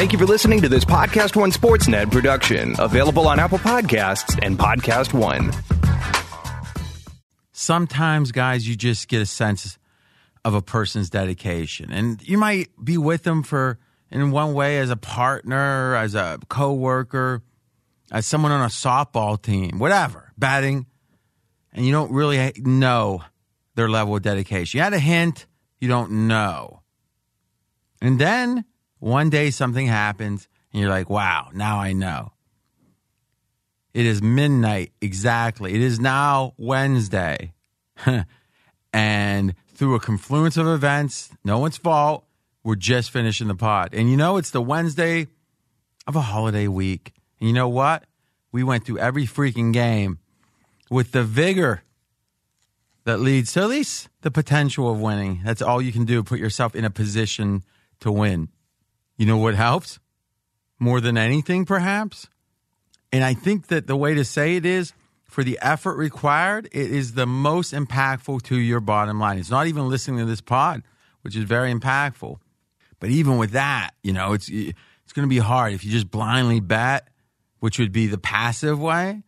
Thank you for listening to this Podcast One Sportsnet production, available on Apple Podcasts and Podcast One. Sometimes, guys, you just get a sense of a person's dedication, and you might be with them for in one way as a partner, as a coworker, as someone on a softball team, whatever, batting, and you don't really know their level of dedication. You had a hint, you don't know. And then one day something happens and you're like, wow, now I know. It is midnight exactly. It is now Wednesday. and through a confluence of events, no one's fault, we're just finishing the pod. And you know, it's the Wednesday of a holiday week. And you know what? We went through every freaking game with the vigor that leads to at least the potential of winning. That's all you can do. Put yourself in a position to win. You know what helps? More than anything, perhaps? And I think that the way to say it is for the effort required, it is the most impactful to your bottom line. It's not even listening to this pod, which is very impactful. But even with that, you know, it's it's going to be hard if you just blindly bet, which would be the passive way.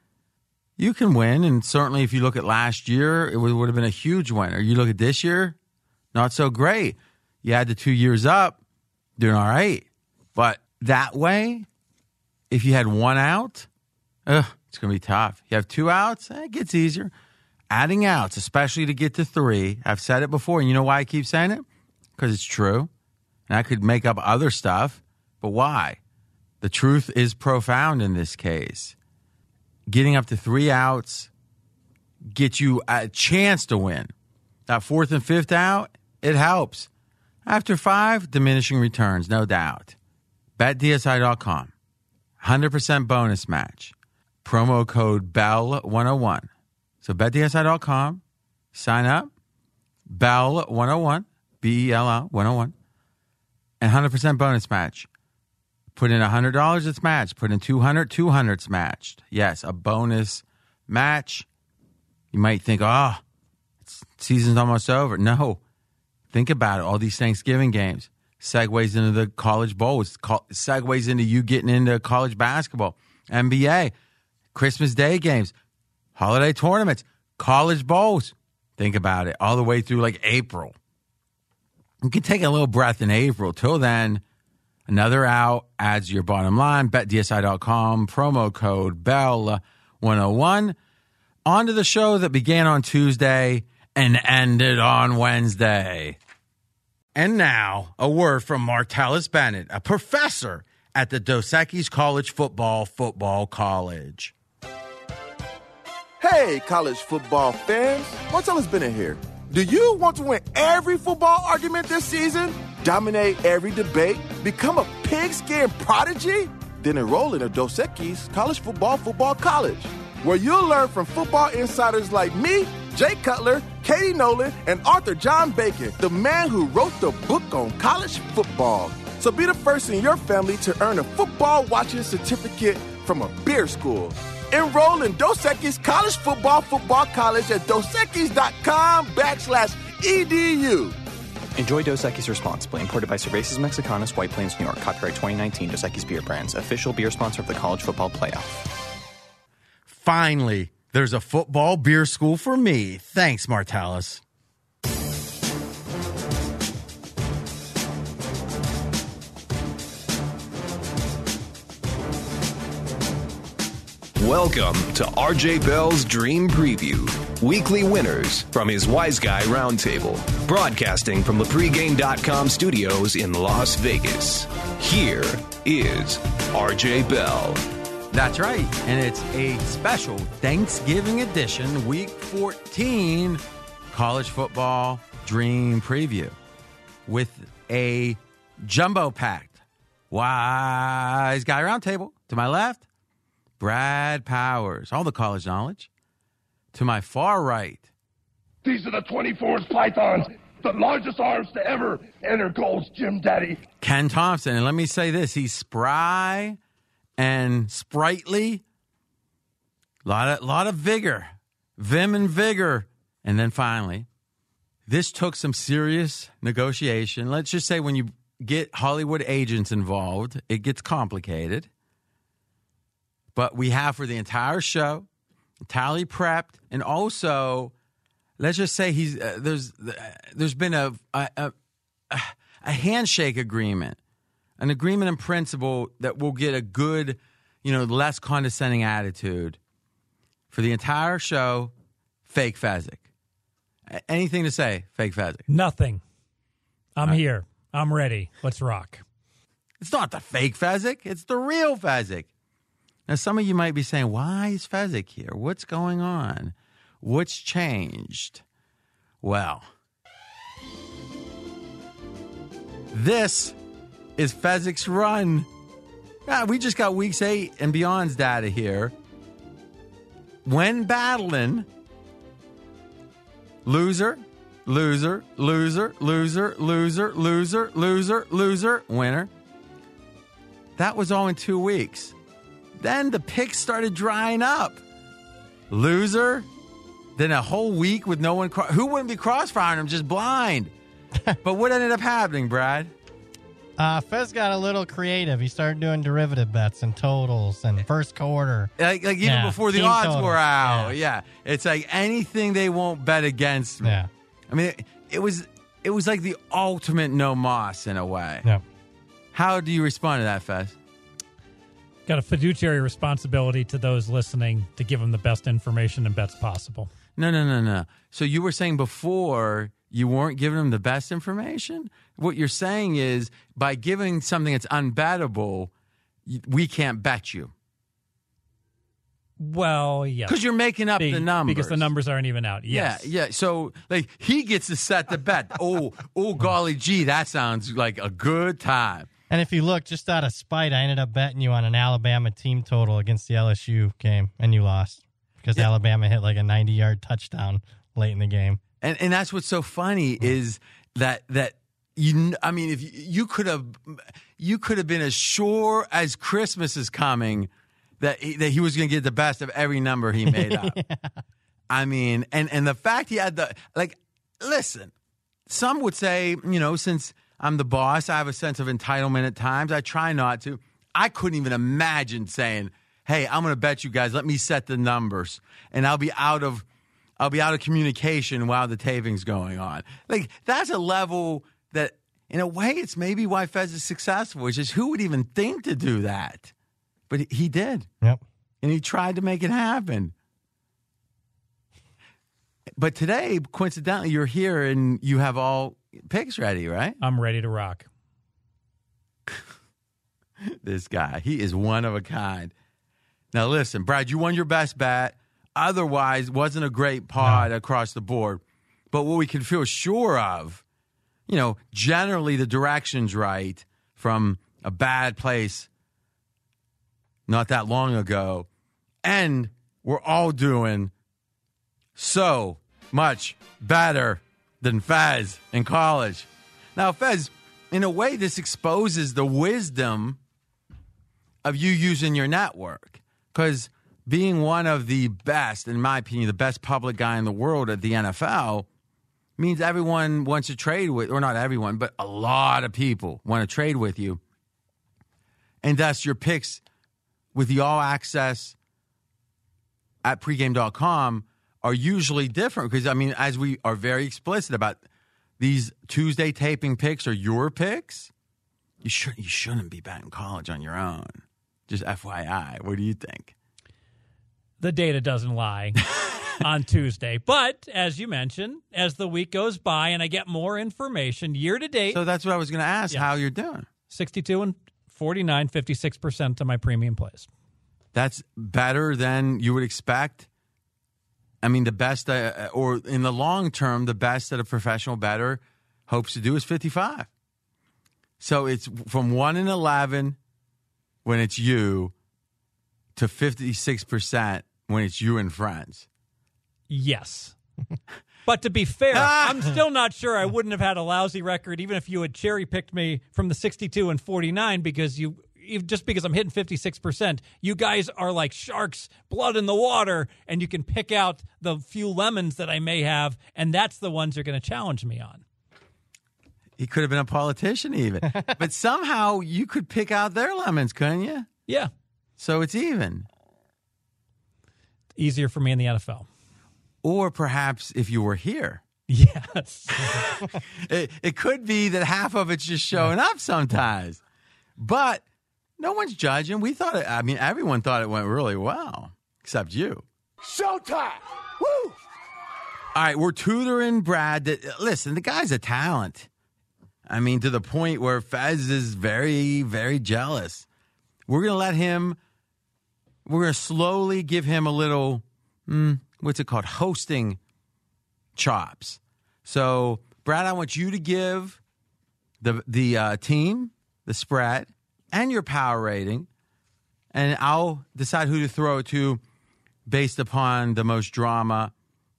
You can win, and certainly if you look at last year, it would, would have been a huge winner. You look at this year, not so great. You had the two years up, doing all right. But that way, if you had one out, ugh, it's going to be tough. You have two outs, eh, it gets easier. Adding outs, especially to get to three, I've said it before, and you know why I keep saying it? Because it's true. And I could make up other stuff, but why? The truth is profound in this case. Getting up to three outs gets you a chance to win. That fourth and fifth out, it helps. After five, diminishing returns, no doubt. BetDSI.com, 100% bonus match. Promo code BELL101. So BetDSI.com, sign up, BELL101, B E L L 101 and 100% bonus match. Put in $100, it's matched. Put in 200, 200, it's matched. Yes, a bonus match. You might think, oh, season's almost over. No. Think about it. All these Thanksgiving games segues into the college bowl. It segues into you getting into college basketball, NBA, Christmas Day games, holiday tournaments, college bowls. Think about it. All the way through like April. You can take a little breath in April. Till then, another out adds your bottom line. BetDSI.com, promo code BELL101. On to the show that began on Tuesday and ended on Wednesday. And now, a word from Martellus Bennett, a professor at the Dos Equis College Football Football College. Hey, college football fans. Martellus Bennett here. Do you want to win every football argument this season? Dominate every debate? Become a pigskin prodigy? Then enroll in a Dos Equis College Football Football College, where you'll learn from football insiders like me, Jay Cutler, Katie Nolan, and author John Bacon, the man who wrote the book on college football. So be the first in your family to earn a football watching certificate from a beer school. Enroll in Dos Equis College Football Football College at dosequis.com backslash edu. Enjoy Dos Equis responsibly. Imported by Cervezas Mexicanas, White Plains, New York. Copyright 2019. Dos Equis Beer Brands. Official beer sponsor of the College Football Playoff. Finally, there's a football beer school for me. Thanks, Martellus. Welcome to RJ Bell's Dream Preview. Weekly winners from his Wise Guy Roundtable. Broadcasting from the pregame.com studios in Las Vegas. Here is RJ Bell. That's right. And it's a special Thanksgiving edition, week 14 college football dream preview with a jumbo packed wise guy roundtable to my left. Brad Powers, all the college knowledge. To my far right, These are the 24th pythons, the largest arms to ever enter Gold's Gym Daddy. Ken Thomson. And let me say this he's spry and sprightly. A Lot of, lot of vigor, vim and vigor. And then finally, this took some serious negotiation. Let's just say when you get Hollywood agents involved, it gets complicated. But we have for the entire show, tally prepped, and also, let's just say he's uh, there's uh, there's been a a, a a handshake agreement, an agreement in principle that will get a good, you know, less condescending attitude for the entire show. Fake Fezzik. Anything to say, fake Fezzik? Nothing. I'm here. I'm ready. Let's rock. It's not the fake Fezzik. It's the real Fezzik. Now, some of you might be saying, why is Fezzik here? What's going on? What's changed? Well, this is Fezzik's run. Yeah, we just got weeks eight and beyond's data here. When battling, loser, loser, loser, loser, loser, loser, loser, loser, winner. That was all in two weeks. Then the picks started drying up. Loser. Then a whole week with no one. Cro- Who wouldn't be crossfiring him? Just blind. but what ended up happening, Brad? Uh, Fez got a little creative. He started doing derivative bets and totals and first quarter. Like, like even Yeah, before the odds totals. were out. Yeah. Yeah. It's like anything they won't bet against me. Yeah. I mean, it, it was it was like the ultimate no moss in a way. Yeah. How do you respond to that, Fez? Got a fiduciary responsibility to those listening to give them the best information and bets possible. No, no, no, no. So you were saying before you weren't giving them the best information? What you're saying is by giving something that's unbettable, y- we can't bet you Well, yeah. because you're making up Be- the numbers. Because the numbers aren't even out. Yes. Yeah, yeah. So like he gets to set the bet. oh, oh, golly gee, that sounds like a good time. And if you look, just out of spite, I ended up betting you on an Alabama team total against the LSU game, and you lost because Alabama hit like a 90 yard touchdown late in the game. And and that's what's so funny mm. is that that you I mean if you, you could have you could have been as sure as Christmas is coming that he, that he was going to get the best of every number he made up. I mean, and and the fact he had the like listen, some would say, you know, since I'm the boss, I have a sense of entitlement at times. I try not to. I couldn't even imagine saying, "Hey, I'm going to bet you guys. Let me set the numbers, and I'll be out of, I'll be out of communication while the taping's going on." Like that's a level that, in a way, it's maybe why Fez is successful. which is who would even think to do that, but he- did Yep. and he tried to make it happen. But today, coincidentally, you're here and you have all picks ready, right? I'm ready to rock. This guy, he is one of a kind. Now, listen, Brad, you won your best bet. Otherwise, wasn't a great pod across the board. But what we can feel sure of, you know, generally the direction's right from a bad place not that long ago. And we're all doing so much better than Fez in college. Now, Fez, in a way, this exposes the wisdom of you using your network. Because being one of the best, in my opinion, the best public guy in the world at the NFL means everyone wants to trade with, or not everyone, but a lot of people want to trade with you. And thus, your picks with the all access at pregame.com are usually different because I mean, as we are very explicit about these Tuesday taping picks are your picks. You should you shouldn't be betting college on your own. Just FYI. What do you think? The data doesn't lie on Tuesday. But as you mentioned, as the week goes by and I get more information year to date, So that's what I was going to ask. Yeah. How you're doing? 62 and 49, 56% of my premium plays. That's better than you would expect. I mean, the best, uh, or in the long term, the best that a professional better hopes to do is 55. So it's from 1 in 11 when it's you to 56% when it's you and friends. Yes. But to be fair, ah! I'm still not sure I wouldn't have had a lousy record even if you had cherry picked me from the 62 and 49 because you just because I'm hitting 56%, you guys are like sharks, blood in the water, and you can pick out the few lemons that I may have, and that's the ones you're going to challenge me on. he could have been a politician even. but somehow you could pick out their lemons, couldn't you? Yeah, So it's even. easier for me in the NFL. Or perhaps if you were here. Yes. It, it could be that half of it's just showing up sometimes. But no one's judging. We thought it, I mean, everyone thought it went really well, except you. Showtime! Woo! All right, we're tutoring Brad. That, listen, the guy's a talent. I mean, to the point where Fez is very, very jealous. We're going to let him, we're going to slowly give him a little, mm, what's it called? Hosting chops. So, Brad, I want you to give the, the uh, team the spread and your power rating, and I'll decide who to throw it to based upon the most drama,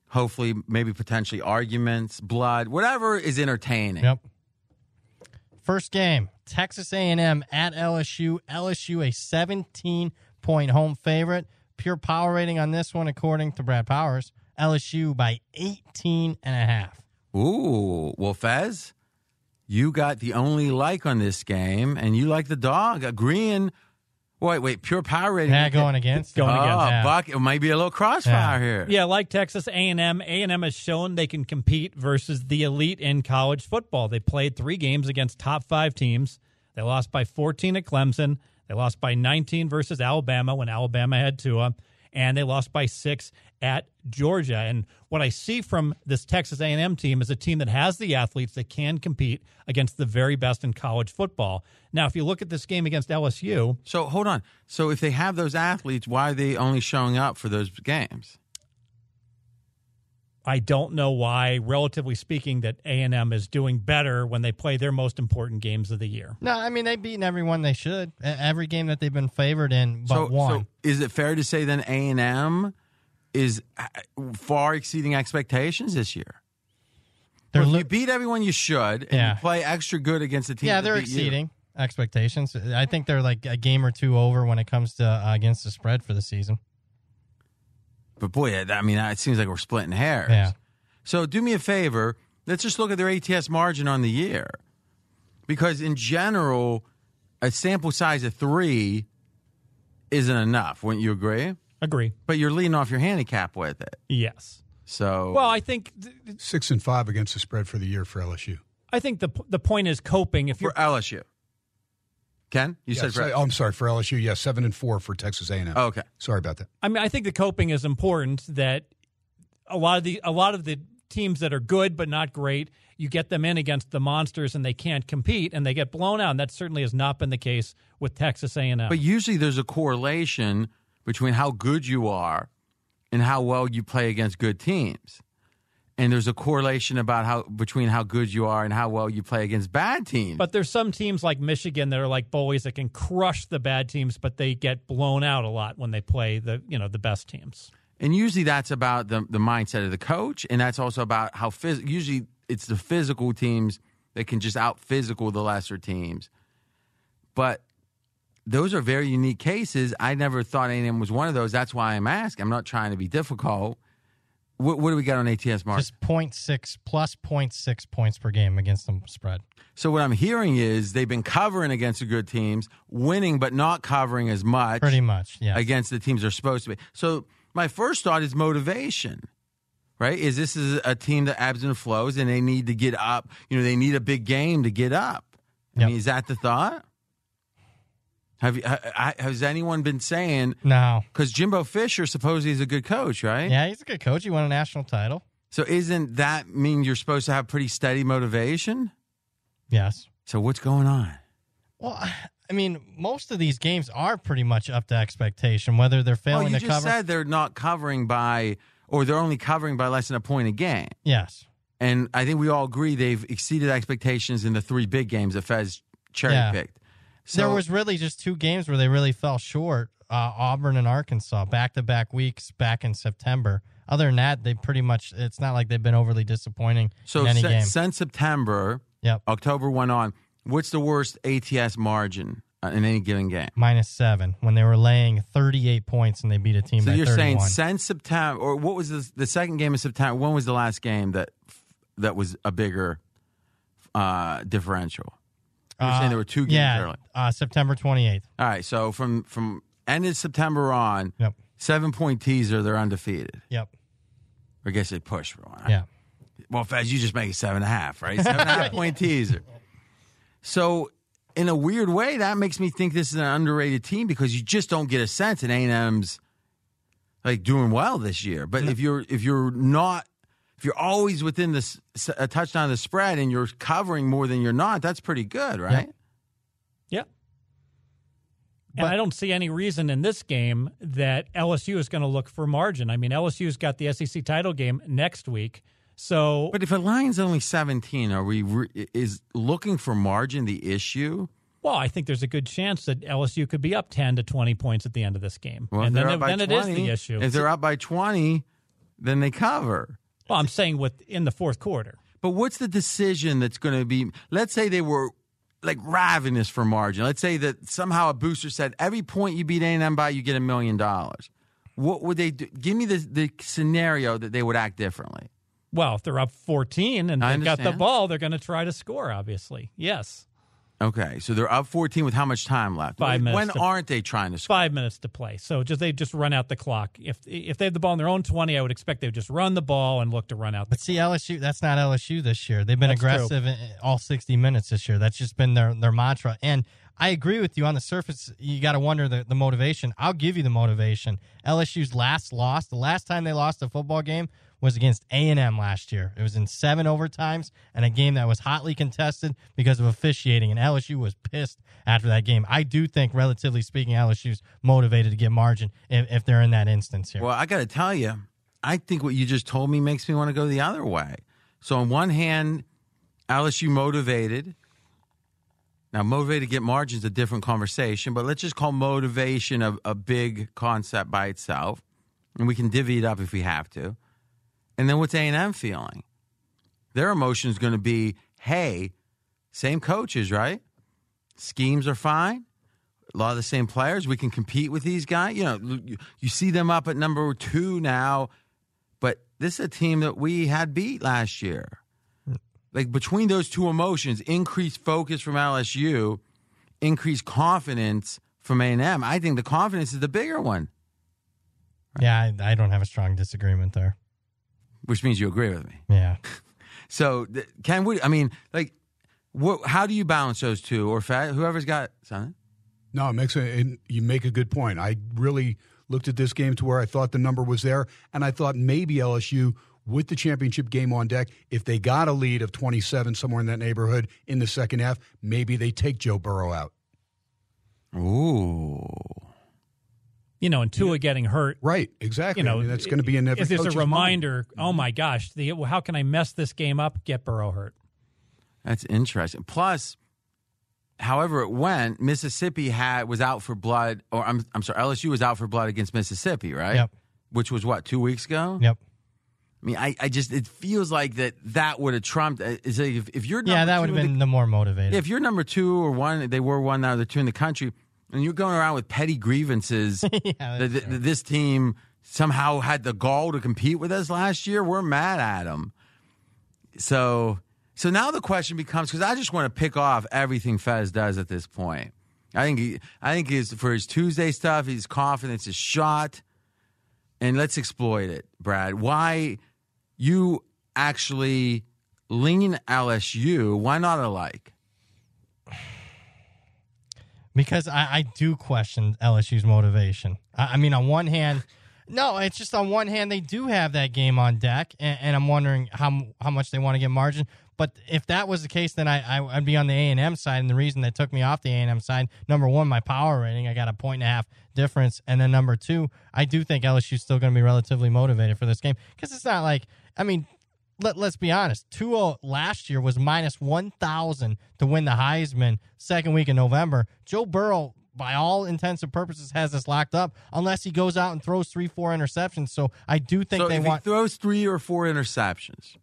hopefully, maybe potentially arguments, blood, whatever is entertaining. Yep. First game, Texas A&M at LSU. LSU a 17 point home favorite. Pure power rating on this one, according to Brad Powers, LSU by 18 and a half. Ooh, well, Fez, you got the only like on this game, and you like the dog agreeing. Wait, wait, pure power rating. Yeah, going against. Going oh, against, yeah. Buck, it might be a little crossfire here. Yeah, like Texas A&M, A&M has shown they can compete versus the elite in college football. They played 3 games against top 5 teams. They lost by 14 at Clemson. They lost by 19 versus Alabama when Alabama had Tua, and they lost by 6 at Georgia. And what I see from this Texas A&M team is a team that has the athletes that can compete against the very best in college football. Now, if you look at this game against LSU, So hold on. So if they have those athletes, why are they only showing up for those games? I don't know why, relatively speaking, that A and M is doing better when they play their most important games of the year. No, I mean, they've beaten everyone they should. Every game that they've been favored in but so, one. so is it fair to say then A and M is uh, far exceeding expectations this year? They're Well, if li- you beat everyone you should, and Yeah. you play extra good against the team. yeah, they're beat you. exceeding expectations. I think they're like a game or two over when it comes to uh, against the spread for the season. But boy, I mean, it seems like we're splitting hairs. Yeah. So do me a favor. Let's just look at their ATS margin on the year, because in general, a sample size of three isn't enough. Wouldn't you agree? Agree. But you're leading off your handicap with it. Yes. So Well, I think th- Six and five against the spread for the year for LSU. I think the the point is coping. If for you're LSU, Ken, you Yeah, said for, so- oh, I'm sorry for LSU. Yeah, seven and four for Texas A&M. Oh, okay. Sorry about that. I mean, I think the coping is important. That a lot of the a lot of the teams that are good but not great, you get them in against the monsters and they can't compete and they get blown out. And that certainly has not been the case with Texas A&M. But usually there's a correlation between how good you are and how well you play against good teams. And there's a correlation about how between how good you are and how well you play against bad teams. But there's some teams like Michigan that are like bullies that can crush the bad teams, but they get blown out a lot when they play the you know the best teams. and usually that's about the the mindset of the coach, and that's also about how phys- usually it's the physical teams that can just out physical the lesser teams. But those are very unique cases. I never thought A&M was one of those. That's why I'm asking. I'm not trying to be difficult. What, what do we got on ATS mark? Just 0.6 plus 0.6 points per game against the spread. So what I'm hearing is they've been covering against the good teams, winning but not covering as much Pretty much, yeah. against the teams they're supposed to be. So my first thought is motivation. Right? Is this is a team that ebbs and flows and they need to get up, you know, they need a big game to get up. I Yep. mean, is that the thought? Have you, ha- ha- has anyone been saying No. cuz Jimbo Fisher supposedly is a good coach, right? Yeah, he's a good coach. He won a national title. So isn't that mean you're supposed to have pretty steady motivation? Yes. So what's going on? Well, I mean, most of these games are pretty much up to expectation, whether they're Well, failing you to just cover. said they're not covering by, or they're only covering by less than a point a game. yes. And I think we all agree they've exceeded expectations in the three big games that Fez cherry Yeah. So there was really just two games where they really fell short. Uh, Auburn and Arkansas, back to back weeks back in September. Other than that, they pretty much. It's not like they've been overly disappointing so in any since, game. since September, Yep, October went on. What's the worst ATS margin uh, in any given game? minus seven when they were laying thirty eight points and they beat a team So by you're thirty saying since September, or what was the, the second game of September? When was the last game that that was a bigger uh, differential? You were Uh, saying there were two games yeah, early. Uh, September 28th. All right, so from from end of September on, Yep. seven point teaser, they're undefeated. Yep. Or I guess they push for one. Yeah. Well, Fez, you just make it seven and a half, right? Seven and a half point teaser. So, in a weird way, that makes me think this is an underrated team because you just don't get a sense that A&M's like doing well this year. But if you're if you're not if you're always within this a touchdown of the spread and you're covering more than you're not, that's pretty good, right? Yeah. And I don't see any reason in this game that LSU is going to look for margin. I mean, LSU's got the SEC title game next week. So, But if a line's only 17, are we re- is looking for margin the issue? well, I think there's a good chance that LSU could be up 10 to 20 points at the end of this game. Well, and then, it, then it is the issue. If they're up by 20, then they cover. Well, I'm saying with in the fourth quarter. But what's the decision that's going to be? Let's say they were like ravenous for margin. Let's say that somehow a booster said every point you beat A&M by, you get a million dollars. What would they do? Give me the, the scenario that they would act differently. Well, if they're up 14 and they've got the ball, they're going to try to score, obviously. Yes. Okay, so they're up 14 with how much time left? Five when, minutes When to- aren't they trying to score? Five minutes to play. So just they just run out the clock. If if they have the ball in their own 20, I would expect they would just run the ball and look to run out the But see, LSU, that's not LSU this year. They've been That's aggressive in all 60 minutes this year. That's just been their, their mantra. And I agree with you on the surface. You got to wonder the, the motivation. I'll give you the motivation. LSU's last loss, the last time they lost a football game was against A&M last year. It was in seven overtimes and a game that was hotly contested because of officiating. And LSU was pissed after that game. I do think, relatively speaking, LSU's motivated to get margin if, if they're in that instance here. Well, I got to tell you, I think what you just told me makes me want to go the other way. So, on one hand, LSU motivated. Now, motivated to get margins a different conversation, but let's just call motivation a, a big concept by itself, and we can divvy it up if we have to. And then what's A and M feeling? Their emotion is going to be, hey, same coaches, right? Schemes are fine. A lot of the same players. We can compete with these guys. You know, you see them up at number two now, but this is a team that we had beat last year. Like between those two emotions, increased focus from LSU, increased confidence from A&M. I think the confidence is the bigger one, yeah, I, I don't have a strong disagreement there. which means you agree with me. Yeah. So, can we? I mean, like, what, how do you balance those two? Or fa- whoever's got something? No, it makes a, and you make a good point. I really looked at this game to where I thought the number was there, and I thought maybe LSU with the championship game on deck, if they got a lead of 27 somewhere in that neighborhood in the second half, maybe they take Joe Burrow out. Ooh. you know, and Tua getting hurt. Right, exactly. You know, I mean, that's going to be in every If there's a coach's mind. reminder, oh my gosh, the, how can I mess this game up? Get Burrow hurt. That's interesting. Plus, however it went, Mississippi had was out for blood, or I'm I'm sorry, LSU was out for blood against Mississippi, right? Yep. Which was what two weeks ago. Yep. I mean, I, I just it feels like that that would have trumped. uh, Is if, if you're Yeah, that would have in the- been the more motivated. if you're number two or one, they were one now they're two in the country, and you're going around with petty grievances. Yeah, that, that this team somehow had the gall to compete with us last year. We're mad at them. So, so now the question becomes because I just want to pick off everything Fez does at this point. I think he, I think his for his Tuesday stuff, his confidence is shot, and let's exploit it, Brad. Why you actually lean LSU? Why not alike? because I, I do question LSU's motivation. I, I mean, on one hand, no, it's just on one hand they do have that game on deck, and, and I'm wondering how how much they want to get margin. But if that was the case, then I, I I'd be on the A and M side, and the reason that took me off the A and M side, number one, my power rating, I got a point and a half difference, and then number two, I do think LSU's still going to be relatively motivated for this game because it's not like I mean let, let's be honest. Tua last year was minus 1,000 to win the Heisman second week in November. Joe Burrow, by all intents and purposes, has this locked up unless he goes out and throws three, four interceptions. So I do think so they if want. he throws three or four interceptions,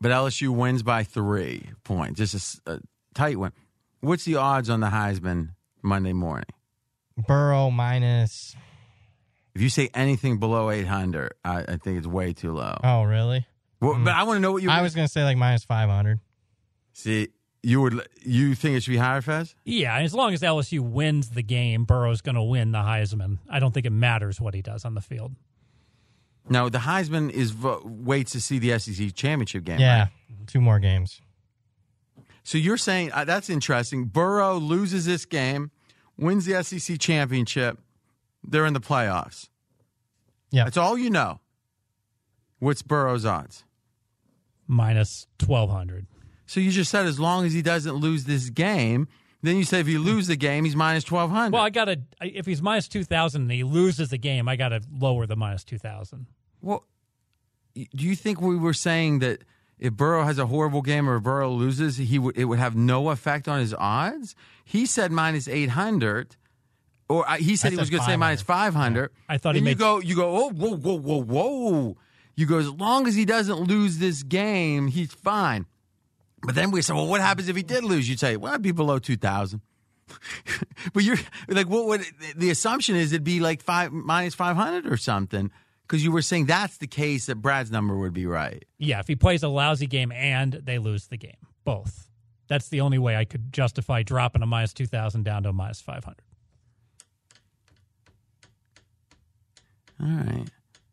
but LSU wins by three points, just a tight one. What's the odds on the Heisman Monday morning? Burrow minus. If you say anything below eight hundred, I, I think it's way too low. Oh, really? Well, But I want to know what you. I was going to say like minus 500. See, you would you think it should be higher, Fez? Yeah, as long as LSU wins the game, Burrow's going to win the Heisman. I don't think it matters what he does on the field. No, the Heisman is vo- waits to see the SEC championship game. Yeah, right? two more games. So you're saying uh, that's interesting. Burrow loses this game, wins the SEC championship. They're in the playoffs. Yeah. That's all you know. What's Burrow's odds? Minus 1,200. So you just said as long as he doesn't lose this game, then you say if he lose the game, he's minus twelve hundred. Well, I got to, if he's minus 2,000 and he loses the game, I got to lower the minus 2,000. Well, do you think we were saying that if Burrow has a horrible game or Burrow loses, he would it would have no effect on his odds? He said minus eight hundred, or uh, he said I he said was going to say minus five hundred. I thought he and you go you go oh whoa whoa whoa whoa. You go as long as he doesn't lose this game, he's fine. But then we said, well, what happens if he did lose? You'd say, well, it'd be below two thousand. but you're like, what would the assumption is? It'd be like five minus five hundred or something. Because you were saying that's the case that Brad's number would be right. Yeah, if he plays a lousy game and they lose the game, both. That's the only way I could justify dropping a minus 2,000 down to a minus 500. All right.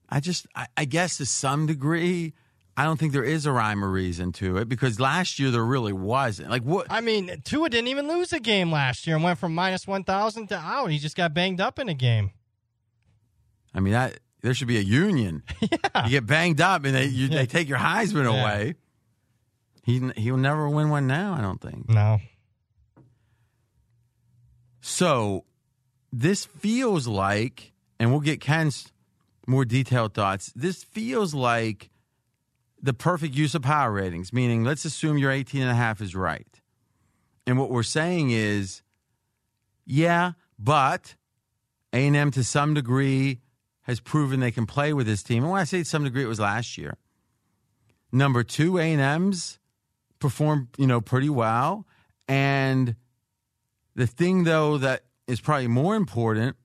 I just, I, I guess to some degree, I don't think there is a rhyme or reason to it because last year there really wasn't. Like what? I mean, Tua didn't even lose a game last year and went from minus 1,000 to out. He just got banged up in a game. I mean, that there should be a union. Yeah. You get banged up and they you, Yeah. they take your Heisman Yeah. away. He he'll never win one now. I don't think. No. So this feels like, and we'll get Ken's more detailed thoughts. This feels like the perfect use of power ratings, meaning let's assume your 18 and a half is right. And what we're saying is, yeah, but A&M to some degree has proven they can play with this team. And when I say to some degree, it was last year. Number two, A&M's performed, you know, pretty well. And the thing, though, that is probably more important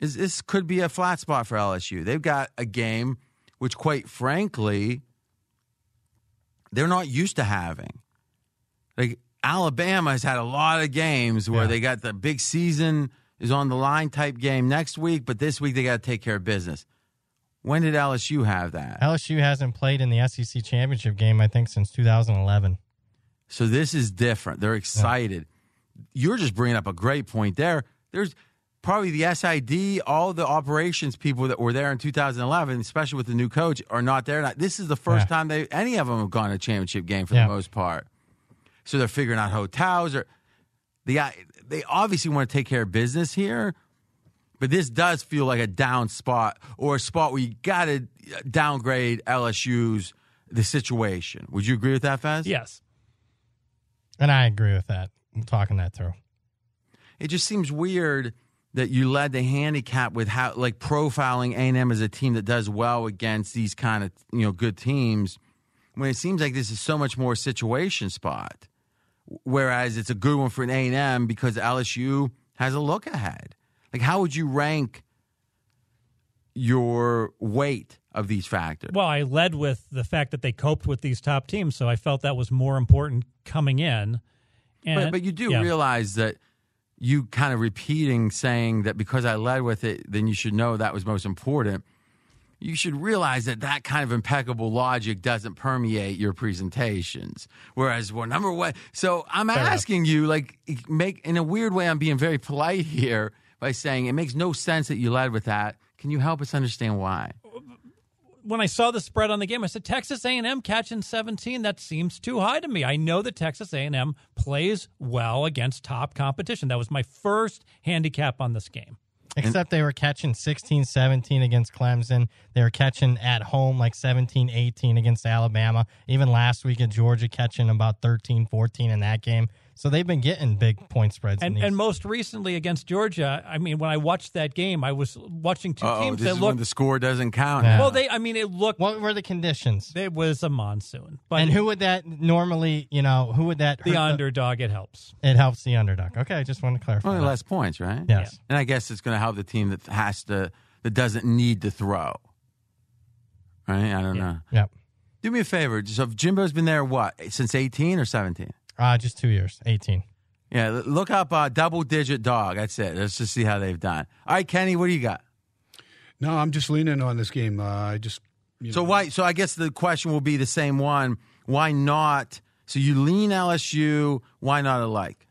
is this could be a flat spot for LSU. They've got a game which, quite frankly, they're not used to having. Like Alabama has had a lot of games where Yeah. they got the big season is on the line type game next week, but this week they got to take care of business. When did LSU have that? LSU hasn't played in the SEC championship game, I think, since 2011. So this is different. They're excited. You're just bringing up a great point there. There's probably the SID, all the operations people that were there in 2011, especially with the new coach, are not there. Now, This is the first Yeah. time they any of them have gone to a championship game for Yeah. the most part. So they're figuring out hotels or the they obviously want to take care of business here. But this does feel like a down spot or a spot where you got to uh, downgrade LSU's the situation. Would you agree with that, Fez? Yes. And I agree with that. I'm talking that through. it just seems weird that you led the handicap with how like profiling A&M as a team that does well against these kind of you know good teams when it seems like this is so much more situation spot whereas it's a good one for an A&M because LSU has a look ahead like how would you rank your weight of these factors Well, I led with the fact that they coped with these top teams, so I felt that was more important coming in. And, but, but you do yeah. realize that you kind of repeating saying that because I led with it, then you should know that was most important. You should realize that that kind of impeccable logic doesn't permeate your presentations. Whereas, well, number one, so I'm enough. asking you, like, make in a weird way, I'm being very polite here by saying it makes no sense that you led with that. Can you help us understand why? When I saw the spread on the game, I said Texas A&M catching 17. That seems too high to me. I know that Texas A&M plays well against top competition. That was my first handicap on this game. Except they were catching 16 17 against Clemson. They were catching at home like 17 18 against Alabama. Even last week at Georgia, catching about 13 14 in that game. So they've been getting big point spreads. in And these. and most recently against Georgia, I mean, when I watched that game, I was watching 2 Oh, teams this that is when looked the score doesn't count. Yeah. well. They, I mean, it looked. what were the conditions? It was a monsoon, but and who would that normally, you know, who would that the hurt underdog it helps. It helps the underdog. Okay, I just want to clarify. Only that. less points, right? Yes. And I guess it's going to help the team that has to, that doesn't need to throw. Right? I don't Yeah. know. Yep. Do me a favor. So Jimbo's been there, what, since 18 or 17? Uh, just two years, 18. Yeah, look up uh, double digit dog. That's it. Let's just see how they've done. All right, Kenny, what do you got? No, I'm just leaning on this game. Uh, I just you So know, why? So I guess the question will be the same one. Why not? So you lean LSU. Why not alike?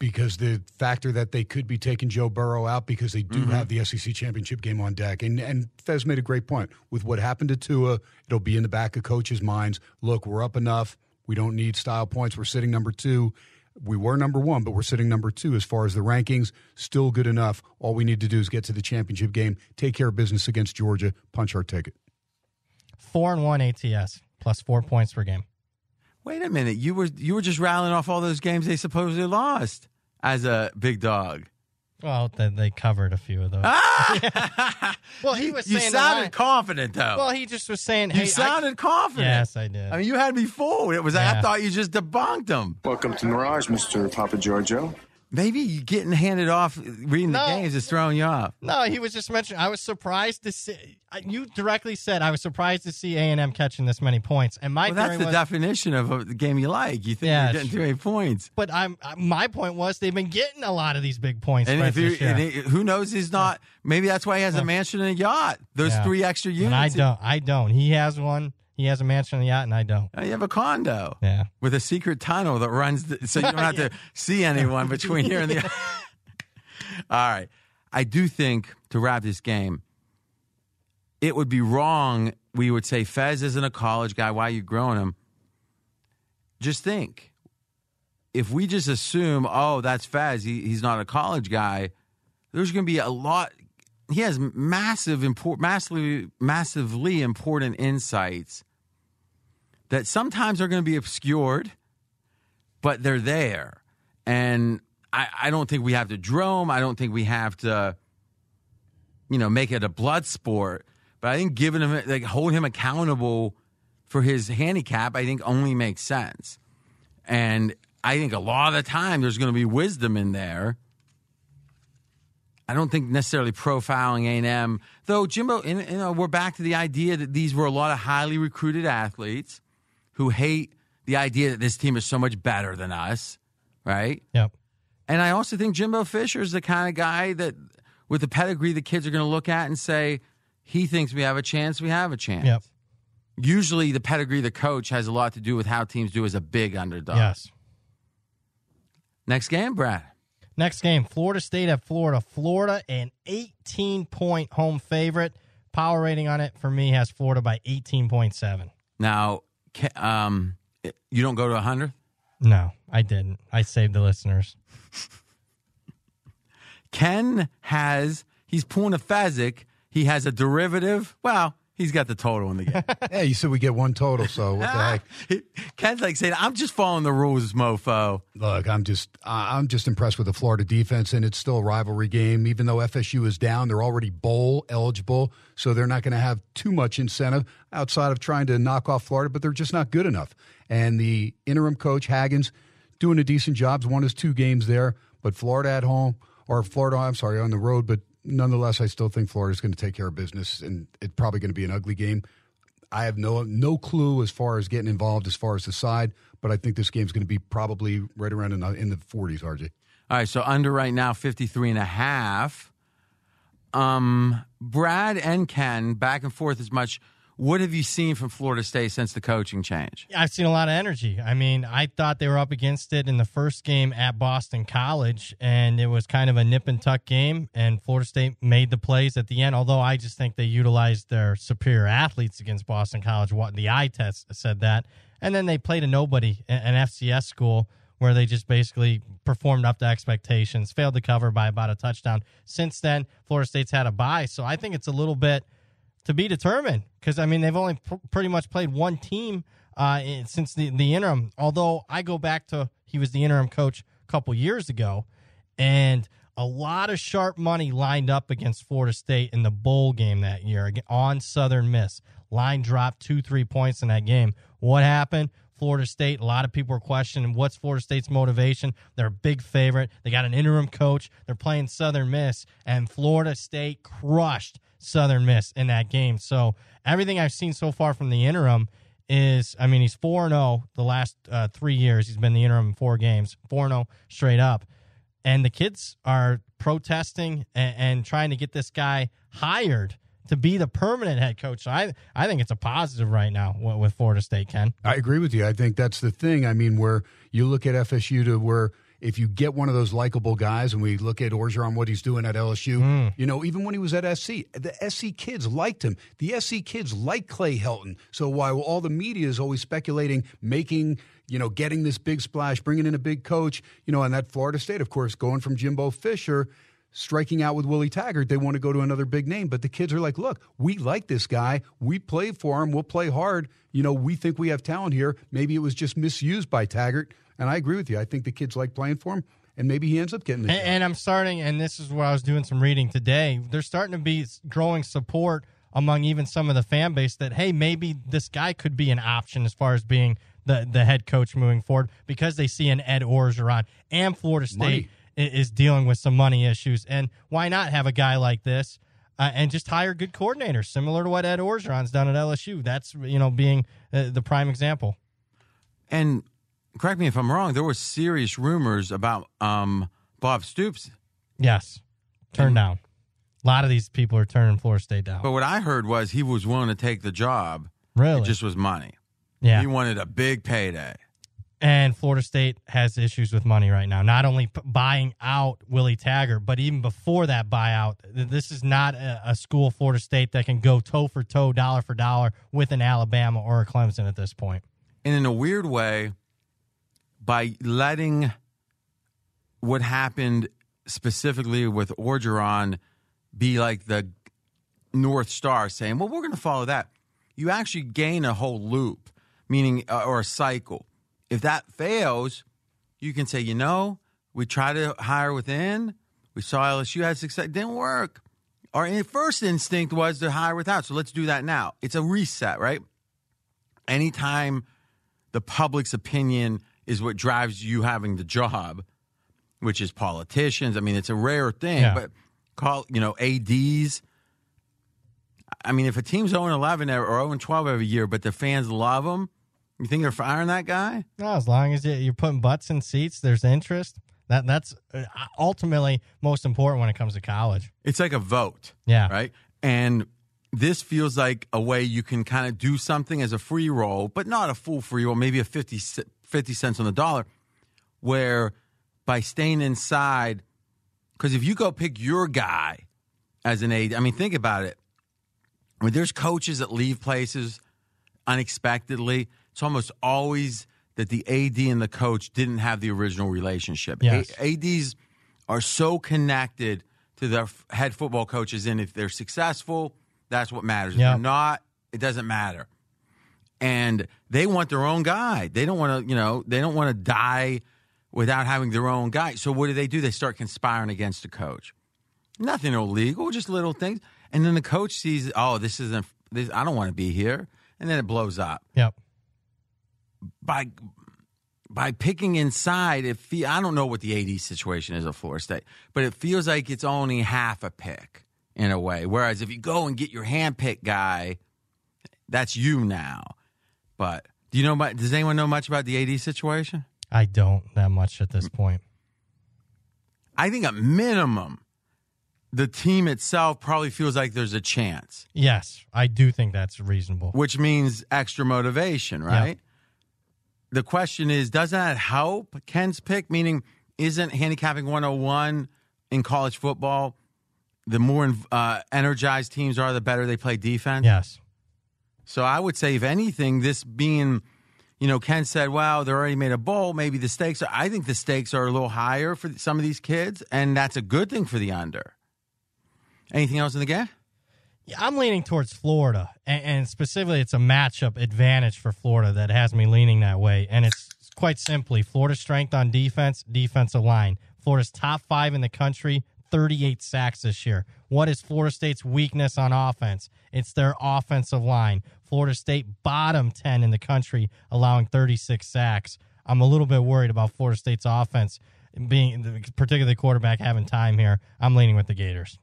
because the factor that they could be taking Joe Burrow out because they do have the SEC championship game on deck. And and Fez made a great point. With what happened to Tua, it'll be in the back of coaches' minds. Look, we're up enough. We don't need style points. We're sitting number two. We were number one, but we're sitting number two as far as the rankings. Still good enough. All we need to do is get to the championship game, take care of business against Georgia, punch our ticket. Four and one ATS plus four points per game. Wait a minute. You were you were just rattling off all those games they supposedly lost as a big dog. Well, they, they covered a few of those. Ah! well, he was You saying sounded line- confident though. Well, he just was saying, you "Hey, I- sounded confident. Yes, I did. I mean, you had me fooled. It was. I thought you just debunked them. Welcome to Mirage, Mr. Papa Giorgio. Maybe you getting handed off uh, reading No. the games is throwing you off. No, he was just mentioning. I was surprised to see. You directly said I was surprised to see A and M catching this many points. And my Well, that's the was, definition of a game you like. You think Yeah, you're getting too many points. but I'm uh, my point was they've been getting a lot of these big points. And if you, and he- who knows, he's not. Maybe that's why he has a mansion and a yacht. Those Yeah. three extra units. and I don't. I don't. He has one. He has a mansion on the yacht, and I don't. Uh, You have a condo Yeah. with a secret tunnel that runs, the, so you don't have to see anyone between here and the. All right, I do think to wrap this game, it would be wrong. We would say Fez isn't a college guy. Why are you growing him? Just think, if we just assume, oh, that's Fez, he, he's not a college guy. There's going to be a lot. He has massive, import, massively, massively important insights that sometimes are going to be obscured, but they're there. And I, I don't think we have to him. I don't think we have to, you know, make it a blood sport. But I think giving him, like, hold him accountable for his handicap, I think only makes sense. And I think a lot of the time there's going to be wisdom in there. I don't think necessarily profiling A&M, though Jimbo, you know, we're back to the idea that these were a lot of highly recruited athletes who hate the idea that this team is so much better than us, right? Yep. And I also think Jimbo Fisher is the kind of guy that, with the pedigree, the kids are going to look at and say, he thinks we have a chance, we have a chance. Yep. Usually, the pedigree of the coach has a lot to do with how teams do as a big underdog. Yes. Next game, Brad. Next game, Florida State at Florida. Florida, an 18 point home favorite. Power rating on it for me has Florida by 18.7. Now, um, you don't go to 100? No, I didn't. I saved the listeners. Ken has, he's pulling a Fezzik. He has a derivative. Well, he's got the total in the game. yeah, you said we get one total, so what the heck? Ken's like saying, I'm just following the rules, mofo. Look, I'm just I'm just impressed with the Florida defense, and it's still a rivalry game. Even though FSU is down, they're already bowl eligible, so they're not going to have too much incentive outside of trying to knock off Florida. But they're just not good enough. And the interim coach Haggins doing a decent job. Won his two games there, but Florida at home or Florida, I'm sorry, on the road. But nonetheless, I still think Florida's going to take care of business, and it's probably going to be an ugly game. I have no no clue as far as getting involved as far as the side, but I think this game's going to be probably right around in the, in the 40s, RJ. All right, so under right now, 53 and a half. Um, Brad and Ken, back and forth as much. What have you seen from Florida State since the coaching change? I've seen a lot of energy. I mean, I thought they were up against it in the first game at Boston College, and it was kind of a nip and tuck game, and Florida State made the plays at the end. Although I just think they utilized their superior athletes against Boston College. What the eye test said that, and then they played a nobody, an FCS school, where they just basically performed up to expectations, failed to cover by about a touchdown. Since then, Florida State's had a bye, so I think it's a little bit to be determined because I mean they've only pr- pretty much played one team uh, in- since the the interim. Although I go back to he was the interim coach a couple years ago, and a lot of sharp money lined up against Florida State in the bowl game that year on Southern Miss. Line dropped two three points in that game. What happened? Florida State. A lot of people are questioning what's Florida State's motivation. They're a big favorite. They got an interim coach. They're playing Southern Miss, and Florida State crushed Southern Miss in that game. So everything I've seen so far from the interim is, I mean, he's 4 0 the last uh, three years. He's been the interim in four games, 4 0 straight up. And the kids are protesting and, and trying to get this guy hired to be the permanent head coach. So I, I think it's a positive right now with, with Florida State, Ken. I agree with you. I think that's the thing. I mean, where you look at FSU to where if you get one of those likable guys, and we look at Orgeron, what he's doing at LSU, hmm. you know, even when he was at SC, the SC kids liked him. The SC kids like Clay Helton. So while all the media is always speculating, making, you know, getting this big splash, bringing in a big coach, you know, and that Florida State, of course, going from Jimbo Fisher striking out with Willie Taggart, they want to go to another big name. But the kids are like, look, we like this guy. We play for him. We'll play hard. You know, we think we have talent here. Maybe it was just misused by Taggart. And I agree with you. I think the kids like playing for him. And maybe he ends up getting the And, and I'm starting, and this is where I was doing some reading today. There's starting to be growing support among even some of the fan base that hey, maybe this guy could be an option as far as being the the head coach moving forward because they see an Ed Orgeron and Florida State Money. is dealing with some money issues, and why not have a guy like this? Uh, and just hire good coordinators, similar to what Ed Orgeron's done at LSU. That's you know being uh, the prime example. And correct me if I'm wrong, there were serious rumors about um, Bob Stoops. Yes, turn down. A lot of these people are turning Florida State down. But what I heard was he was willing to take the job. really, It just was money. yeah. He wanted a big payday. And Florida State has issues with money right now. Not only p- buying out Willie Taggart, but even before that buyout, th- this is not a, a school, Florida State, that can go toe for toe, dollar for dollar with an Alabama or a Clemson at this point. And in a weird way, by letting what happened specifically with Orgeron be like the North Star, saying, well, we're going to follow that, you actually gain a whole loop, meaning, uh, or a cycle. If that fails, you can say, you know, we tried to hire within, we saw LSU had success, it didn't work. Our first instinct was to hire without, so let's do that now. It's a reset, right? Anytime the public's opinion is what drives you having the job, which is politicians. I mean, it's a rare thing, Yeah. but call, you know, ADs. I mean, if a team's 0 11 or 0 12 every year, but the fans love them, you think they're firing that guy? No, as long as you- you're putting butts in seats, there's interest. That That's uh, ultimately most important when it comes to college. It's like a vote. Yeah. Right. And this feels like a way you can kind of do something as a free roll, but not a full free roll, maybe a 50, c- 50 cents on the dollar, where by staying inside, because if you go pick your guy as an aide, I mean, think about it. When there's coaches that leave places unexpectedly, it's almost always that the AD and the coach didn't have the original relationship. Yes. A- ADs are so connected to their f- head football coaches, and if they're successful, that's what matters. If Yeah. they're not, it doesn't matter. And they want their own guy. They don't want to, you know, they don't want to die without having their own guy. So what do they do? They start conspiring against the coach. Nothing illegal, just little things. And then the coach sees, oh, this isn't. This I don't want to be here, and then it blows up Yep. by by picking inside, it fe- I don't know what the AD situation is at Florida State, but it feels like it's only half a pick in a way. Whereas if you go and get your handpicked guy, that's you now. But do you know? Does anyone know much about the AD situation? I don't that much at this point. I think a minimum, the team itself probably feels like there's a chance, Yes, I do think that's reasonable. which means extra motivation, right? The question is, does that help Ken's pick? Meaning, isn't handicapping 101 in college football? The more uh, energized teams are, the better they play defense. Yes. So I would say, if anything, this being, you know, Ken said, "Wow, they already made a bowl. Maybe the stakes are." I think the stakes are a little higher for some of these kids, and that's a good thing for the under. Anything else in the game? Yeah, I'm leaning towards Florida, and, and specifically, it's a matchup advantage for Florida that has me leaning that way. And it's quite simply Florida's strength on defense, defensive line. Florida's top five in the country, 38 sacks this year. What is Florida State's weakness on offense? It's their offensive line. Florida State bottom 10 in the country, allowing 36 sacks. I'm a little bit worried about Florida State's offense being, particularly the quarterback having time here. I'm leaning with the Gators.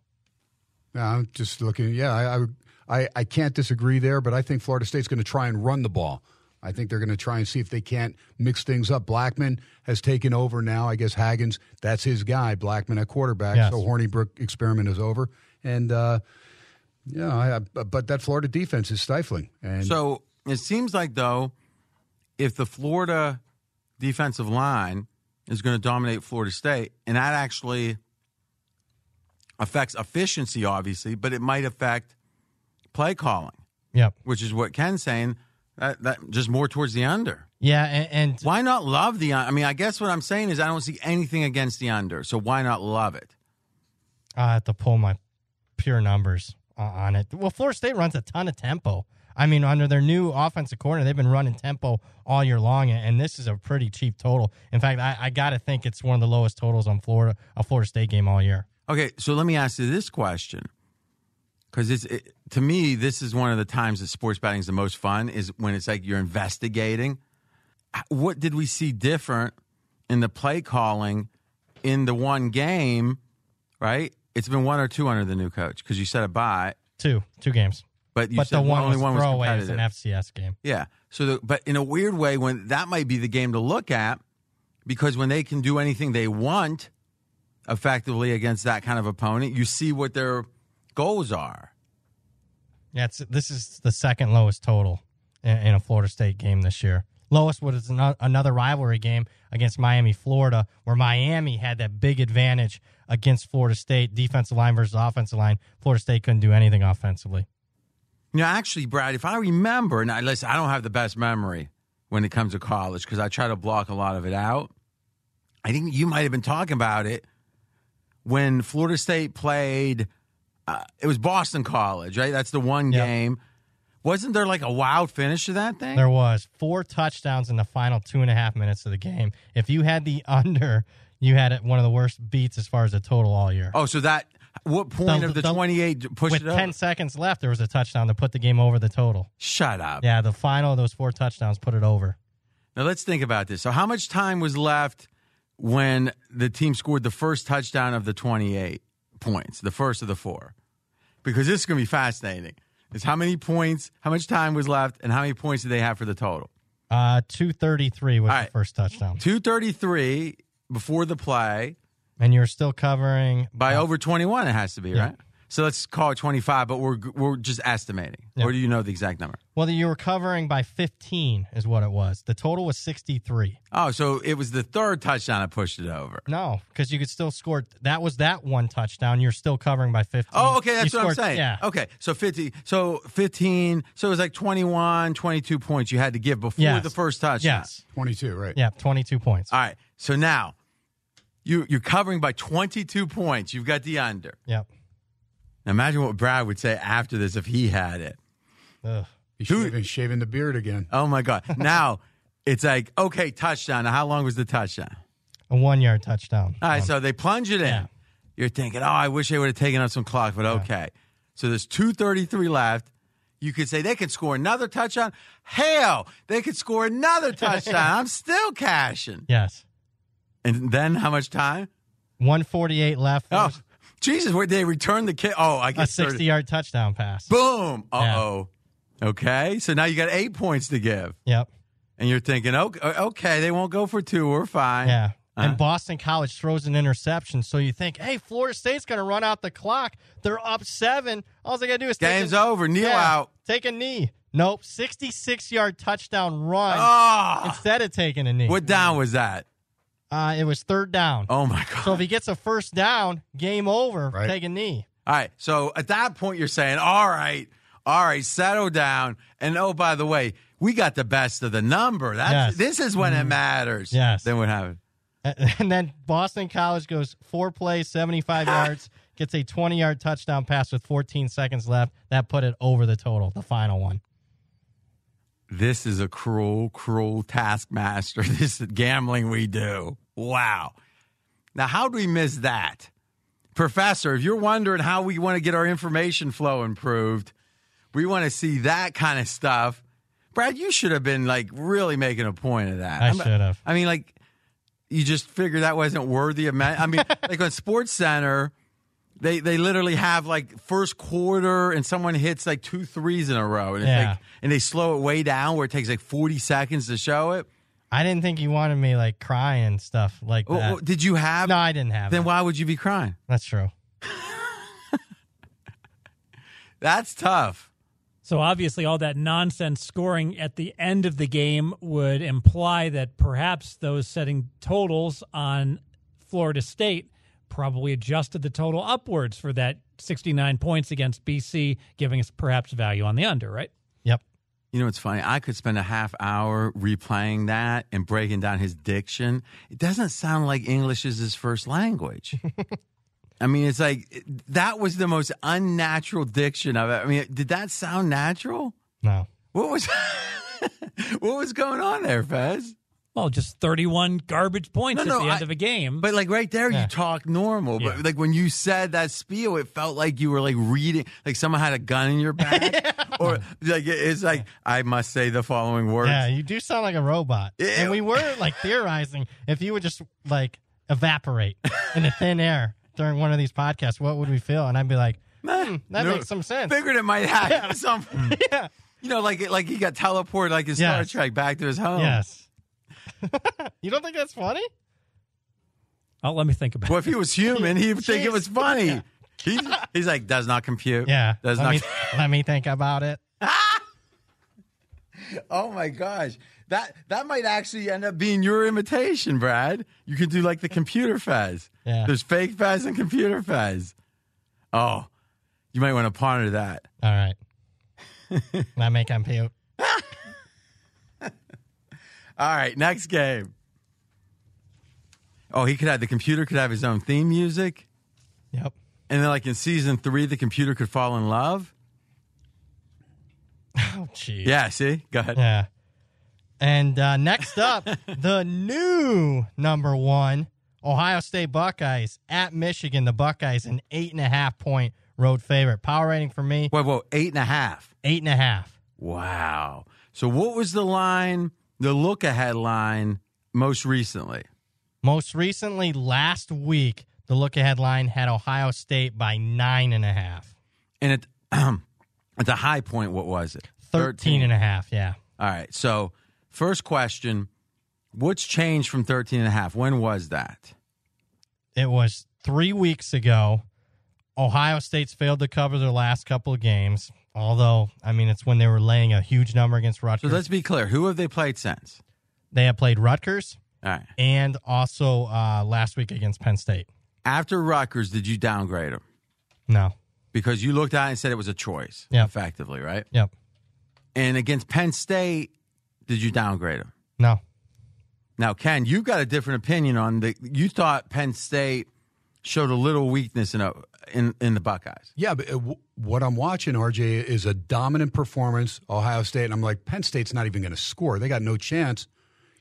No, I'm just looking. Yeah, I, I I I can't disagree there, but I think Florida State's going to try and run the ball. I think they're going to try and see if they can't mix things up. Blackman has taken over now. I guess Haggins, that's his guy. Blackman at quarterback. Yes. So Hornibrook experiment is over. And, uh, yeah, I, I- but that Florida defense is stifling. And So it seems like though, if the Florida defensive line is going to dominate Florida State, and that actually affects efficiency, obviously, but it might affect play calling, Yep. which is what Ken's saying. That, that just more towards the under. Yeah, and, and Why not love the? I mean, I guess what I'm saying is I don't see anything against the under, so why not love it? I have to pull my pure numbers on it. Well, Florida State runs a ton of tempo. I mean, under their new offensive coordinator, they've been running tempo all year long, and this is a pretty cheap total. In fact, I, I got to think it's one of the lowest totals on Florida a Florida State game all year. Okay, so let me ask you this question, because it's it, to me this is one of the times that sports betting is the most fun is when it's like you're investigating. What did we see different in the play calling in the one game? Right, it's been one or two under the new coach because you said a bye, Two, two games. but you but said the one only was one was throwaway competitive. an FCS game. Yeah. So, the, but in a weird way, when that might be the game to look at, because when they can do anything they want, effectively against that kind of opponent, you see what their goals are. Yeah, it's, this is the second lowest total in, in a Florida State game this year. Lowest was another rivalry game against Miami, Florida, where Miami had that big advantage against Florida State, defensive line versus offensive line. Florida State couldn't do anything offensively. You know, actually, Brad, if I remember, and I listen, I don't have the best memory when it comes to college because I try to block a lot of it out. I think you might have been talking about it when Florida State played. Uh, it was Boston College, right? That's the one Yep. game. Wasn't there like a wild finish to that thing? There was four touchdowns in the final two and a half minutes of the game. If you had the under, you had it one of the worst beats as far as the total all year. Oh, so that what point The- of the, the- 28 pushed With it over? 10 seconds left, there was a touchdown to put the game over the total. Shut up. Yeah, the final of those four touchdowns put it over. Now let's think about this. So how much time was left when the team scored the first touchdown of the 28 points, the first of the four? Because this is going to be fascinating. Is how many points, how much time was left, and how many points did they have for the total? Uh, 233 was All the first touchdown. 233 before the play. And you're still covering By uh, over 21, it has to be, Yeah. right? So let's call it 25, but we're, we're just estimating. Yeah. Or do you know the exact number? Well, you were covering by 15 is what it was. The total was 63. Oh, so it was the third touchdown that pushed it over. No, because you could still score. That was that one touchdown. You're still covering by 15. Oh, okay, that's You what I'm saying. Yeah. Okay, so 50, so 15, so it was like 21, 22 points you had to give before Yes. the first touchdown. Yes. 22, right? Yeah, 22 points. All right, so now you, you're covering by 22 points. You've got the under. Yep. Imagine what Brad would say after this if he had it. Ugh. He's Who- shaving, shaving the beard again. Oh my God. Now it's like, okay, touchdown. Now, how long was the touchdown? A one yard touchdown. All right, Um, so they plunge it in. Yeah. You're thinking, oh, I wish they would have taken up some clock, but okay. So there's 233 left. You could say they could score another touchdown. Hell, they could score another touchdown. I'm still cashing. yes. And then how much time? 148 left. Oh, Jesus, where they return the kick? Oh, I guess a 60 yard touchdown pass. Boom. Uh oh. Okay, so now you got eight points to give, Yep. and you're thinking, okay, okay, they won't go for two. We're fine. Yeah. Uh-huh. And Boston College throws an interception, so you think, hey, Florida State's going to run out the clock. They're up seven. All they got to do is take Game's a, over. Kneel Yeah, out. Take a knee. Nope. 66 yard touchdown run Oh, instead of taking a knee. what down was that? Uh, it was third down. Oh my God. So if he gets a first down, game over. Right. Take a knee. All right. So at that point, you're saying, all right, all right, settle down. And oh, by the way, we got the best of the number. That's Yes. This is when it matters. Yes. Then what happened? And then Boston College goes four plays, 75 yards, gets a 20 yard touchdown pass with 14 seconds left. That put it over the total, the final one. This is a cruel, cruel taskmaster. This gambling we do. Wow. Now, how do we miss that? Professor, if you're wondering how we want to get our information flow improved, we want to see that kind of stuff. Brad, you should have been like really making a point of that. I should have. I mean, like, you just figured that wasn't worthy of. Men- I mean, like on Sports Center, They they literally have like first quarter and someone hits like two threes in a row and it's Yeah. like and they slow it way down where it takes like 40 seconds to show it. I didn't think you wanted me like crying and stuff like Oh, that. oh, did you have no, I didn't have. Then that. why would you be crying? That's true. That's tough. So obviously, all that nonsense scoring at the end of the game would imply that perhaps those setting totals on Florida State probably adjusted the total upwards for that 69 points against BC, giving us perhaps value on the under, right? Yep. You know, it's funny. I could spend a half hour replaying that and breaking down his diction. It doesn't sound like English is his first language. I mean, it's like that was the most unnatural diction of it. I mean, did that sound natural? No. What was what was going on there, Fez? Well, just 31 garbage points No, at no, the end I- of a game. But like right there, Yeah. you talk normal. But Yeah. like when you said that spiel, it felt like you were like reading, like someone had a gun in your back, or like it's like I must say the following words. Yeah, you do sound like a robot. Ew. And we were like theorizing if you would just like evaporate in the thin air during one of these podcasts, what would we feel? And I'd be like, hmm, that No, makes some sense. Figured it might have some. yeah. You know, like like he got teleported like in Star Yes. Trek back to his home. Yes. you don't think that's funny? oh, let me think about it. Well, it. if he was human, he'd think it was Jeez. funny. He's, he's like, does not compute. Yeah. Does let, not. me, let me think about it. oh my gosh. That that might actually end up being your imitation, Brad. You could do like the computer Fez. Yeah. There's fake Fez and computer Fez. Oh, you might want to ponder that. All right. let me compute. All right, next game. Oh, he could have the computer could have his own theme music, Yep. and then like in season three, the computer could fall in love. Oh, jeez. Yeah, see, go ahead. Yeah. And uh, next up, the new number one Ohio State Buckeyes at Michigan. The Buckeyes, an eight and a half point road favorite. Power rating for me, Wait, whoa, eight and a half. eight and a half. Wow. So what was the line, the look ahead line most recently? Most recently, last week, the look ahead line had Ohio State by nine and a half. And at at the high point, what was it? 13 and a half, yeah. All right. So first question, what's changed from 13 and a half? When was that? It was three weeks ago. Ohio State's failed to cover their last couple of games. Although, I mean, it's when they were laying a huge number against So Rutgers. let's be clear. Who have they played since? they have played Rutgers All right. and also uh, last week against Penn State. After Rutgers, did you downgrade them? No. Because you looked at it and said it was a choice, Yep. effectively, right? Yep. And against Penn State, did you downgrade them? No. Now, Ken, you've got a different opinion on the. You thought Penn State showed a little weakness in a, in in the Buckeyes. Yeah, but uh, w- what I'm watching, RJ, is a dominant performance. Ohio State, and I'm like, Penn State's not even going to score. They got no chance.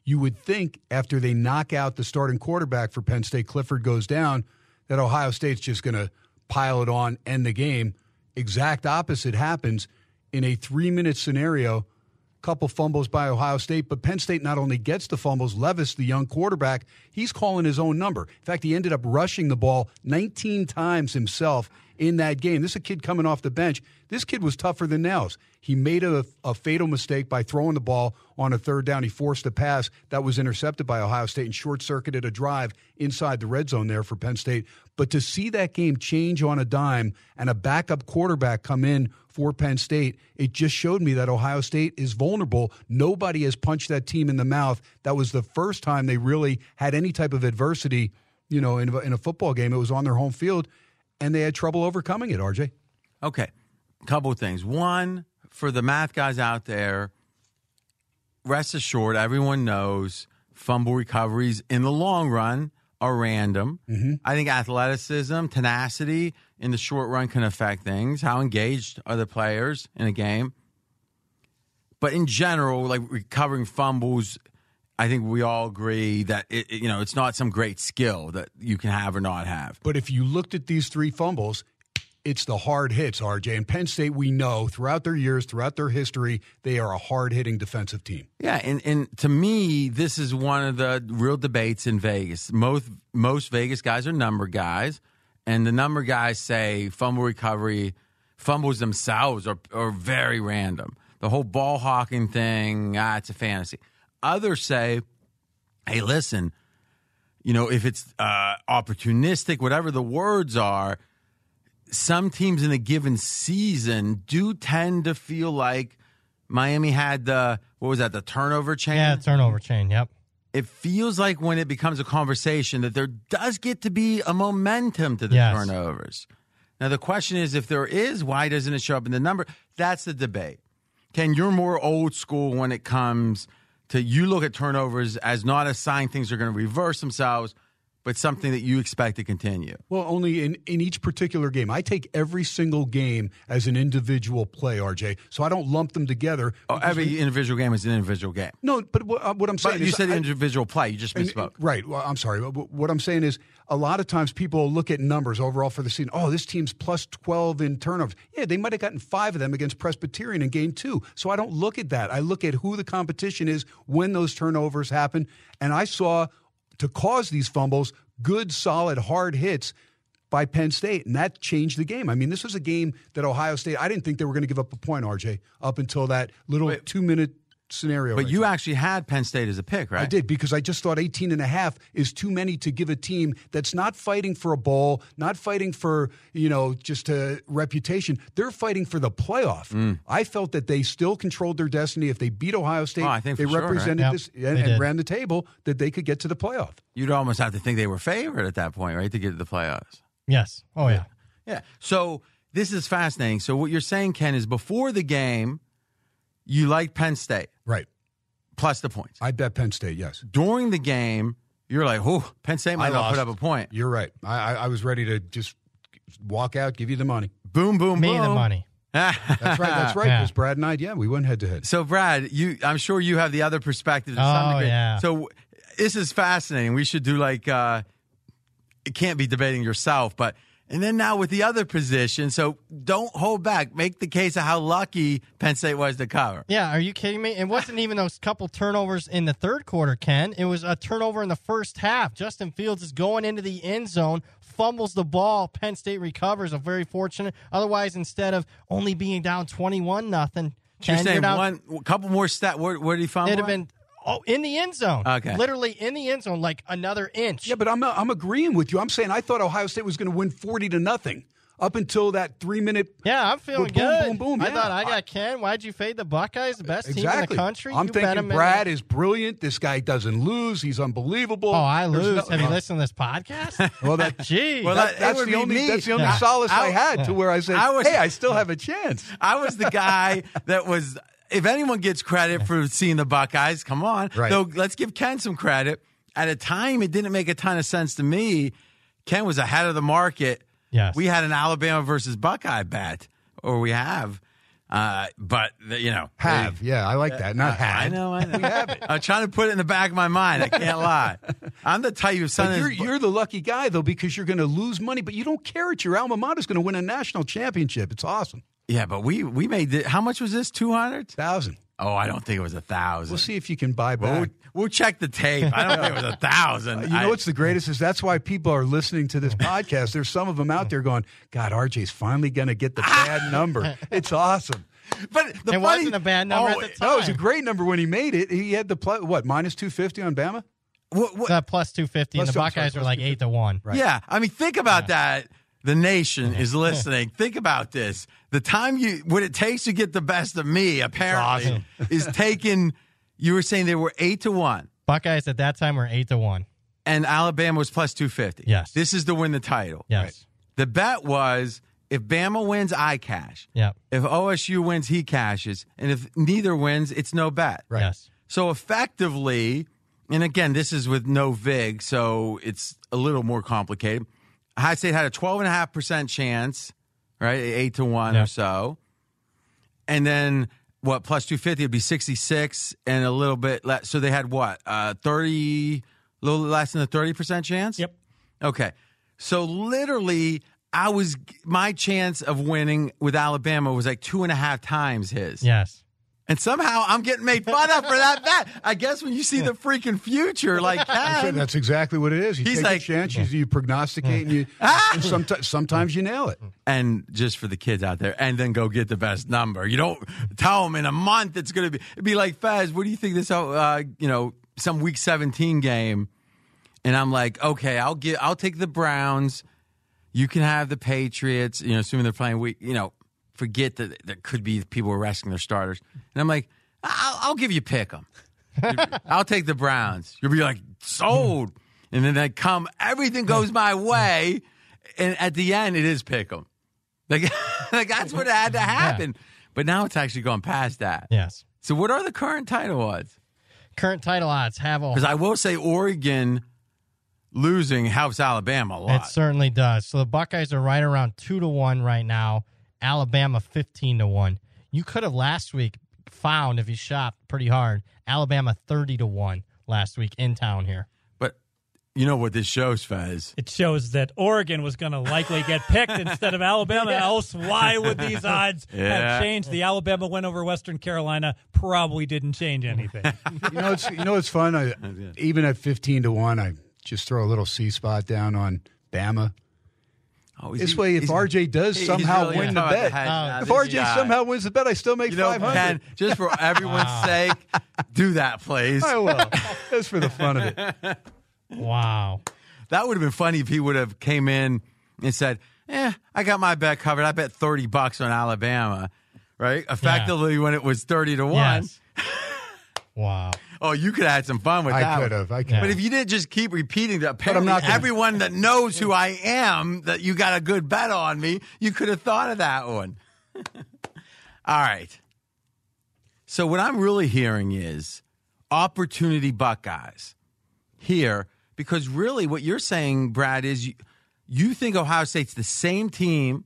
You would think after they knock out the starting quarterback for Penn State, Clifford goes down, that Ohio State's just going to pile it on, end the game. Exact opposite happens in a three minute scenario. Couple fumbles by Ohio State, but Penn State not only gets the fumbles, Levis, the young quarterback, he's calling his own number. In fact, he ended up rushing the ball 19 times himself in that game. This is a kid coming off the bench. This kid was tougher than nails. He made a, a fatal mistake by throwing the ball on a third down. He forced a pass that was intercepted by Ohio State and short circuited a drive inside the red zone there for Penn State. But to see that game change on a dime and a backup quarterback come in for Penn State, it just showed me that Ohio State is vulnerable. Nobody has punched that team in the mouth. That was the first time they really had any type of adversity, you know, in in a football game. It was on their home field, and they had trouble overcoming it. RJ. Okay, A couple of things. One for the math guys out there, rest assured, everyone knows fumble recoveries in the long run are random. Mm-hmm. I think athleticism, tenacity in the short run can affect things. How engaged are the players in a game? But in general, like recovering fumbles, I think we all agree that it, you know it's not some great skill that you can have or not have. But if you looked at these three fumbles, it's the hard hits, RJ. And Penn State, we know throughout their years, throughout their history, they are a hard hitting defensive team. Yeah, and, and to me, this is one of the real debates in Vegas. Most most Vegas guys are number guys, and the number guys say fumble recovery, fumbles themselves are, are very random. The whole ball hawking thing, ah, it's a fantasy. Others say, hey, listen, you know, if it's uh, opportunistic, whatever the words are, some teams in a given season do tend to feel like Miami had the what was that the turnover chain? Yeah, turnover chain. Yep. It feels like when it becomes a conversation that there does get to be a momentum to the Yes. turnovers. Now the question is, if there is, why doesn't it show up in the number? That's the debate. Ken, you're more old school when it comes to you look at turnovers as not a sign things are going to reverse themselves, but something that you expect to continue. Well, only in, in each particular game. I take every single game as an individual play, RJ. So I don't lump them together. Oh, every when- individual game is an individual game. no, but what, uh, what I'm saying But you is said I- individual play. You just misspoke. right. Well, I'm sorry. But what I'm saying is a lot of times people look at numbers overall for the season. Oh, this team's plus 12 in turnovers. Yeah, they might have gotten five of them against Presbyterian in game two. So I don't look at that. I look at who the competition is when those turnovers happen. And I saw to cause these fumbles, good, solid, hard hits by Penn State, and that changed the game. I mean, this was a game that Ohio State, I didn't think they were going to give up a point, RJ, up until that little Wait. two minute scenario. But right you there. actually had Penn State as a pick, right? I did because I just thought 18 and a half is too many to give a team that's not fighting for a bowl, not fighting for, you know, just a reputation. They're fighting for the playoff. Mm. I felt that they still controlled their destiny. If they beat Ohio State, Oh, I think they for sure, right? represented Yep, this and, and ran the table that they could get to the playoff. You'd almost have to think they were favored at that point, right, to get to the playoffs. Yes. Oh yeah. Yeah. So this is fascinating. So what you're saying, Ken, is before the game, you like Penn State Right. plus the points. I bet Penn State, yes. During the game, you're like, oh, Penn State might I not put up a point. You're right. I, I, I was ready to just walk out, give you the money. Boom, boom, boom. Me boom. the money. That's right. That's right. Yeah. Because Brad and I, yeah, we went head to head. So, Brad, you, I'm sure you have the other perspective to some Oh, degree. yeah. So, this is fascinating. We should do like, uh, it can't be debating yourself, but, and then now with the other position. So, don't hold back. Make the case of how lucky Penn State was to cover. Yeah, are you kidding me? It wasn't even those couple turnovers in the third quarter, Ken. It was a turnover in the first half. Justin Fields is going into the end zone, fumbles the ball. Penn State recovers. A very fortunate. Otherwise, instead of only being down twenty-one nothing, So you're saying you're down, one, a couple more stat. Where, where did he fumble? it'd have been oh in the end zone. Okay. literally in the end zone, like another inch. Yeah, but I'm uh, I'm agreeing with you. I'm saying I thought Ohio State was going to win 40 to nothing up until that three minute. Yeah, I'm feeling Boom, good. boom, boom, boom. I yeah. thought I got Ken. Why'd you fade the Buckeyes, the best team in the country? I'm you thinking him Brad is brilliant. This guy doesn't lose. He's unbelievable. Oh, I There's lose. no- Have you uh, listened to this podcast? Well, that, Gee, Well, that- that- that's would the be only me. that's the only Yeah. solace I, I- had to where I said, I was- "Hey, I still have a chance." I was the guy that was. If anyone gets credit for seeing the Buckeyes, come on. Right. So let's give Ken some credit. At a time, it didn't make a ton of sense to me. Ken was ahead of the market. Yes. We had an Alabama versus Buckeye bet, or we have. Uh, but you know, Have yeah, I like that. Not had. I know, I know. We have it. I'm trying to put it in the back of my mind. I can't lie. I'm the type of son. You're, you're the lucky guy though because you're going to lose money, but you don't care. It's your alma mater is going to win a national championship. It's awesome. Yeah, but we we made it. How much was this? Two hundred? Thousand. Oh, I don't think it was a thousand. We'll see if you can buy We'll, back. we'll check the tape. I don't think it was a thousand. You know I- what's the greatest is that's why people are listening to this podcast. There's some of them out there going, "God, RJ's finally going to get the bad number." It's awesome. But the it funny, wasn't a bad number Oh, at the time. No, it was a great number when he made it. He had the pl- what minus two fifty on Bama. what- what- Uh, plus 250, and the two- I'm Buckeyes are plus like 8 to 1. Right. Yeah, I mean, think about that. The nation is listening. think about this. The time you, what it takes to get the best of me, apparently, is taken. You were saying they were eight to one, Buckeyes at that time were 8 to 1. and Alabama was plus two fifty. Yes. this is to win the title. Yes. The bet was if Bama wins, I cash. Yep. If OSU wins, he cashes, and if neither wins, it's no bet. Yes. So effectively, and again, this is with no VIG, so it's a little more complicated. Ohio State had a 12.5% chance, right? Eight to one Yeah. or so. And then what, plus 250 would be 66 and a little bit less. So they had what, uh, 30, a little less than a 30% chance? Yep. Okay. So literally, I was, my chance of winning with Alabama was like two and a half times his. Yes. And somehow I'm getting made fun of for that bet. I guess when you see the freaking future, like That's, exactly what it is. You He's take like- a chance, you, you prognosticate, and you and sometimes sometimes you nail it. and just for the kids out there, and then go get the best number. You don't tell them in a month it's going to be. It'd be like Fez. What do you think this? Uh, you know, some week 17 game, and I'm like, okay, I'll get, I'll take the Browns. You can have the Patriots. You know, assuming they're playing week. You know, forget that there could be people resting their starters, and I'm like, I'll, I'll give you pick 'em. I'll take the Browns. You'll be like, sold. And then they come, everything goes my way. And at the end, it is pick 'em. Like, like that's what had to happen. But now it's actually gone past that. Yes. So what are the current title odds? Current title odds have all. Because I will say Oregon losing helps Alabama a It certainly does. So the Buckeyes are right around two to one right now. Alabama fifteen to one. You could have last week found if you shopped pretty hard. Alabama thirty to one last week in town here. But you know what this shows, Fez? It shows that Oregon was going to likely get picked instead of Alabama. Else, why would these odds Yeah. have changed? The Alabama win over Western Carolina probably didn't change anything. You know, it's you know it's fun. I, even at fifteen to one, I just throw a little C spot down on Bama. Oh, This he- way, if RJ does somehow really win the bet, head now. if RJ guy. somehow wins the bet, I still make You know, five hundred. Ken, just for everyone's sake, do that, please. I will. Just for the fun of it. Wow. That would have been funny if he would have came in and said, "Eh, I got my bet covered. I bet thirty bucks on Alabama." Right? Effectively, when it was thirty to one. Yes. wow. Oh, you could have had some fun with I that. I could have. I could. But if you didn't just keep repeating that, apparently not gonna- everyone that knows who I am, that you got a good bet on me, you could have thought of that one. All right. So what I'm really hearing is opportunity Buckeyes here because really what you're saying, Brad, is you, you think Ohio State's the same team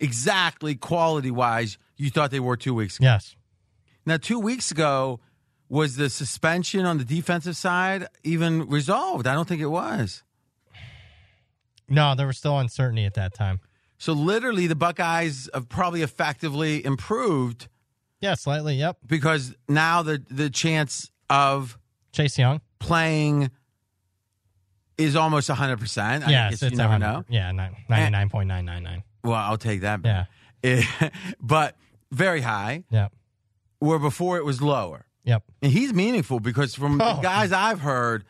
exactly quality wise you thought they were two weeks ago. Yes. Now, two weeks ago, was the suspension on the defensive side even resolved? I don't think it was. No, there was still uncertainty at that time. So, literally, the Buckeyes have probably effectively improved Yeah, slightly. Yep. because now the, the chance of Chase Young. playing is almost 100%. Yeah, Yes, it's you never 100 know. Yeah, ninety nine point nine nine nine. Well, I'll take that. Yeah. But very high, Yeah, where before it was lower. Yep. And he's meaningful because from the Oh. guys I've heard,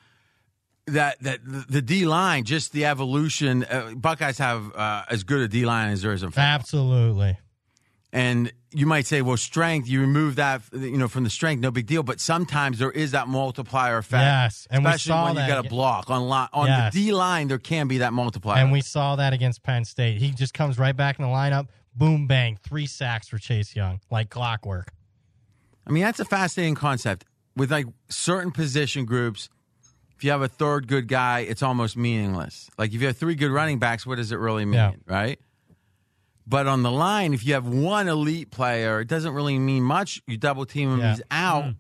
that that the- the D line, just the evolution. Uh, Buckeyes have uh, as good a D line as there is in football. Absolutely. And you might say, well, strength. You remove that, you know, from the strength, no big deal. But sometimes there is that multiplier effect. Yes, and we especially saw when you that got a block on li- on Yes. the D line. There can be that multiplier. And we saw that against Penn State. He just comes right back in the lineup. Boom, bang, three sacks for Chase Young, like clockwork. I mean, that's a fascinating concept with like certain position groups. If you have a third good guy, it's almost meaningless. Like if you have three good running backs, what does it really mean, Yeah. right? But on the line, if you have one elite player, it doesn't really mean much. You double team him, Yeah. he's out. Mm-hmm.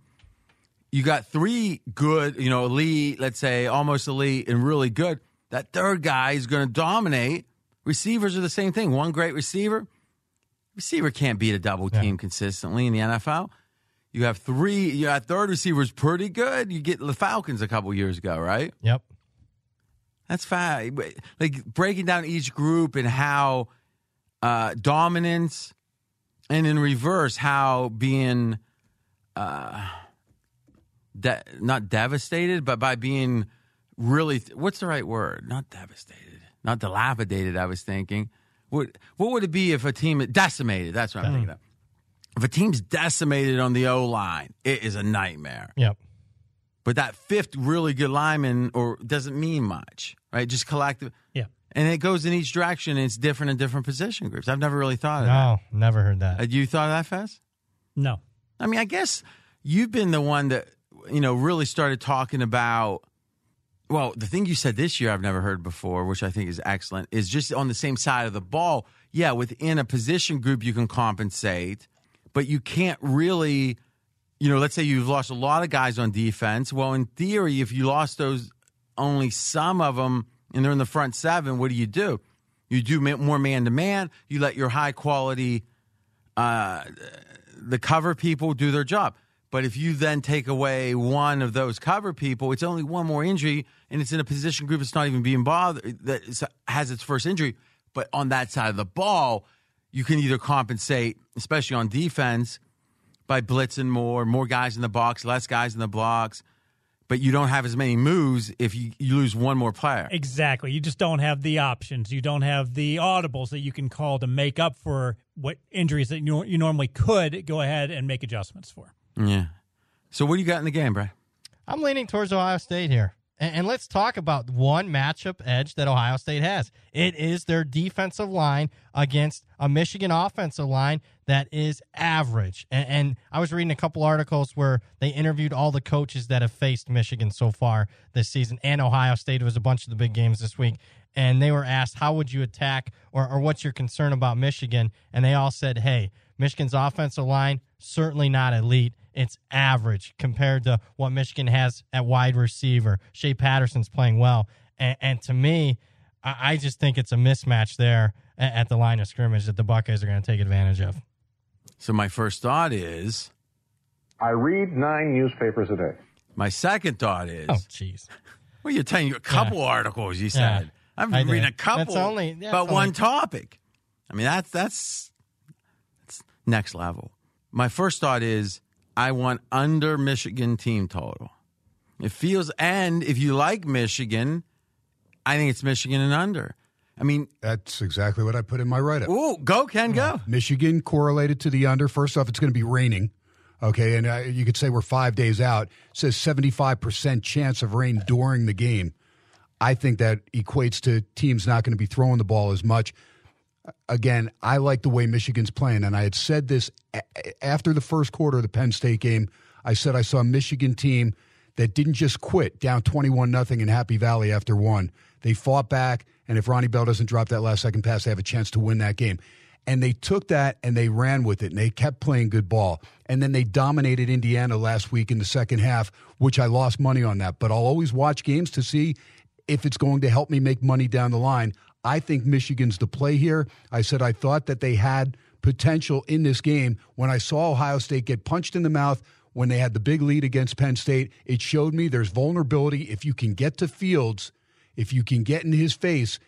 You got three good, you know, elite, let's say almost elite and really good. That third guy is going to dominate. Receivers are the same thing. One great receiver, receiver can't beat a double team consistently in the NFL. You have three, you have third receivers pretty good. You get the Falcons a couple years ago, right? Yep. That's fine. Like breaking down each group and how uh, dominance, and in reverse, how being uh, de- not devastated, but by being really, what's the right word? Not devastated, not dilapidated. I was thinking, what what would it be if a team decimated? That's what I'm thinking of. If a team's decimated on the O line, it is a nightmare. Yep. But that fifth really good lineman or doesn't mean much, right? Just collective. Yeah. And it goes in each direction and it's different in different position groups. I've never really thought of that. No, never heard that. Had you thought of that, Fez? No. I mean, I guess you've been the one that, you know, really started talking about. Well, the thing you said this year I've never heard before, which I think is excellent, is just on the same side of the ball. Yeah, within a position group, you can compensate, but you can't really, you know, let's say you've lost a lot of guys on defense. Well, in theory, if you lost those, only some of them, and they're in the front seven, what do you do? You do more man to man. You let your high quality uh, the cover people do their job. But if you then take away one of those cover people, it's only one more injury, and it's in a position group that's not even being bothered that has its first injury. But on that side of the ball, you can either compensate, especially on defense, by blitzing more, more guys in the box, less guys in the blocks. But you don't have as many moves if you, you lose one more player. Exactly. You just don't have the options. You don't have the audibles that you can call to make up for what injuries that you, you normally could go ahead and make adjustments for. Yeah. So what do you got in the game, Brad? I'm leaning towards Ohio State here. And, and let's talk about one matchup edge that Ohio State has. It is their defensive line against a Michigan offensive line that is average. And, and I was reading a couple articles where they interviewed all the coaches that have faced Michigan so far this season and Ohio State. It was a bunch of the big games this week. And they were asked, how would you attack or, or what's your concern about Michigan? And they all said, hey, Michigan's offensive line, certainly not elite. It's average compared to what Michigan has at wide receiver. Shea Patterson's playing well. And, and to me, I, I just think it's a mismatch there at, at the line of scrimmage that the Buckeyes are going to take advantage of. So my first thought is I read nine newspapers a day. my second thought is Oh, jeez. well, you're telling you a couple articles. You said Yeah, I've I been did. reading a couple That's only- yeah, about it's one topic. I mean that's that's that's next level. My first thought is I want under Michigan team total. It feels and if you like Michigan, I think it's Michigan and under. I mean, That's exactly what I put in my write up. ooh, go Ken, go. Michigan correlated to the under. First off, it's going to be raining. Okay, and uh, you could say we're five days out. It says seventy five percent chance of rain during the game. I think that equates to teams not going to be throwing the ball as much. Again, I like the way Michigan's playing, and I had said this after the first quarter of the Penn State game. I said I saw a Michigan team that didn't just quit down twenty one nothing in Happy Valley after one. They fought back, and if Ronnie Bell doesn't drop that last second pass, they have a chance to win that game. And they took that and they ran with it, and they kept playing good ball. And then they dominated Indiana last week in the second half, which I lost money on that. But I'll always watch games to see if it's going to help me make money down the line. I think Michigan's the play here. I said I thought that they had potential in this game. When I saw Ohio State get punched in the mouth when they had the big lead against Penn State, it showed me there's vulnerability. If you can get to Fields, if you can get in his face,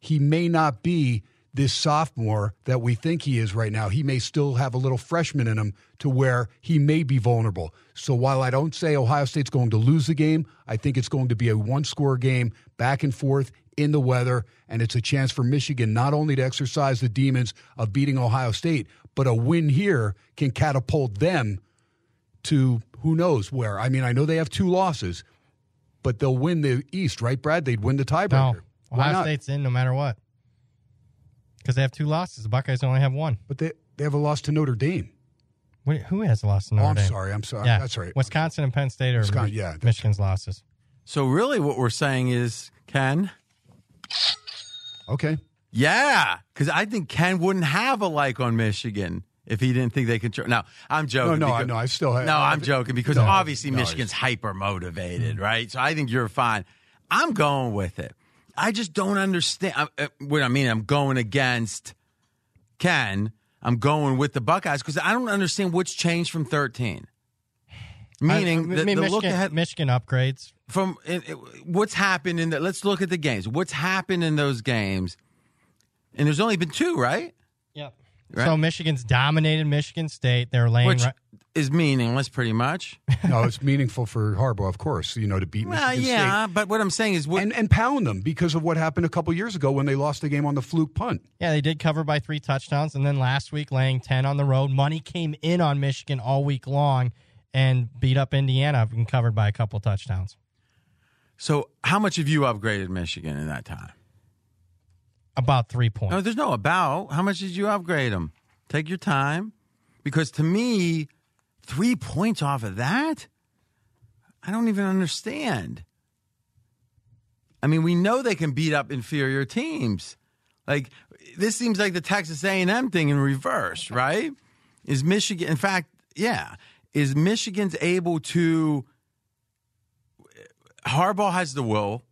he may not be this sophomore that we think he is right now. He may still have a little freshman in him to where he may be vulnerable. So while I don't say Ohio State's going to lose the game, I think it's going to be a one score game back and forth in the weather. And it's a chance for Michigan not only to exercise the demons of beating Ohio State, but a win here can catapult them to who knows where. I mean, I know they have two losses, but they'll win the East, right, Brad? They'd win the tiebreaker. No, Ohio not? State's in no matter what because they have two losses. The Buckeyes only have one. But they, they have a loss to Notre Dame. Wait, who has lost to Notre oh, I'm Dame? sorry. I'm sorry. Yeah, That's right. Wisconsin and Penn State are Wisconsin, yeah, that's Michigan's losses. So really what we're saying is Ken, Okay. yeah, cuz I think Ken wouldn't have a like on Michigan if he didn't think they could. Now, I'm joking. No, no, I because- know. I still have. No, I'm joking because No, obviously no, Michigan's hyper motivated, right? So I think you're fine. I'm going with it. I just don't understand I- uh, what I mean. I'm going against Ken. I'm going with the Buckeyes because I don't understand what's changed from 13. Meaning, I, I the, mean, the Michigan, look ahead Michigan upgrades. from it, it- what's happened in the. Let's look at the games. What's happened in those games? And there's only been two, right? Yep. Right. So Michigan's dominated Michigan State. They're laying Which right. is meaningless, pretty much. no, it's meaningful for Harbaugh, of course. You know, to beat well, Michigan yeah, but what I'm saying is, State what, and and pound them because of what happened a couple years ago when they lost the game on the fluke punt. Yeah, they did cover by three touchdowns, and then last week laying ten on the road. Money came in on Michigan all week long and beat up Indiana and covered by a couple touchdowns. so how much have you upgraded Michigan in that time? About three points. No, there's no about. How much did you upgrade them? Take your time, because to me, three points off of that, I don't even understand. I mean, we know they can beat up inferior teams. Like this seems like the Texas A&M thing in reverse, right? Is Michigan? In fact, yeah, is Michigan's able to? Harbaugh has the will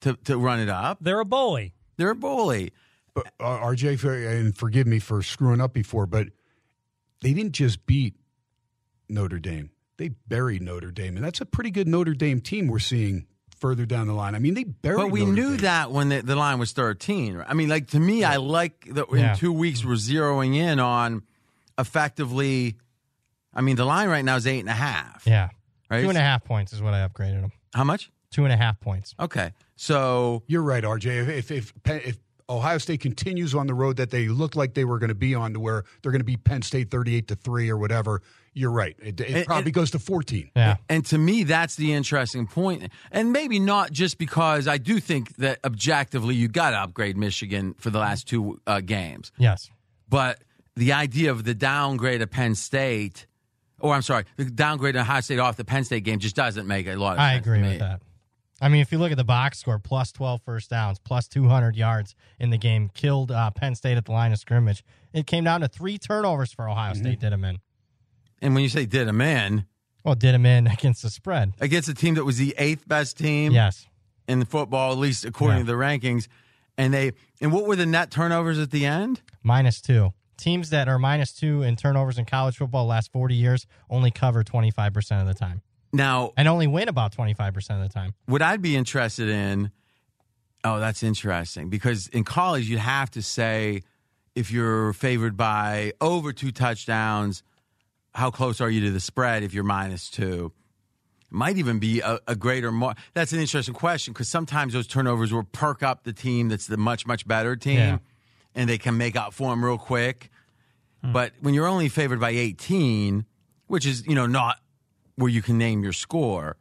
to to run it up. They're a bully. They're a bully. But uh, RJ, for- and forgive me for screwing up before, but they didn't just beat Notre Dame; they buried Notre Dame, and that's a pretty good Notre Dame team we're seeing further down the line. I mean, they buried. But we Notre knew Dame. that when the, the line was 13. I mean, like to me, I like that in Yeah. two weeks we're zeroing in on effectively. I mean, the line right now is eight and a half. Yeah. Right? Two and a half points is what I upgraded them. How much? Two and a half points. Okay. So You're right, RJ. If if if, if Ohio State continues on the road that they looked like they were going to be on, to where they're going to be Penn State 38 to three or whatever, you're right. It, it And- probably and- goes to 14. Yeah. And to me, that's the interesting point. And maybe not just because I do think that objectively you got to upgrade Michigan for the last two uh, games. Yes. But the idea of the downgrade of Penn State, or I'm sorry, the downgrade of Ohio State off the Penn State game just doesn't make a lot of I sense. agree to me. with that. I mean, if you look at the box score, plus 12 first downs, plus 200 yards in the game, killed uh, Penn State at the line of scrimmage. It came down to three turnovers for Ohio State, did them in. And when you say did them in, Well, did them in against the spread. against a team that was the eighth best team Yes. in the football, at least according Yeah. to the rankings, and they and what were the net turnovers at the end? Minus two. Teams that are minus two in turnovers in college football last 40 years only cover 25% of the time Now, and only win about 25% of the time. what I'd be interested in, oh, that's interesting because in college you'd have to say if you're favored by over two touchdowns, how close are you to the spread if you're minus two? Might even be a, a greater more. That's an interesting question because sometimes those turnovers will perk up the team that's the much much better team, Yeah. and they can make up for them real quick. Mm. But when you're only favored by 18, which is you know not where you can name your score,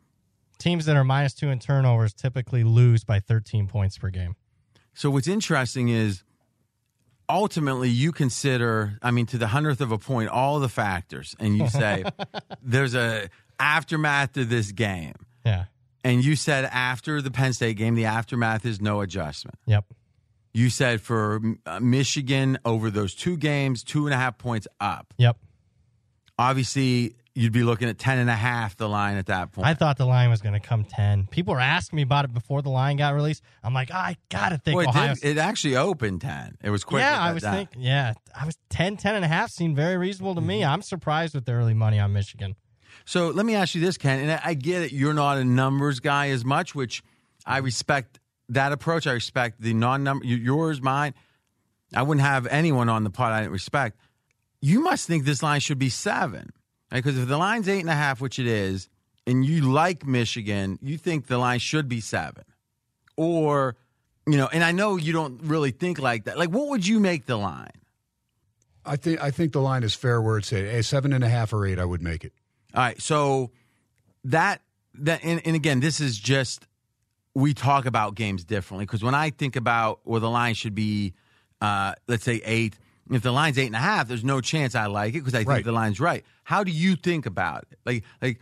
Teams that are minus two in turnovers typically lose by 13 points per game. So what's interesting is ultimately you consider, I mean, to the hundredth of a point, all the factors, and you say there's a aftermath to this game. Yeah. And you said after the Penn State game, the aftermath is no adjustment. Yep. You said for uh, Michigan over those two games, two and a half points up. Yep. Obviously, you'd be looking at ten and a half the line at that point. I thought the line was going to come 10. People were asking me about it before the line got released. I'm like, I got to think Well, it, Ohio did- it actually opened ten. It was quick. Yeah, I was thinking, yeah, I was 10, 10 and a half seemed very reasonable to Mm-hmm. me. I'm surprised with the early money on Michigan. So let me ask you this, Ken, and I get it. You're not a numbers guy as much, which I respect that approach. I respect the non-number, yours, mine. I wouldn't have anyone on the pod I didn't respect. You must think this line should be seven, because if the line's eight and a half, which it is, and you like Michigan, you think the line should be seven, or you know. And I know you don't really think like that. Like, what would you make the line? I think I think the line is fair where it's at. A seven and a half or eight, I would make it. All right, so that that and, and again, this is just we talk about games differently because when I think about where the line should be, uh, let's say eight. If the line's eight and a half, there's no chance I like it because I think Right. the line's right. How do you think about it? Like, like,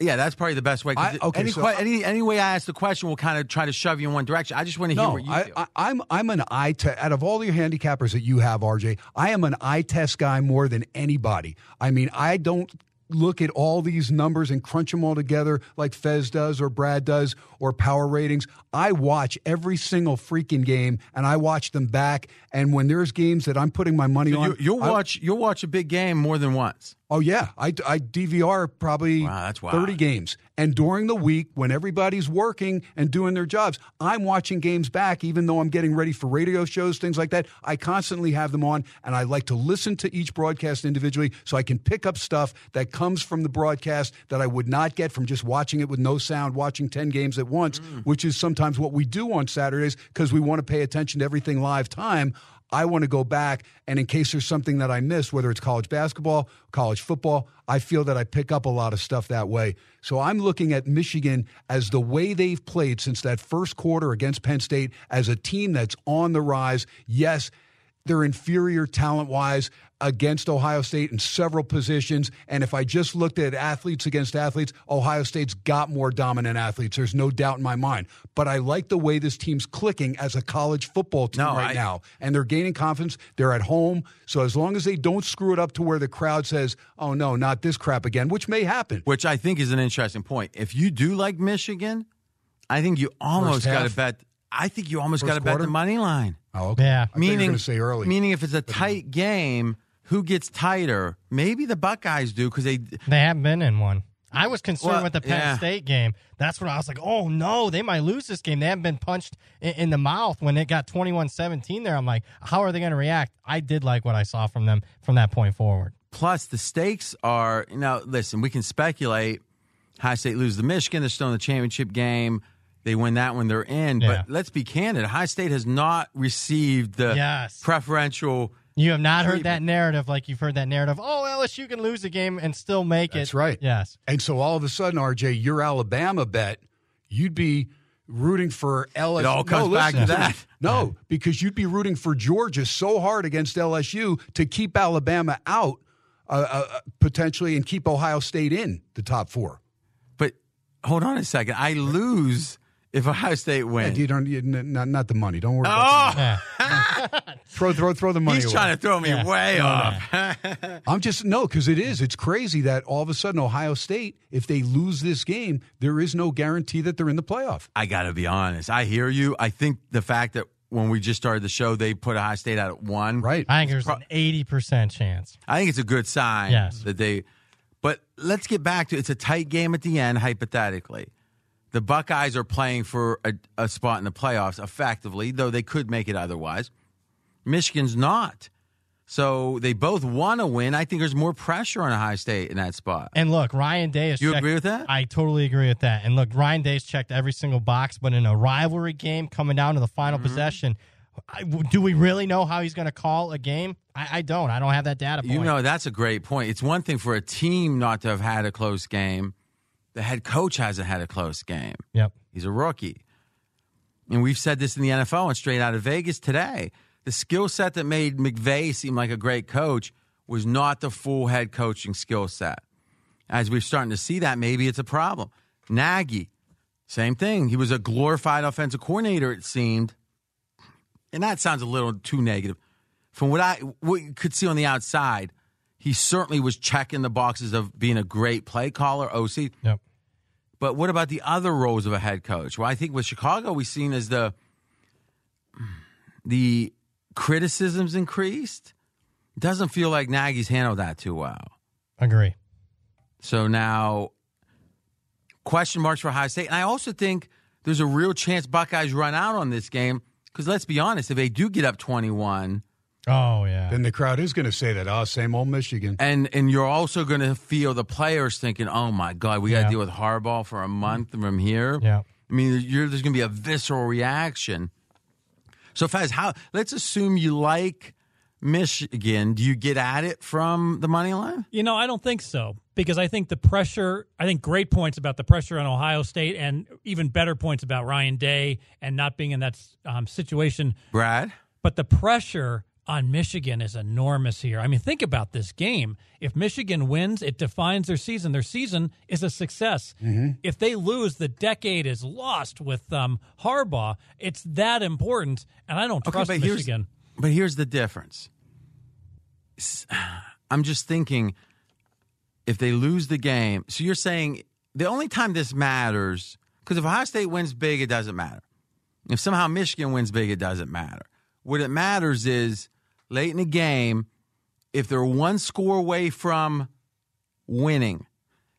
yeah, that's probably the best way. I- okay, any, so que- I- any any way I ask the question will kind of try to shove you in one direction. I just want to hear No, what you I, feel. I, I'm I'm an eye test. Out of all your handicappers that you have, RJ, I am an eye test guy more than anybody. I mean, I don't look at all these numbers and crunch them all together like Fez does or Brad does or power ratings. I watch every single freaking game and I watch them back. And when there's games that I'm putting my money So on, you, you'll I- watch you'll watch a big game more than once. Oh yeah, I, I DVR probably Wow, thirty games, and during the week when everybody's working and doing their jobs, I'm watching games back. Even though I'm getting ready for radio shows, things like that, I constantly have them on, and I like to listen to each broadcast individually, so I can pick up stuff that comes from the broadcast that I would not get from just watching it with no sound, watching ten games at once, mm. which is sometimes what we do on Saturdays because we want to pay attention to everything live time. I want to go back and in case there's something that I missed, whether it's college basketball, college football, I feel that I pick up a lot of stuff that way. So I'm looking at Michigan as the way they've played since that first quarter against Penn State as a team that's on the rise. Yes, they're inferior talent wise against Ohio State in several positions. And if I just looked at athletes against athletes, Ohio State's got more dominant athletes. There's no doubt in my mind. But I like the way this team's clicking as a college football team No, right I- now. And they're gaining confidence. They're at home. So as long as they don't screw it up to where the crowd says, oh no, not this crap again, which may happen. which I think is an interesting point. If you do like Michigan, I think you almost got to bet. I think you almost got to bet the money line. Oh, okay. Yeah. I you were meaning, say early. meaning if it's a tight game, who gets tighter? Maybe the Buckeyes do because they They haven't been in one. I was concerned Well, with the Penn yeah. State game. That's when I was like, oh no, they might lose this game. They haven't been punched in, in the mouth when it got 21 17 there. I'm like, how are they going to react? I did like what I saw from them from that point forward. Plus, the stakes are you know. Listen, we can speculate. High State lose to Michigan. They're still in the championship game. They win that when they're in. Yeah. But let's be candid. High State has not received the Yes. preferential. You have not heard that narrative like you've heard that narrative. Oh, LSU can lose a game and still make it. That's right. Yes. And so all of a sudden, RJ, your Alabama bet, you'd be rooting for LSU. It all comes no, back listen, to that. No, because you'd be rooting for Georgia so hard against LSU to keep Alabama out uh, uh, potentially and keep Ohio State in the top four. But hold on a second. I lose if Ohio State Yeah, wins. you don't, you, not, not the money. Don't worry about the oh! money. oh, Throw, throw, throw the money he's away. trying to throw me Yeah. way off. I'm just no, because it is. It's crazy that all of a sudden Ohio State, if they lose this game, there is no guarantee that they're in the playoff. I got to be honest. I hear you. I think the fact that when we just started the show, they put Ohio State out at one. Right. I think there's an 80% chance. I think it's a good sign Yes. that they. But let's get back to it's a tight game at the end. Hypothetically, the Buckeyes are playing for a, a spot in the playoffs effectively, though they could make it otherwise. Michigan's not, so they both want to win. I think there's more pressure on Ohio State in that spot. And look, Ryan Day has You checked- agree with that? I totally agree with that. And look, Ryan Day's checked every single box, but in a rivalry game coming down to the final Mm-hmm. possession, I, do we really know how he's going to call a game? I, I don't. I don't have that data point. You know, that's a great point. It's one thing for a team not to have had a close game. The head coach hasn't had a close game. Yep. He's a rookie. And we've said this in the NFL and straight out of Vegas today. The skill set that made McVay seem like a great coach was not the full head coaching skill set. As we're starting to see that, maybe it's a problem. Nagy, same thing. He was a glorified offensive coordinator, it seemed. And that sounds a little too negative. From what I what you could see on the outside, he certainly was checking the boxes of being a great play caller, OC. Yep. But what about the other roles of a head coach? Well, I think with Chicago, we've seen as the the criticisms increased. It doesn't feel like Nagy's handled that too well. Agree. So now, question marks for Ohio State. And I also think there's a real chance Buckeyes run out on this game because let's be honest, if they do get up 21, Oh, yeah. Then the crowd is going to say that. Oh, same old Michigan. and and you're also going to feel the players thinking, "Oh my God, we got to Yeah. deal with Harbaugh for a month from here." Yeah. I mean, you're, there's going to be a visceral reaction. So, Fez, how? Let's assume you like Michigan. Do you get at it from the money line? You know, I don't think so because I think the pressure, I think great points about the pressure on Ohio State and even better points about Ryan Day and not being in that um, situation. Brad, But the pressure on Michigan is enormous here. I mean, think about this game. If Michigan wins, it defines their season. Their season is a success. If they lose, the decade is lost with um, Harbaugh. It's that important, and I don't trust but here's Michigan. but here's the difference. I'm just thinking if they lose the game. So you're saying the only time this matters because if Ohio State wins big, it doesn't matter. If somehow Michigan wins big, it doesn't matter. What it matters is late in the game, if they're one score away from winning.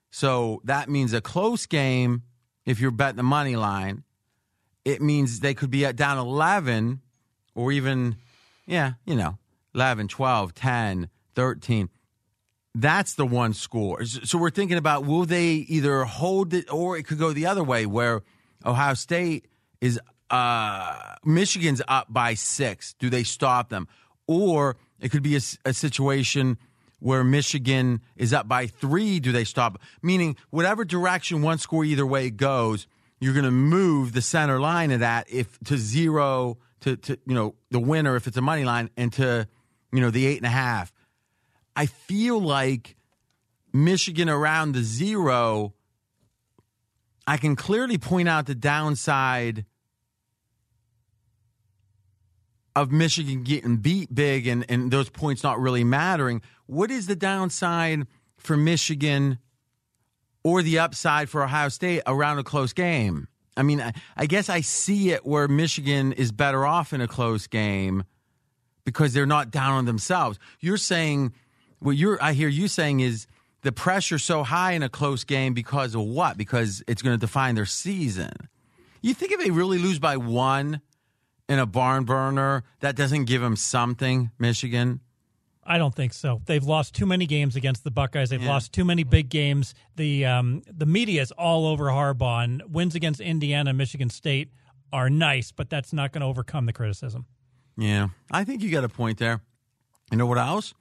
So that means a close game if you're betting the money line. It means they could be at down 11 or even, yeah, you know, 11, 12, 10, 13. That's the one score. So we're thinking about will they either hold it or it could go the other way where Ohio State is, uh, Michigan's up by six. Do they stop them? Or it could be a situation where Michigan is up by three. Do they stop? Meaning, whatever direction one score either way goes, you're going to move the center line of that if to zero to, to you know the winner if it's a money line and to you know the eight and a half. I feel like Michigan around the zero. I can clearly point out the downside of Michigan getting beat big and, and those points not really mattering. What is the downside for Michigan or the upside for Ohio State around a close game? I mean, I, I guess I see it where Michigan is better off in a close game, because they're not down on themselves. You're saying what you're I hear you saying is the pressure so high in a close game because of what? Because it's going to define their season. You think if they really lose by one in a barn burner, that doesn't give them something, Michigan? I don't think so. They've lost too many games against the Buckeyes. They've lost too many big games. The um, the media is all over Harbaugh. And wins against Indiana, Michigan State are nice, but that's not going to overcome the criticism. Yeah, I think you got a point there. You know what else?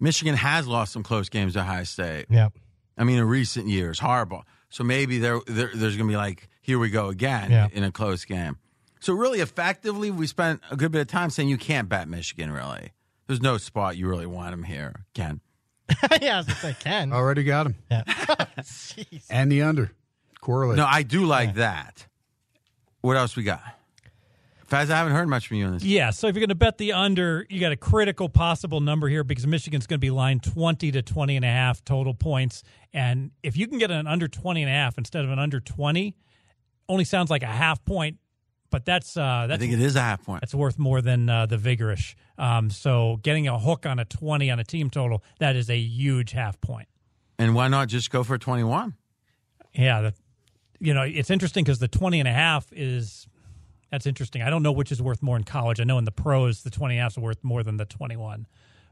Michigan has lost some close games to High State. Yeah, I mean, in recent years, Harbaugh. So maybe there, there there's going to be like, here we go again Yeah. in a close game. So really, effectively, we spent a good bit of time saying you can't bet Michigan. Really, there's no spot you really want them here, Ken. yeah, I was gonna say Ken. Already got him. Yeah. And the under. Correlate. No, I do like that. What else we got? Fez, I haven't heard much from you on this. Yeah, so if you're going to bet the under, you got a critical possible number here because Michigan's going to be lined 20 to 20 and a half total points. And if you can get an under 20 and a half instead of an under 20, only sounds like a half point, but that's uh that's I think it is a half point. that's worth more than uh, the vigorish. Um, so getting a hook on a 20 on a team total, that is a huge half point. And why not just go for 21? Yeah, the, you know, it's interesting because the 20 and a half is that's interesting. I don't know which is worth more in college. I know in the pros the 20 and a half is worth more than the 21.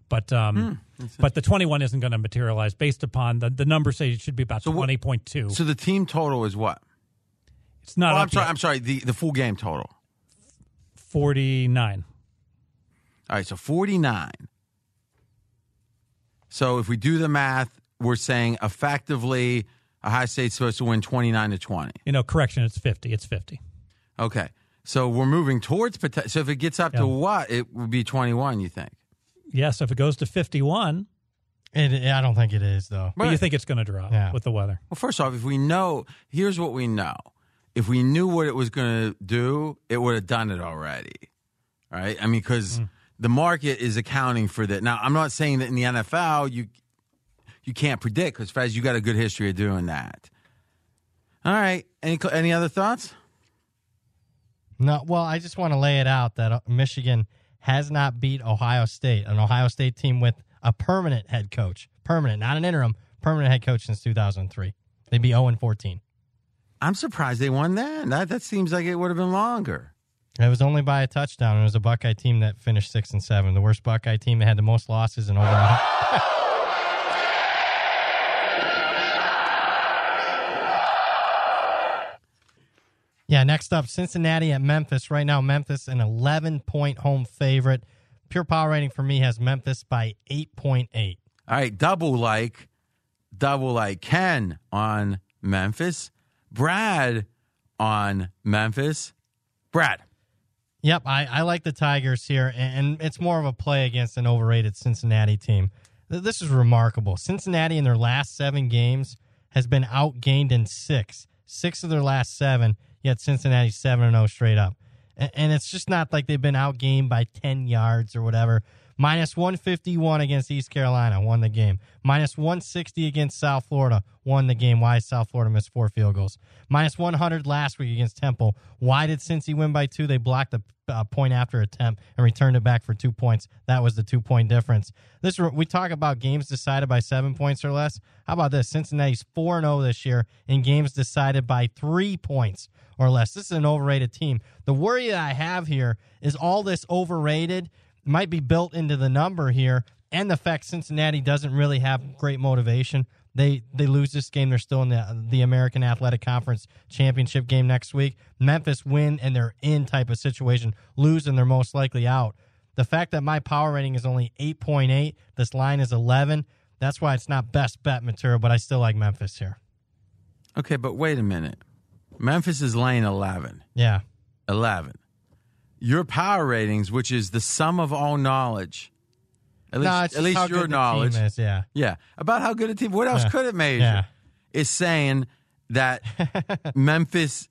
But um but the 21 isn't going to materialize based upon the the numbers say it should be about So 20.2. So the team total is what? It's not Oh, up I'm sorry. yet. I'm sorry. The the full game total. 49. All right, so 49. So if we do the math, we're saying effectively Ohio State's supposed to win 29 to 20. You know, correction, it's 50. It's 50. Okay. So we're moving towards potential. So if it gets up Yeah. to what? It would be 21, you think? Yeah, so if it goes to 51, It, I don't think it is though. but you think it's going to drop Yeah. with the weather. Well, first off, if we know, here's what we know. If we knew what it was going to do, it would have done it already. Right? I mean, because the market is accounting for that. Now, I'm not saying that in the NFL you you can't predict because Fez, you got a good history of doing that. All right. Any any other thoughts? No, well, I just want to lay it out that uh, Michigan has not beat Ohio State, an Ohio State team with a permanent head coach, permanent, not an interim, permanent head coach since 2003. They'd be 0 and 14. I'm surprised they won that. That that seems like it would have been longer. It was only by a touchdown. It was a Buckeye team that finished six and seven. The worst Buckeye team that had the most losses in over. a hun- yeah. Next up, Cincinnati at Memphis. Right now, Memphis an 11 point home favorite. Pure power rating for me has Memphis by 8.8. All right, double like, double like Ken on Memphis, Brad on Memphis, Brad. Yep, I, I like the Tigers here, and, it's more of a play against an overrated Cincinnati team. This is remarkable. Cincinnati in their last seven games has been outgained in six, six of their last seven. Yet Cincinnati seven and zero straight up, and, it's just not like they've been outgained by ten yards or whatever. Minus 151 against East Carolina, won the game. Minus 160 against South Florida, won the game. Why South Florida missed four field goals. Minus 100 last week against Temple. Why did Cincy win by two? They blocked the uh, point after attempt and returned it back for two points. That was the two point difference. This we talk about games decided by seven points or less. How about this? Cincinnati's 4 0 this year in games decided by three points or less. This is an overrated team. The worry that I have here is all this overrated might be built into the number here, and the fact Cincinnati doesn't really have great motivation. They they lose this game. They're still in the the American Athletic Conference championship game next week. Memphis win and they're in type of situation. Lose and they're most likely out. The fact that my power rating is only eight point eight, this line is eleven. That's why it's not best bet material, but I still like Memphis here. Okay, but wait a minute. Memphis is laying 11. Yeah. 11. Your power ratings, which is the sum of all knowledge, at least, No, it's at least your knowledge, is, yeah. yeah, about how good a team. What else Yeah. could it measure? Yeah. Is saying that Memphis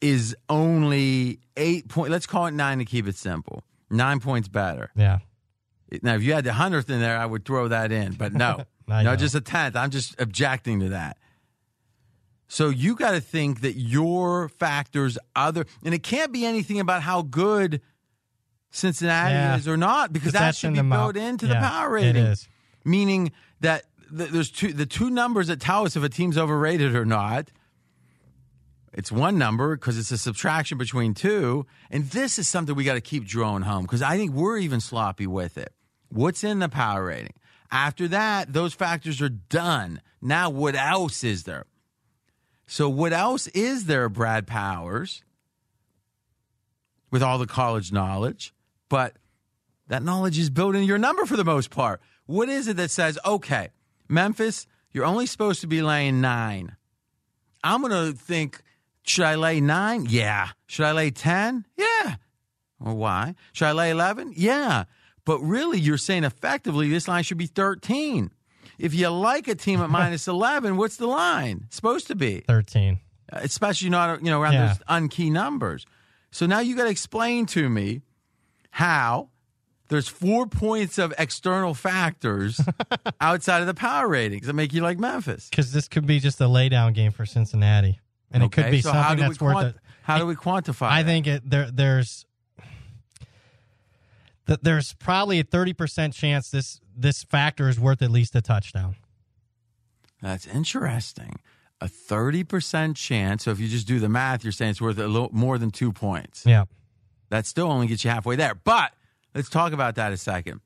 is only eight point. Let's call it nine to keep it simple. Nine points better. Yeah. Now, if you had the hundredth in there, I would throw that in, but no, no, know. just a tenth. I'm just objecting to that. So you got to think that your factors, other, and it can't be anything about how good Cincinnati Yeah. is or not because that that's should be built into the power rating. is. Meaning that th- there's two the two numbers that tell us if a team's overrated or not. It's one number because it's a subtraction between two, and this is something we got to keep drawing home because I think we're even sloppy with it. What's in the power rating? After that, those factors are done. Now, what else is there? So, what else is there, Brad Powers, with all the college knowledge? But that knowledge is built into your number for the most part. What is it that says, okay, Memphis, you're only supposed to be laying nine? I'm going to think, should I lay nine? Yeah. Should I lay 10? Yeah. Well, why? Should I lay 11? Yeah. But really, you're saying effectively this line should be 13. If you like a team at minus 11, what's the line? It's supposed to be. 13. Uh, especially not, you know, around Yeah. those unkey numbers. So now you got to explain to me how there's four points of external factors outside of the power ratings that make you like Memphis. Because this could be just a laydown game for Cincinnati. And it could be so how something do we that's worth it. How do we quantify? I that? think it, there there's th- there's probably a 30% chance this this factor is worth at least a touchdown. That's interesting. A 30% chance. So if you just do the math, you're saying it's worth a little more than two points. Yeah. That still only gets you halfway there. But let's talk about that a second.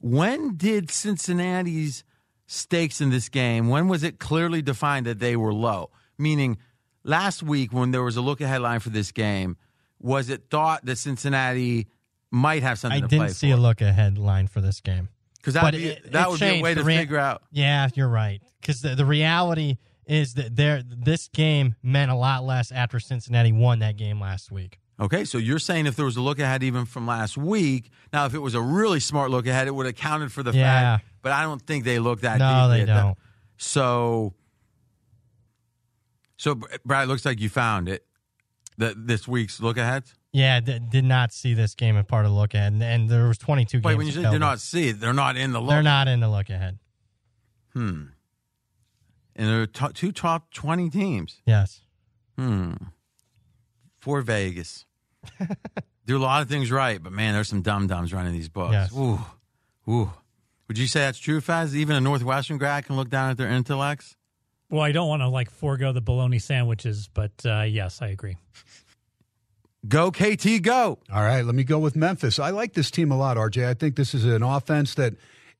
When did Cincinnati's stakes in this game, when was it clearly defined that they were low? Meaning, last week when there was a look ahead line for this game, was it thought that Cincinnati might have something I to play didn't see for? a look ahead line for this game. 'Cause that But would be- it- that would be a way to figure out. Yeah, you're right. Because the, the reality is that there this game meant a lot less after Cincinnati won that game last week. Okay, so you're saying if there was a look ahead even from last week, now if it was a really smart look ahead, it would have counted for the Yeah. fact. But I don't think they look that No, they that. don't. So, so Brad, it looks like you found it. The, this week's look ahead. Yeah, d- did not see this game as part of the look ahead, and, and there was 22 Wait, games. when you say available. not see it, they're not in the look. they're not in the look ahead. Hmm. And there are to- two top twenty teams. Yes. Hmm. For Vegas. Do a lot of things right, but man, there's some dum dums running these books. Yes. Ooh. Ooh. Would you say that's true, Fez? Even a Northwestern grad can look down at their intellects? Well, I don't want to like forego the bologna sandwiches, but uh, yes, I agree. Go KT, go. All right, let me go with Memphis. I like this team a lot, RJ. I think this is an offense that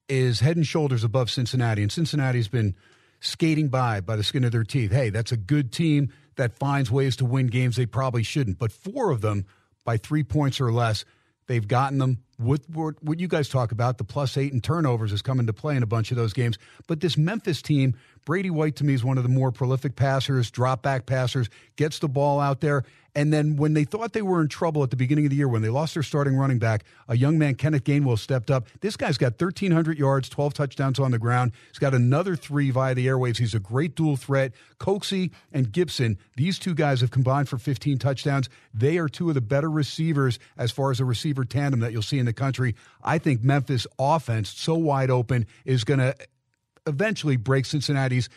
is head and shoulders above Cincinnati, and Cincinnati's been skating by by the skin of their teeth. Hey, that's a good team that finds ways to win games they probably shouldn't. But four of them by three points or less, they've gotten them. What, what, what you guys talk about, the plus eight and turnovers has come into play in a bunch of those games. But this Memphis team, Brady White to me is one of the more prolific passers, drop back passers, gets the ball out there. And then when they thought they were in trouble at the beginning of the year, when they lost their starting running back, a young man, Kenneth Gainwell, stepped up. This guy's got 1,300 yards, 12 touchdowns on the ground. He's got another three via the airwaves. He's a great dual threat. Coxie and Gibson, these two guys have combined for 15 touchdowns. They are two of the better receivers as far as a receiver tandem that you'll see in the country. I think Memphis offense, so wide open, is going to eventually break Cincinnati's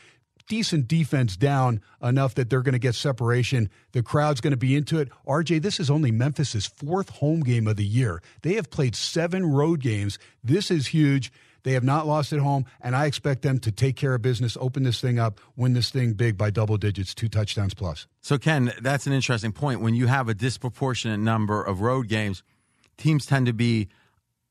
decent defense down enough that they're going to get separation. The crowd's going to be into it. RJ, this is only Memphis's fourth home game of the year. They have played seven road games. This is huge. They have not lost at home, and I expect them to take care of business, open this thing up, win this thing big by double digits, two touchdowns plus. So, Ken, that's an interesting point. When you have a disproportionate number of road games, teams tend to be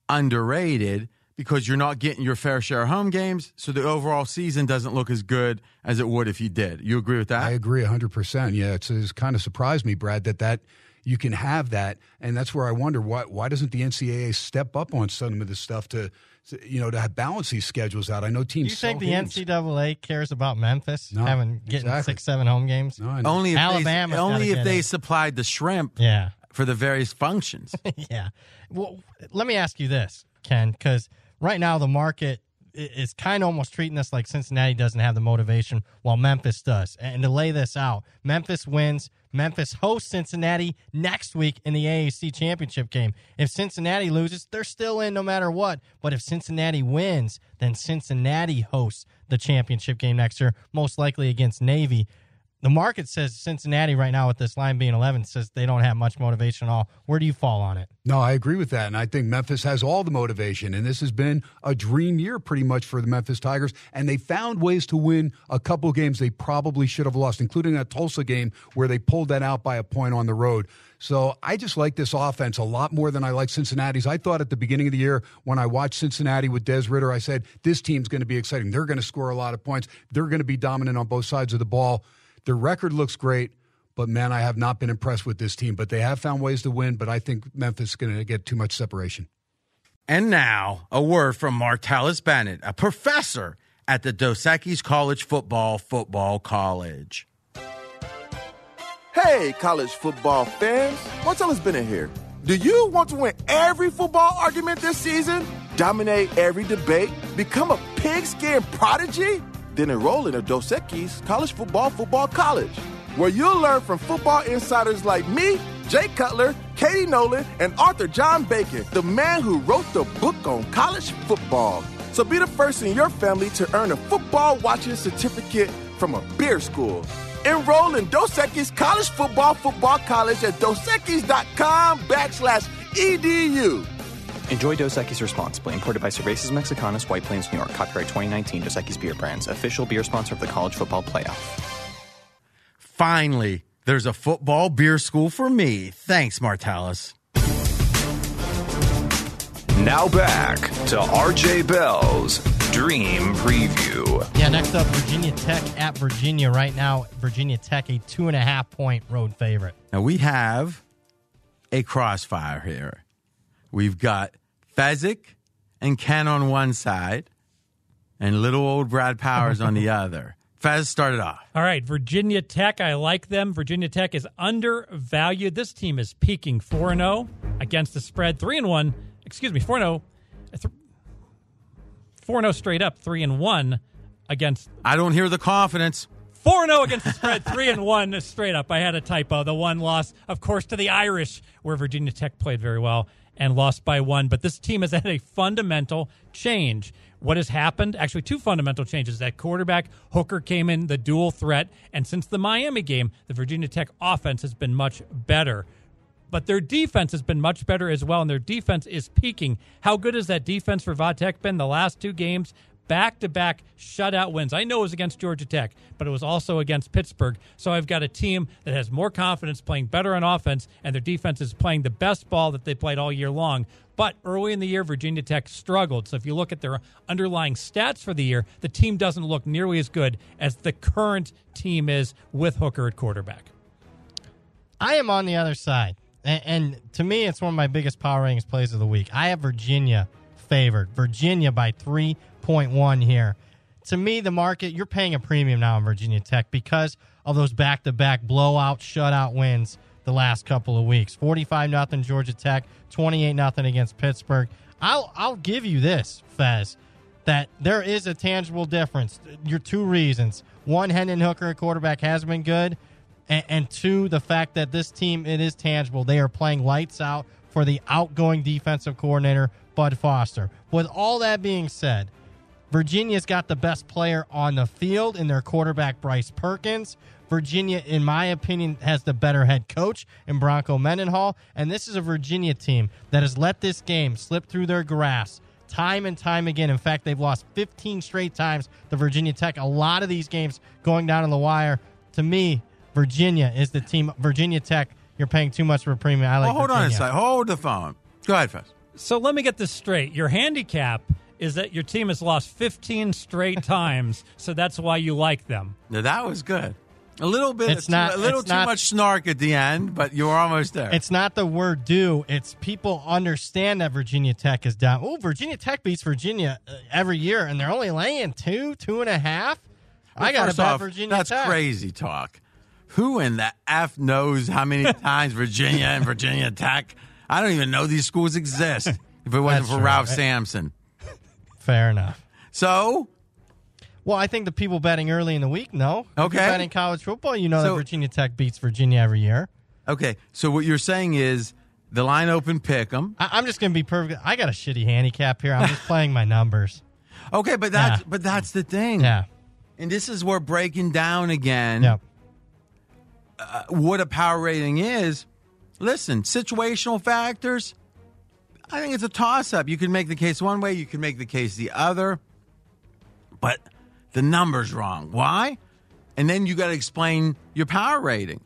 underrated because you're not getting your fair share of home games. So the overall season doesn't look as good as it would if you did. You agree with that? I agree 100%. Yeah, it's, it's kind of surprised me, Brad, that that you can have that. And that's where I wonder why, why doesn't the NCAA step up on some of this stuff to, to, you know, to have balance these schedules out? I know Do teams. you think the games. NCAA cares about Memphis No, having getting exactly. six, seven home games? No, only if Alabama. they, only if they it. supplied the shrimp Yeah. For the various functions. yeah. Well, let me ask you this, Ken, because right now the market is kind of almost treating this like Cincinnati doesn't have the motivation while Memphis does. And to lay this out, Memphis wins. Memphis hosts Cincinnati next week in the AAC championship game. If Cincinnati loses, they're still in no matter what. But if Cincinnati wins, then Cincinnati hosts the championship game next year, most likely against Navy. The market says Cincinnati right now with this line being 11 says they don't have much motivation at all. Where do you fall on it? No, I agree with that. And I think Memphis has all the motivation. And this has been a dream year pretty much for the Memphis Tigers. And they found ways to win a couple games they probably should have lost, including that Tulsa game where they pulled that out by a point on the road. So I just like this offense a lot more than I like Cincinnati's. I thought at the beginning of the year when I watched Cincinnati with Des Ridder, I said, this team's going to be exciting. They're going to score a lot of points. They're going to be dominant on both sides of the ball. Their record looks great, but man, I have not been impressed with this team. But they have found ways to win, but I think Memphis is going to get too much separation. And now, a word from Martellus Bennett, a professor at the Dos Equis College Football Football College. Hey, college football fans, Martellus Bennett here. Do you want to win every football argument this season? Dominate every debate? Become a pigskin prodigy? Then enroll in a Dos Equis College Football Football College, where you'll learn from football insiders like me, Jay Cutler, Katie Nolan, and author John Bacon, the man who wrote the book on college football. So be the first in your family to earn a football watching certificate from a beer school. Enroll in Dos Equis College Football Football College at dosequis.com backslash edu. Enjoy Dos Equis responsibly. Imported by Cervezas Mexicanas, White Plains, New York. Copyright 2019. Dos Equis Beer Brands. Official beer sponsor of the College Football Playoff. Finally, there's a football beer school for me. Thanks, Martellus. Now back to RJ Bell's Dream Preview. Yeah, next up, Virginia Tech at Virginia. Right now, Virginia Tech, a two and a half point road favorite. Now we have a crossfire here. We've got Fezzik and Ken on one side, and little old Brad Powers on the other. Fez started off. All right, Virginia Tech. I like them. Virginia Tech is undervalued. This team is peaking 4 0 against the spread, 3 and 1. Excuse me, 4 0. 4 0 straight up, 3 and 1 against. I don't hear the confidence. 4 0 against the spread, 3 and 1 straight up. I had a typo. The one loss, of course, to the Irish, where Virginia Tech played very well and lost by one. But this team has had a fundamental change. What has happened? Actually, two fundamental changes. That quarterback Hooker came in, the dual threat, and since the Miami game, the Virginia Tech offense has been much better. But their defense has been much better as well, and their defense is peaking. How good has that defense for Va Tech been the last two games? Back to back shutout wins. I know it was against Georgia Tech, but it was also against Pittsburgh. So I've got a team that has more confidence playing better on offense, and their defense is playing the best ball that they played all year long. But early in the year, Virginia Tech struggled. So if you look at their underlying stats for the year, the team doesn't look nearly as good as the current team is with Hooker at quarterback. I am on the other side. And, to me, it's one of my biggest power rankings plays of the week. I have Virginia favored. Virginia by 3.1 here. To me, the market, you're paying a premium now in Virginia Tech because of those back to back blowout, shutout wins the last couple of weeks 45 nothing Georgia Tech, 28 nothing against Pittsburgh. I'll, I'll give you this, Fez, that there is a tangible difference. Your two reasons. One, Hendon Hooker at quarterback has been good. And, and two, the fact that this team, it is tangible. They are playing lights out for the outgoing defensive coordinator, Bud Foster. With all that being said, Virginia's got the best player on the field in their quarterback, Bryce Perkins. Virginia, in my opinion, has the better head coach in Bronco Mendenhall. And this is a Virginia team that has let this game slip through their grasp time and time again. In fact, they've lost 15 straight times to Virginia Tech. A lot of these games going down on the wire. To me, Virginia is the team. Virginia Tech, you're paying too much for a premium. I like. Oh, hold Virginia. on a second. Hold the phone. Go ahead, Fez. So let me get this straight. Your handicap is that your team has lost 15 straight times, so that's why you like them. Now, that was good. A little bit, It's too- not- a little it's too not- much snark at the end, but you were almost there. It's not the word "do." It's people understand that Virginia Tech is down. Oh, Virginia Tech beats Virginia uh, every year, and they're only laying two, two and a half. I got to First bet Virginia That's Tech. That's crazy talk. Who in the F knows how many times Virginia and Virginia Tech? I don't even know these schools exist if it wasn't That's for true. Ralph Eh. Sampson. Fair enough. So, Well, I think the people betting early in the week know. Okay. you're betting college football, you know So- that Virginia Tech beats Virginia every year. okay. So what you're saying is the line open pick I, I'm just going to be perfect. I got a shitty handicap here. I'm just playing my numbers. Okay, but that's Yeah. but that's the thing. Yeah. And this is where breaking down again. Yep. uh, what a power rating is, listen, situational factors. I think it's a toss up. You can make the case one way, you can make the case the other, but the number's wrong. Why? And then you got to explain your power rating.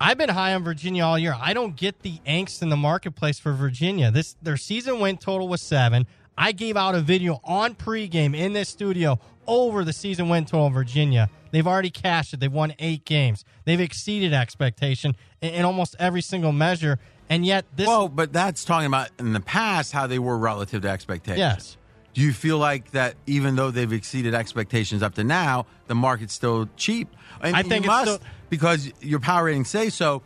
I've been high on Virginia all year. I don't get the angst in the marketplace for Virginia. This their season win total was seven. I gave out a video on pregame in this studio over the season win total in Virginia. They've already cashed it. They've won eight games. They've exceeded expectation in, in almost every single measure. And yet this Well, but that's talking about in the past how they were relative to expectations. Yes. Do you feel like that even though they've exceeded expectations up to now, the market's still cheap? And I think it's must, still- because your power ratings say so.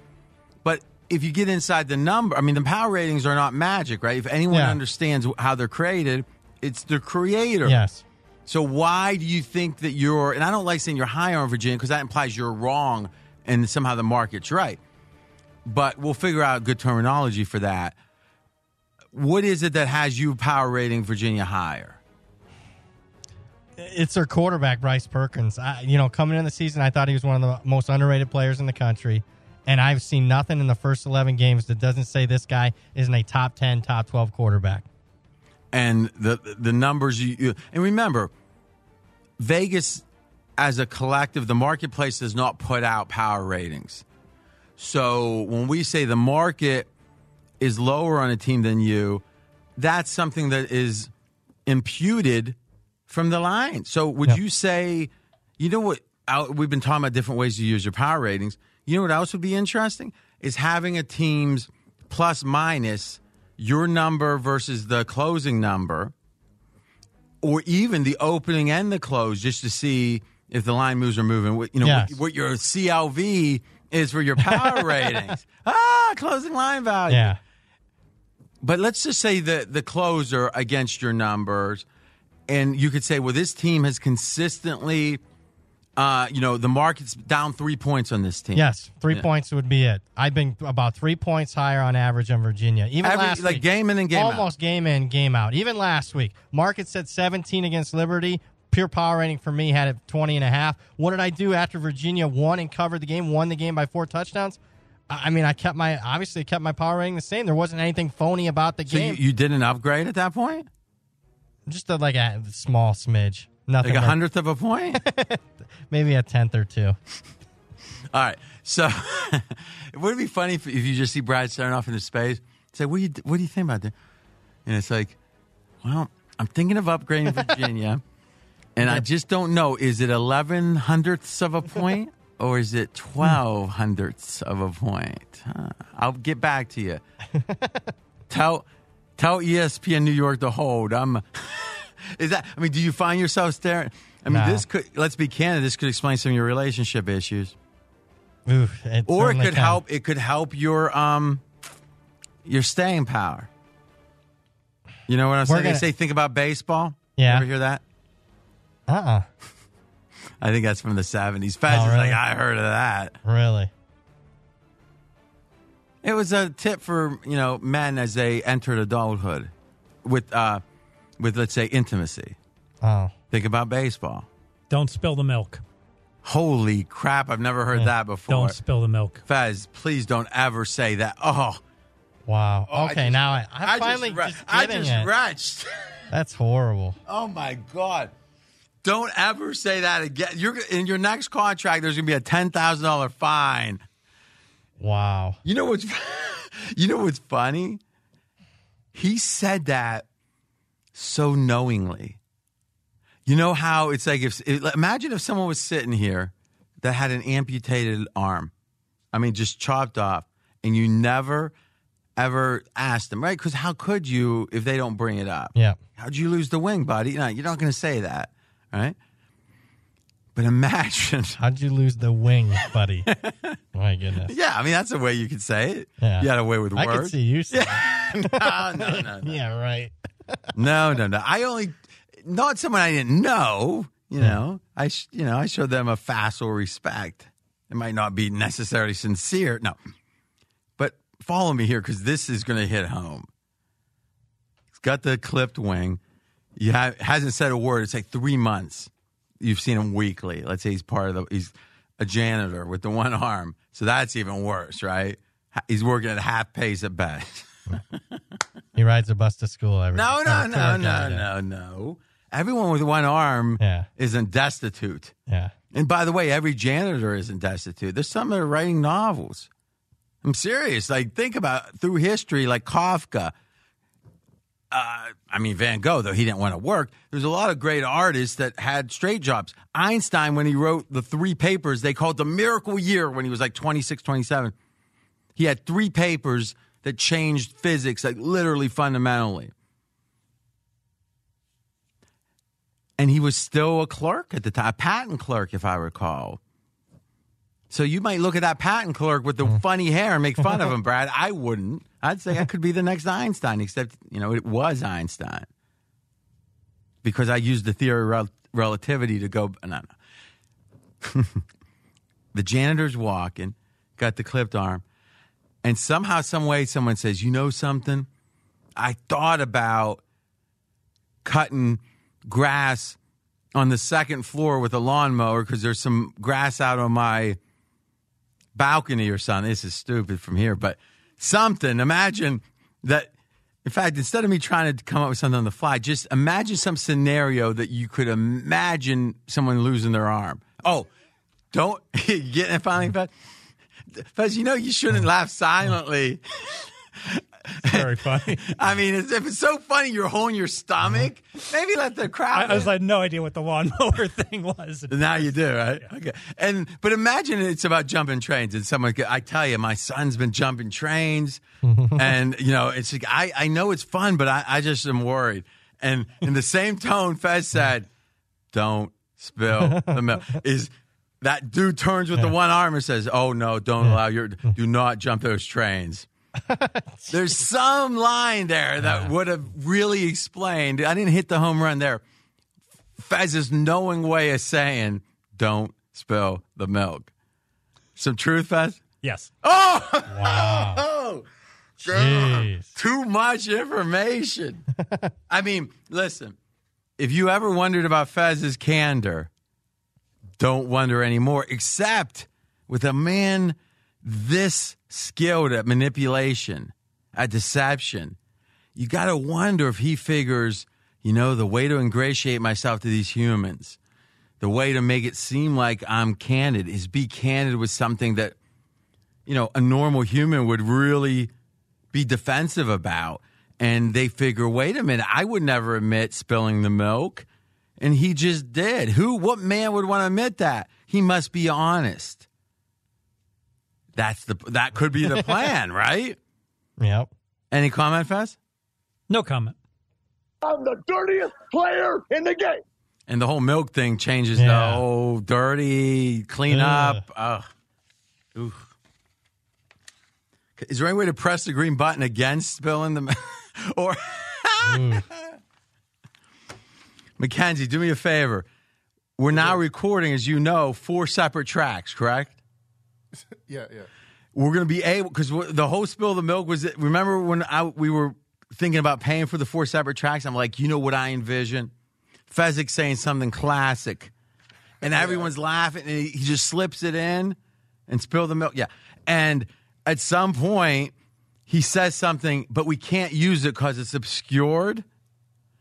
But if you get inside the number, I mean, the power ratings are not magic, right? If anyone Yeah. understands how they're created, it's the creator. Yes. So why do you think that you're? And I don't like saying you're higher on Virginia because that implies you're wrong, and somehow the market's right. But we'll figure out good terminology for that. What is it that has you power rating Virginia higher? it's their quarterback Bryce Perkins. I, you know, coming in the season, I thought he was one of the most underrated players in the country, and I've seen nothing in the first eleven games that doesn't say this guy isn't a top ten, top twelve quarterback. and the the numbers you, you and remember Vegas as a collective the marketplace does not put out power ratings. So when we say the market is lower on a team than you, that's something that is imputed from the line. So would Yep. you say you know what out- we've been talking about different ways to use your power ratings. You know what else would be interesting is having a team's plus minus your number versus the closing number, or even the opening and the close, just to see if the line moves or moving. What- You know Yes. what, what your CLV is for your power ratings. Ah, closing line value. Yeah, But let's just say the the closer against your numbers, and you could say, well, this team has consistently, uh, you know, the market's down three points on this team. yes, three Yeah. points would be it. I've been about three points higher on average on Virginia. Even Every- last like week, game in and game out. almost game in, game out. Even last week, market said seventeen against Liberty. Pure power rating for me had it 20 and a half. What did I do after Virginia won and covered the game, won the game by four touchdowns? I mean, I kept my obviously kept my power rating the same. There wasn't anything phony about the So game. you did an upgrade at that point, Just a, like a small smidge, nothing. like a hundredth of a point. maybe a tenth or two. All right. So it would be funny if, if you just see Brad staring off into space. Say, what do you what do you think about that? And it's like, well, I'm thinking of upgrading Virginia, and I just don't know. Is it eleven hundredths of a point or is it twelve hundredths of a point? Huh. I'll get back to you. tell tell ESPN New York to hold. I'm. Is that? I mean, do you find yourself staring? I mean, this could. Let's be candid. This could explain some of your relationship issues it or it could can. help it could help your um your staying power you know what i'm We're saying gonna- they say think about baseball Yeah. you ever hear that Uh-uh. i think that's from the 70s Fez Oh, is really? like i heard of that Really? it was a tip for you know men as they entered adulthood with uh with let's say intimacy Oh. think about baseball Don't spill the milk. holy crap i've never heard that before Don't spill the milk. Fez, please don't ever say that. Oh, Wow. Oh, I okay, just- now I, I'm I finally just, re- just I just it. retched. That's horrible. Oh my god! Don't ever say that again. You're in your next contract. There's gonna be a ten thousand dollar fine. Wow. You know what's you know what's funny? He said that so knowingly. You know how it's like if imagine if someone was sitting here that had an amputated arm. I mean, just chopped off, and you never ever asked them, right? Because how could you if they don't bring it up? Yeah. How'd you lose the wing, buddy? No, you're not going to say that, right? But imagine. How'd you lose the wing, buddy? My goodness. Yeah, I mean that's a way you could say it. Yeah. You had a way with words. I could see you say no, no, no, no, Yeah, right. no, no, no. I only not someone I didn't know. You know, I you know I showed them a facile respect. It might not be necessarily sincere. No, but follow me here because this is going to hit home. He's got the clipped wing. You ha- hasn't said a word. It's like three months. You've seen him weekly. Let's say he's part of the. He's a janitor with the one arm. So that's even worse, right? He's working at half pace at best. He rides a bus to school every No, no, no, no, no, no. Everyone with one arm Yeah. isn't destitute. Yeah. And by the way, every janitor isn't destitute. There's some that are writing novels. I'm serious. Like, think about through history, like Kafka. Uh, I mean, Van Gogh, though he didn't want to work. There's a lot of great artists that had straight jobs. Einstein, when he wrote the three papers, they called the miracle year when he was like 26, 27. He had three papers that changed physics, like literally fundamentally. And he was still a clerk at the time, a patent clerk, if I recall. So you might look at that patent clerk with the mm-hmm. funny hair and make fun of him, Brad. I wouldn't. I'd say I could be the next Einstein, except, you know, it was Einstein. Because I used the theory of rel- relativity to go, no, no. the janitor's walking, got the clipped arm, and somehow, some way, someone says, "You know something? I thought about cutting grass on the second floor with a lawnmower because there's some grass out on my balcony or something. This is stupid from here, but something. Imagine that. In fact, instead of me trying to come up with something on the fly, just imagine some scenario that you could imagine someone losing their arm. Oh, don't get it finally, Fez? Fez, you know you shouldn't laugh silently. Very funny. I mean, it's, if it's so funny, you're holding your stomach. Uh-huh. Maybe let the crowd. I was like, no idea what the lawnmower thing was. Now you do, right? Okay. And but imagine it's about jumping trains, and someone. I tell you, my son's been jumping trains, and you know, it's like I I know it's fun, but I I just am worried. And in the same tone, Fez said, "Don't spill the milk." Is that dude turns with the one arm and says, "Oh no, don't allow your do not jump those trains." There's some line there that would have really explained. I didn't hit the home run there. Fez's knowing way of saying, "Don't spill the milk." Some truth, Fez. Yes. Oh, Wow. oh, Jeez. too much information. I mean, listen. If you ever wondered about Fez's candor, don't wonder anymore. Except with a man this skilled at manipulation, at deception, you got to wonder if he figures, you know, the way to ingratiate myself to these humans, the way to make it seem like I'm candid is be candid with something that, you know, a normal human would really be defensive about. And they figure, wait a minute, I would never admit spilling the milk. And he just did. Who, what man would want to admit that? He must be honest. That's the, that could be the plan, right? Yep. Any comment, Fez? No comment. I'm the dirtiest player in the game. And the whole milk thing changes the whole dirty, clean up. Ugh. Oof. Is there any way to press the green button against spilling the or Mackenzie, do me a favor. We're now recording, as you know, four separate tracks, correct? Yeah, yeah. We're going to be able because the whole spill of the milk was. Remember when I, we were thinking about paying for the four separate tracks? I'm like, you know what I envision? Fezzik saying something classic, and everyone's laughing, and he, just slips it in and spill the milk. Yeah, and at some point he says something, but we can't use it because it's obscured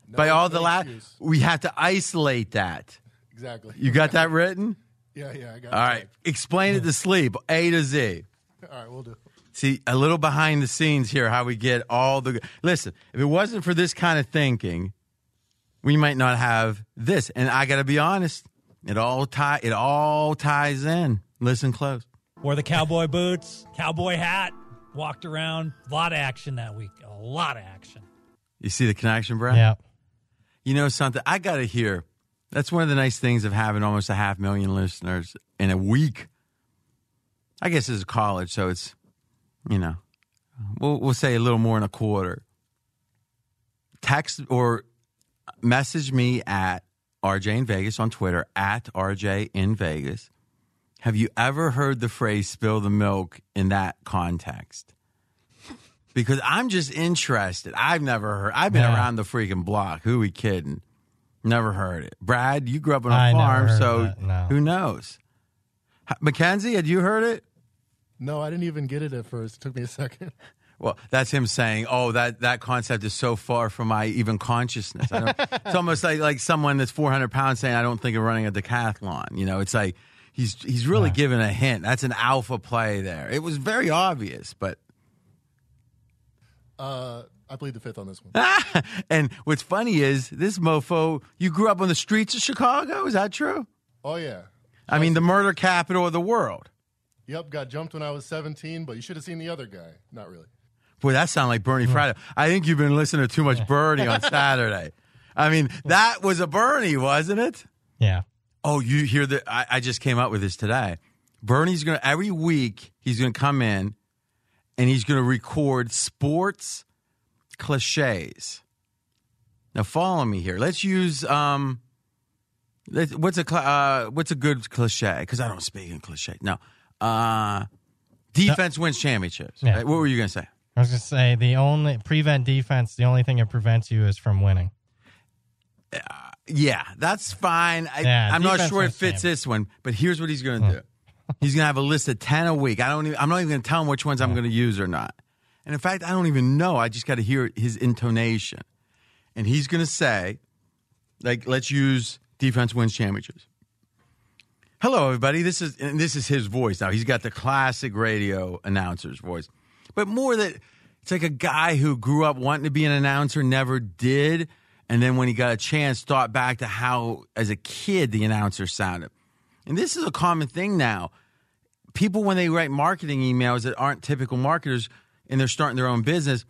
by all the no la- We have to isolate that. Exactly. You got that written? Yeah, yeah, I got it. All right. Explain it to sleep, A to Z. All right, we'll do. See, a little behind the scenes here, how we get all the. Listen, if it wasn't for this kind of thinking, we might not have this. And I got to be honest, it all tie, it all ties in. Listen close. Wore the cowboy boots, cowboy hat, walked around. A lot of action that week. A lot of action. You see the connection, Brad? Yep. You know something? I got to hear. That's one of the nice things of having almost a half million listeners in a week. I guess it's college, so it's, you know, we'll, we'll say a little more than a quarter. Text or message me at RJ in Vegas on Twitter, at RJ in Vegas. Have you ever heard the phrase spill the milk in that context? Because I'm just interested. I've never heard. I've been Yeah. around the freaking block. Who we kidding? Never heard it. Brad, you grew up on a I farm, so that, no. who knows? Mackenzie, had you heard it? No, I didn't even get it at first. It took me a second. Well, that's him saying, "Oh, that that concept is so far from my even consciousness." I don't, it's almost like like someone that's 400 pounds saying, "I don't think of running a decathlon." You know, it's like he's he's really giving a hint. That's an alpha play there. It was very obvious, but Uh, I plead the fifth on this one. and what's funny is this mofo. You grew up on the streets of Chicago. Is that true? Oh yeah. I mean, the murder capital of the world. Yep, got jumped when I was 17, but you should have seen the other guy. Not really. Boy, that sounded like Bernie Friday. I think you've been listening to too much Bernie on Saturday. I mean, that was a Bernie, wasn't it? Yeah. Oh, you hear that? I, I just came up with this today. Bernie's going to, every week, he's going to come in and he's going to record sports cliches. Now, follow me here. Let's use, um, let's, what's a, uh, what's a good cliche? Because I don't speak in cliche. No. Uh, defense wins championships. Yeah. Right? What were you going to say? I was going to say the only prevent defense, the only thing it prevents you is from winning. Yeah, that's fine. I, Yeah, I'm not sure it fits this one, but here's what he's going to do. He's going to have a list of 10 a week. I don't even, I'm not even going to tell him which ones I'm going to use or not. And in fact, I don't even know. I just got to hear his intonation. And he's going to say, like, let's use defense wins championships. Hello, everybody. This is and this is his voice now. He's got the classic radio announcer's voice, but more that it's like a guy who grew up wanting to be an announcer, never did, and then when he got a chance, thought back to how, as a kid, the announcer sounded. And this is a common thing now. People, when they write marketing emails that aren't typical marketers and they're starting their own business,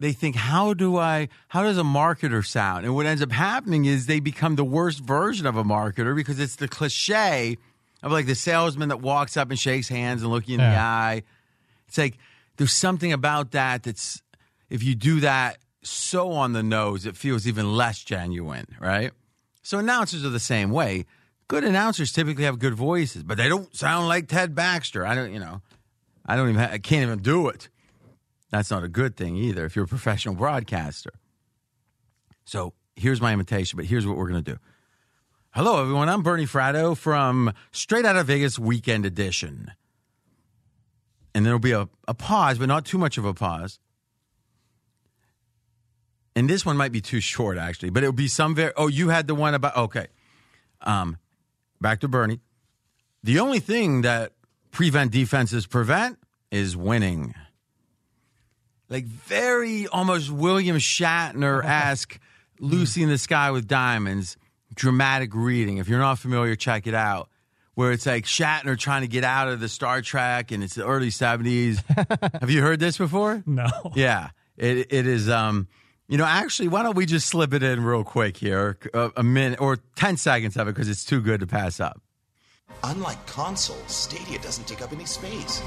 they think, how do I, how does a marketer sound? And what ends up happening is they become the worst version of a marketer because it's the cliche of like the salesman that walks up and shakes hands and looking in the eye. It's like there's something about that that's, if you do that so on the nose, it feels even less genuine, right? So announcers are the same way. Good announcers typically have good voices, but they don't sound like Ted Baxter. I don't, you know, I don't even, ha- I can't even do it. That's not a good thing either if you're a professional broadcaster. So here's my invitation, but here's what we're going to do. Hello, everyone. I'm Bernie Fratto from Straight Out of Vegas Weekend Edition. And there'll be a, a pause, but not too much of a pause. And this one might be too short, actually, but it'll be some very. Oh, you had the one about. Okay. Um, back to Bernie. The only thing that prevent defenses prevent is winning. Like very almost William Shatner esque Lucy in the Sky with Diamonds, dramatic reading. If you're not familiar, check it out. Where it's like Shatner trying to get out of the Star Trek and it's the early 70s. Have you heard this before? No. Yeah, it it is. Um, you know, actually, why don't we just slip it in real quick here, a, a minute or ten seconds of it, because it's too good to pass up. Unlike consoles, Stadia doesn't take up any space.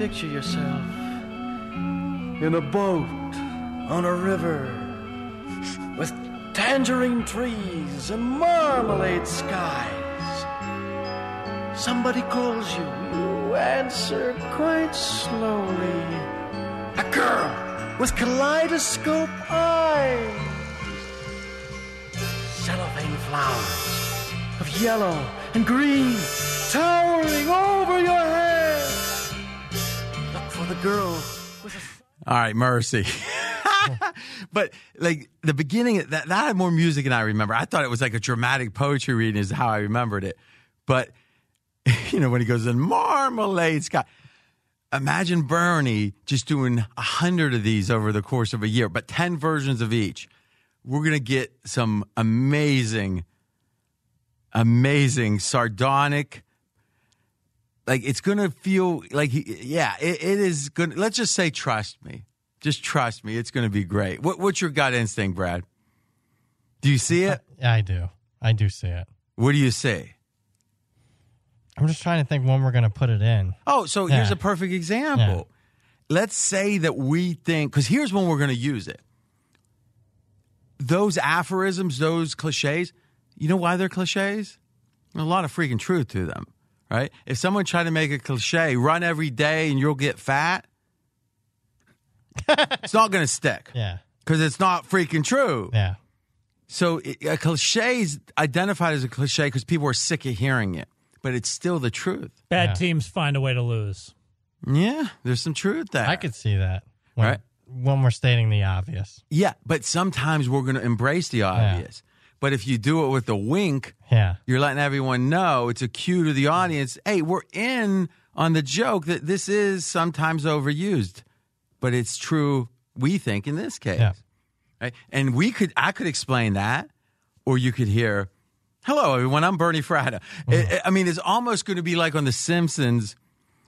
Picture yourself in a boat on a river with tangerine trees and marmalade skies. Somebody calls you, you answer quite slowly. A girl with kaleidoscope eyes. Cellophane flowers of yellow and green towering over your head. The girl All right, mercy. but like the beginning, that, that had more music than I remember. I thought it was like a dramatic poetry reading, is how I remembered it. But you know, when he goes in marmalade sky, imagine Bernie just doing a hundred of these over the course of a year, but ten versions of each. We're gonna get some amazing, amazing sardonic. Like it's gonna feel like yeah, it, it is good. Let's just say, trust me, just trust me. It's gonna be great. What, what's your gut instinct, Brad? Do you see it? Yeah, I do. I do see it. What do you say? I'm just trying to think when we're going to put it in. Oh, so here's a perfect example. Let's say that we think, because here's when we're going to use it. Those aphorisms, those cliches, you know why they're cliches? A lot of freaking truth to them, right? If someone tried to make a cliche, run every day and you'll get fat, it's not going to stick Yeah. because it's not freaking true. Yeah. So it, a cliche is identified as a cliche because people are sick of hearing it, but it's still the truth. Bad Yeah. teams find a way to lose. Yeah, there's some truth there. I could see that. When, Right. When we're stating the obvious. Yeah, but sometimes we're going to embrace the obvious. But if you do it with a wink, Yeah. you're letting everyone know it's a cue to the audience. Hey, we're in on the joke that this is sometimes overused, but it's true. We think in this case, Yeah. right? And we could, I could explain that, or you could hear, "Hello, everyone. I'm Bernie Fratto." It- it- I mean, it's almost going to be like on The Simpsons.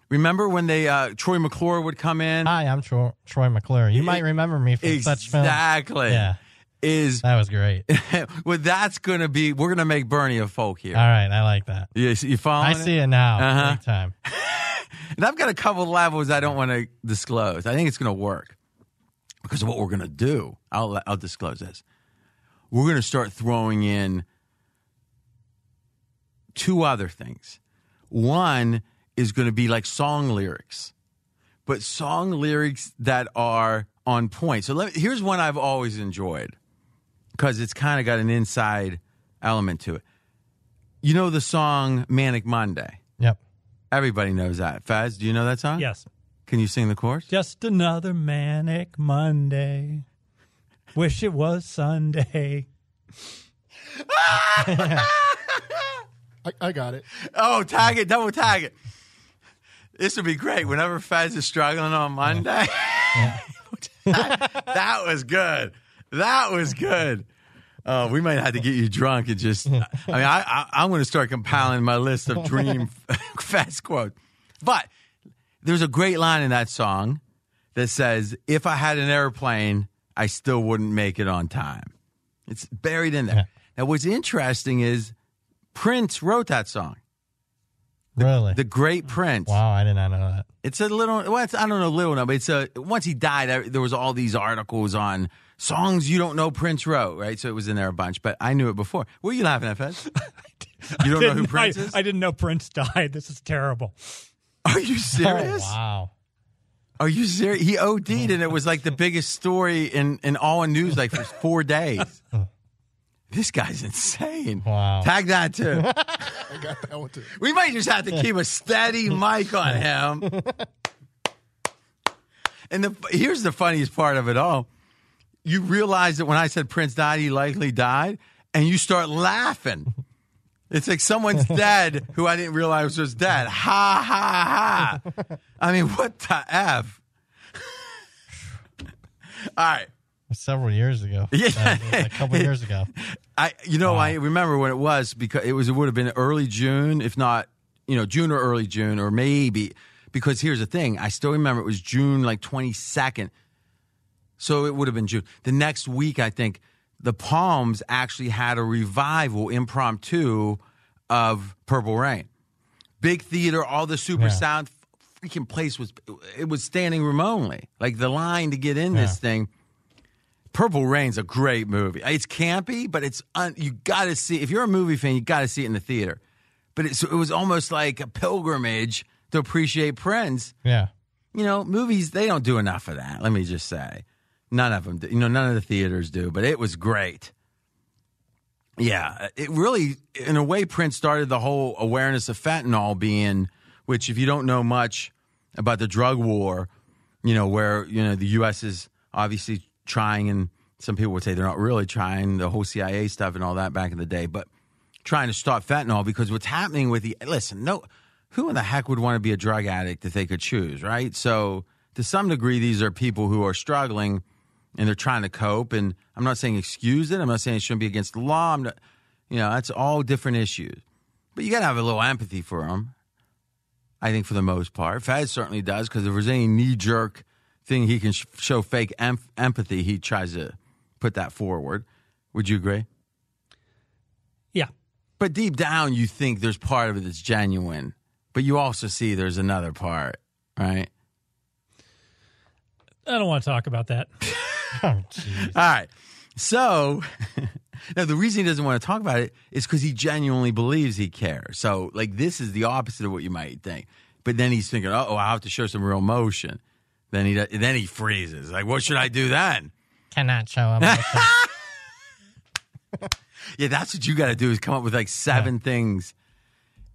Remember when they uh, Troy McClure would come in? Hi, I'm Troy, Troy McClure. You might remember me from such films. Exactly. Yeah. Is That was great. well, that's going to be. We're going to make Bernie a folk here. All right. I like that. You, you following I see it now. Uh-huh. Big time. And I've got a couple levels I don't want to disclose. I think it's going to work because of what we're going to do. I'll I'll disclose this. We're going to start throwing in two other things. One is going to be like song lyrics, but song lyrics that are on point. So let here's one I've always enjoyed because it's kind of got an inside element to it. You know the song Manic Monday? Yep. Everybody knows that. Fez, do you know that song? Yes. Can you sing the chorus? Just another manic Monday. Wish it was Sunday. I, I got it. Oh, tag it, double tag it. This would be great. Whenever Fez is struggling on Monday, that was good. That was good. Oh, we might have to get you drunk and just. I mean, I, I, I'm going to start compiling my list of dream fast quotes. But there's a great line in that song that says, "If I had an airplane, I still wouldn't make it on time." It's buried in there. Now, what's interesting is Prince wrote that song. Really? The great Prince. Wow, I did not know that. It's a little. Well, it's, I don't know, little no, but it's a. Once he died, there was all these articles on songs you don't know Prince wrote, right? So it was in there a bunch, but I knew it before. What are you laughing at, Fez? You don't know who Prince I, is? I didn't know Prince died. This is terrible. Are you oh, serious? Oh, wow. Are you serious? He OD'd, oh, and it was like the biggest story in in all in news, like for four days. Oh. This guy's insane. Wow. Tag that too. I got that one too. We might just have to keep a steady mic on him. And the here's the funniest part of it all. You realize that when I said Prince died, he likely died, and you start laughing. It's like someone's dead who I didn't realize was dead. Ha ha ha. I mean, what the F? all right. Several years ago. Yeah. Uh, a couple years ago. I you know I remember when it was because it was it would have been early June, if not you know June or early June or maybe because here's the thing I still remember it was June like 22nd, so it would have been June. The next week I think the Palms actually had a revival impromptu of Purple Rain, big theater, all the super Yeah. sound, freaking place was it was standing room only, like the line to get in this thing. Purple Rain's a great movie. It's campy, but it's un, you got to see. If you're a movie fan, you got to see it in the theater. But it's, it was almost like a pilgrimage to appreciate Prince. Yeah. You know, movies they don't do enough of that. Let me just say, none of them. You know, none of the theaters do. But it was great. Yeah, it really, in a way, Prince started the whole awareness of fentanyl being, which, if you don't know much about the drug war, you know, where, you know, the U.S. is obviously trying, and some people would say they're not really trying, the whole CIA stuff and all that back in the day, but trying to stop fentanyl because what's happening with the, listen, no, who in the heck would want to be a drug addict if they could choose, right? So, to some degree, these are people who are struggling and they're trying to cope. And I'm not saying excuse it. I'm not saying it shouldn't be against the law. I'm not, you know, that's all different issues. But you got to have a little empathy for them. I think for the most part, Fez certainly does because if there's any knee jerk thing he can sh- show fake em- empathy, he tries to put that forward. Would you agree? Yeah. But deep down, you think there's part of it that's genuine, but you also see there's another part, right? I don't want to talk about that. Oh, All right. So, now the reason he doesn't want to talk about it is because he genuinely believes he cares. So, like, this is the opposite of what you might think. But then he's thinking, oh, I have to show some real emotion. Then he then he freezes. Like, what should I do then? Cannot show emotion. Yeah, that's what you got to do is come up with like seven things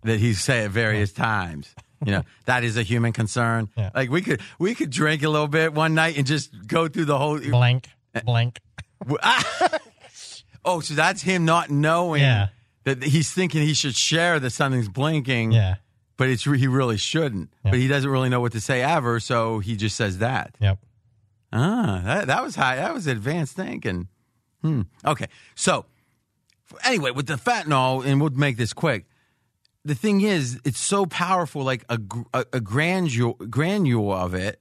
that he say at various times. You know, that is a human concern. Yeah. Like we could we could drink a little bit one night and just go through the whole blank, blank. Oh, so that's him not knowing Yeah. that he's thinking he should share that something's blinking. Yeah. But it's he really shouldn't. But he doesn't really know what to say ever, so he just says that. Yep. Ah, that, that was high. That was advanced thinking. Hmm. Okay. So, anyway, with the fentanyl, and we'll make this quick. The thing is, it's so powerful. Like a a, a granule granule of it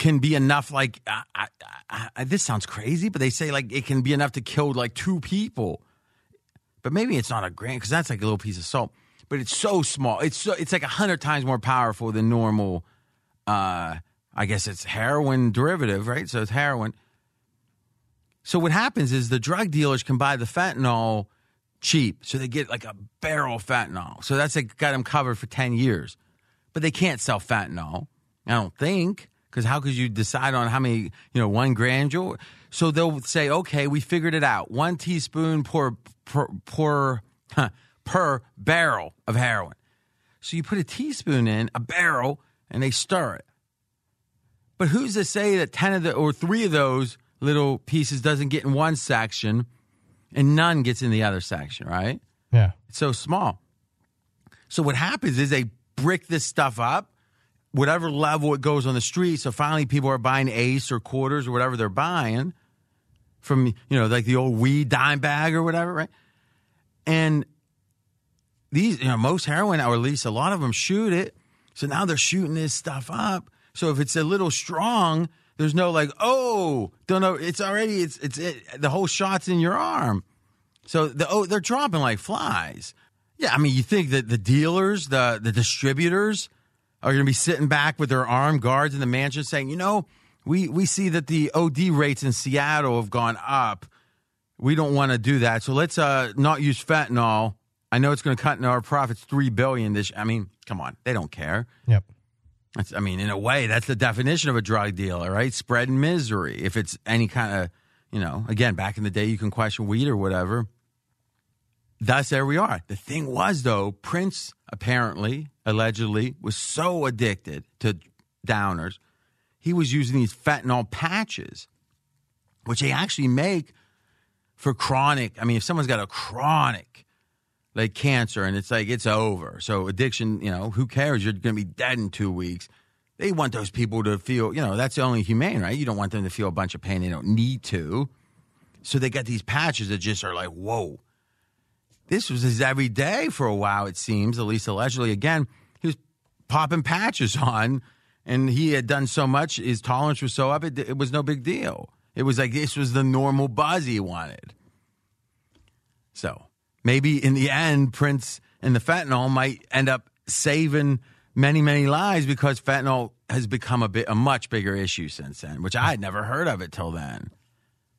can be enough. Like I, I, I, this sounds crazy, but they say like it can be enough to kill like two people. But maybe it's not a gran because that's like a little piece of salt. But it's so small. It's so it's like a hundred times more powerful than normal. Uh, I guess it's heroin derivative, right? So it's heroin. So what happens is the drug dealers can buy the fentanyl cheap, so they get like a barrel of fentanyl. So that's like got them covered for ten years. But they can't sell fentanyl. I don't think because how could you decide on how many you know one granule? So they'll say, okay, we figured it out. One teaspoon per per per, per barrel of heroin. So you put a teaspoon in a barrel and they stir it. But who's to say that 10 of the or 3 of those little pieces doesn't get in one section and none gets in the other section, right? Yeah. It's so small. So what happens is they brick this stuff up, whatever level it goes on the street. So finally people are buying ace or quarters or whatever they're buying from, you know, like the old weed dime bag or whatever, right? And these, you know, most heroin, or at least a lot of them shoot it. So now they're shooting this stuff up. So if it's a little strong, there's no like, oh, don't know. It's already, it's, it's, it, the whole shot's in your arm. So the, oh, they're dropping like flies. Yeah. I mean, you think that the dealers, the, the distributors are going to be sitting back with their armed guards in the mansion saying, you know, we, we see that the OD rates in Seattle have gone up. We don't want to do that. So let's uh, not use fentanyl. I know it's going to cut into our profits three billion this. I mean, come on, they don't care. Yep. That's, I mean, in a way, that's the definition of a drug dealer, right? Spreading misery. If it's any kind of, you know, again, back in the day, you can question weed or whatever. Thus, there we are. The thing was, though, Prince apparently, allegedly, was so addicted to downers, he was using these fentanyl patches, which they actually make for chronic. I mean, if someone's got a chronic like cancer and it's like it's over. So addiction, you know, who cares? You're going to be dead in two weeks. They want those people to feel, you know, that's the only humane, right? You don't want them to feel a bunch of pain they don't need to. So they got these patches that just are like, whoa. This was his every day for a while, it seems, at least allegedly. Again, he was popping patches on, and he had done so much, his tolerance was so up, it, it was no big deal. It was like this was the normal buzz he wanted. So maybe in the end, Prince and the fentanyl might end up saving many, many lives because fentanyl has become a bit a much bigger issue since then, which I had never heard of it till then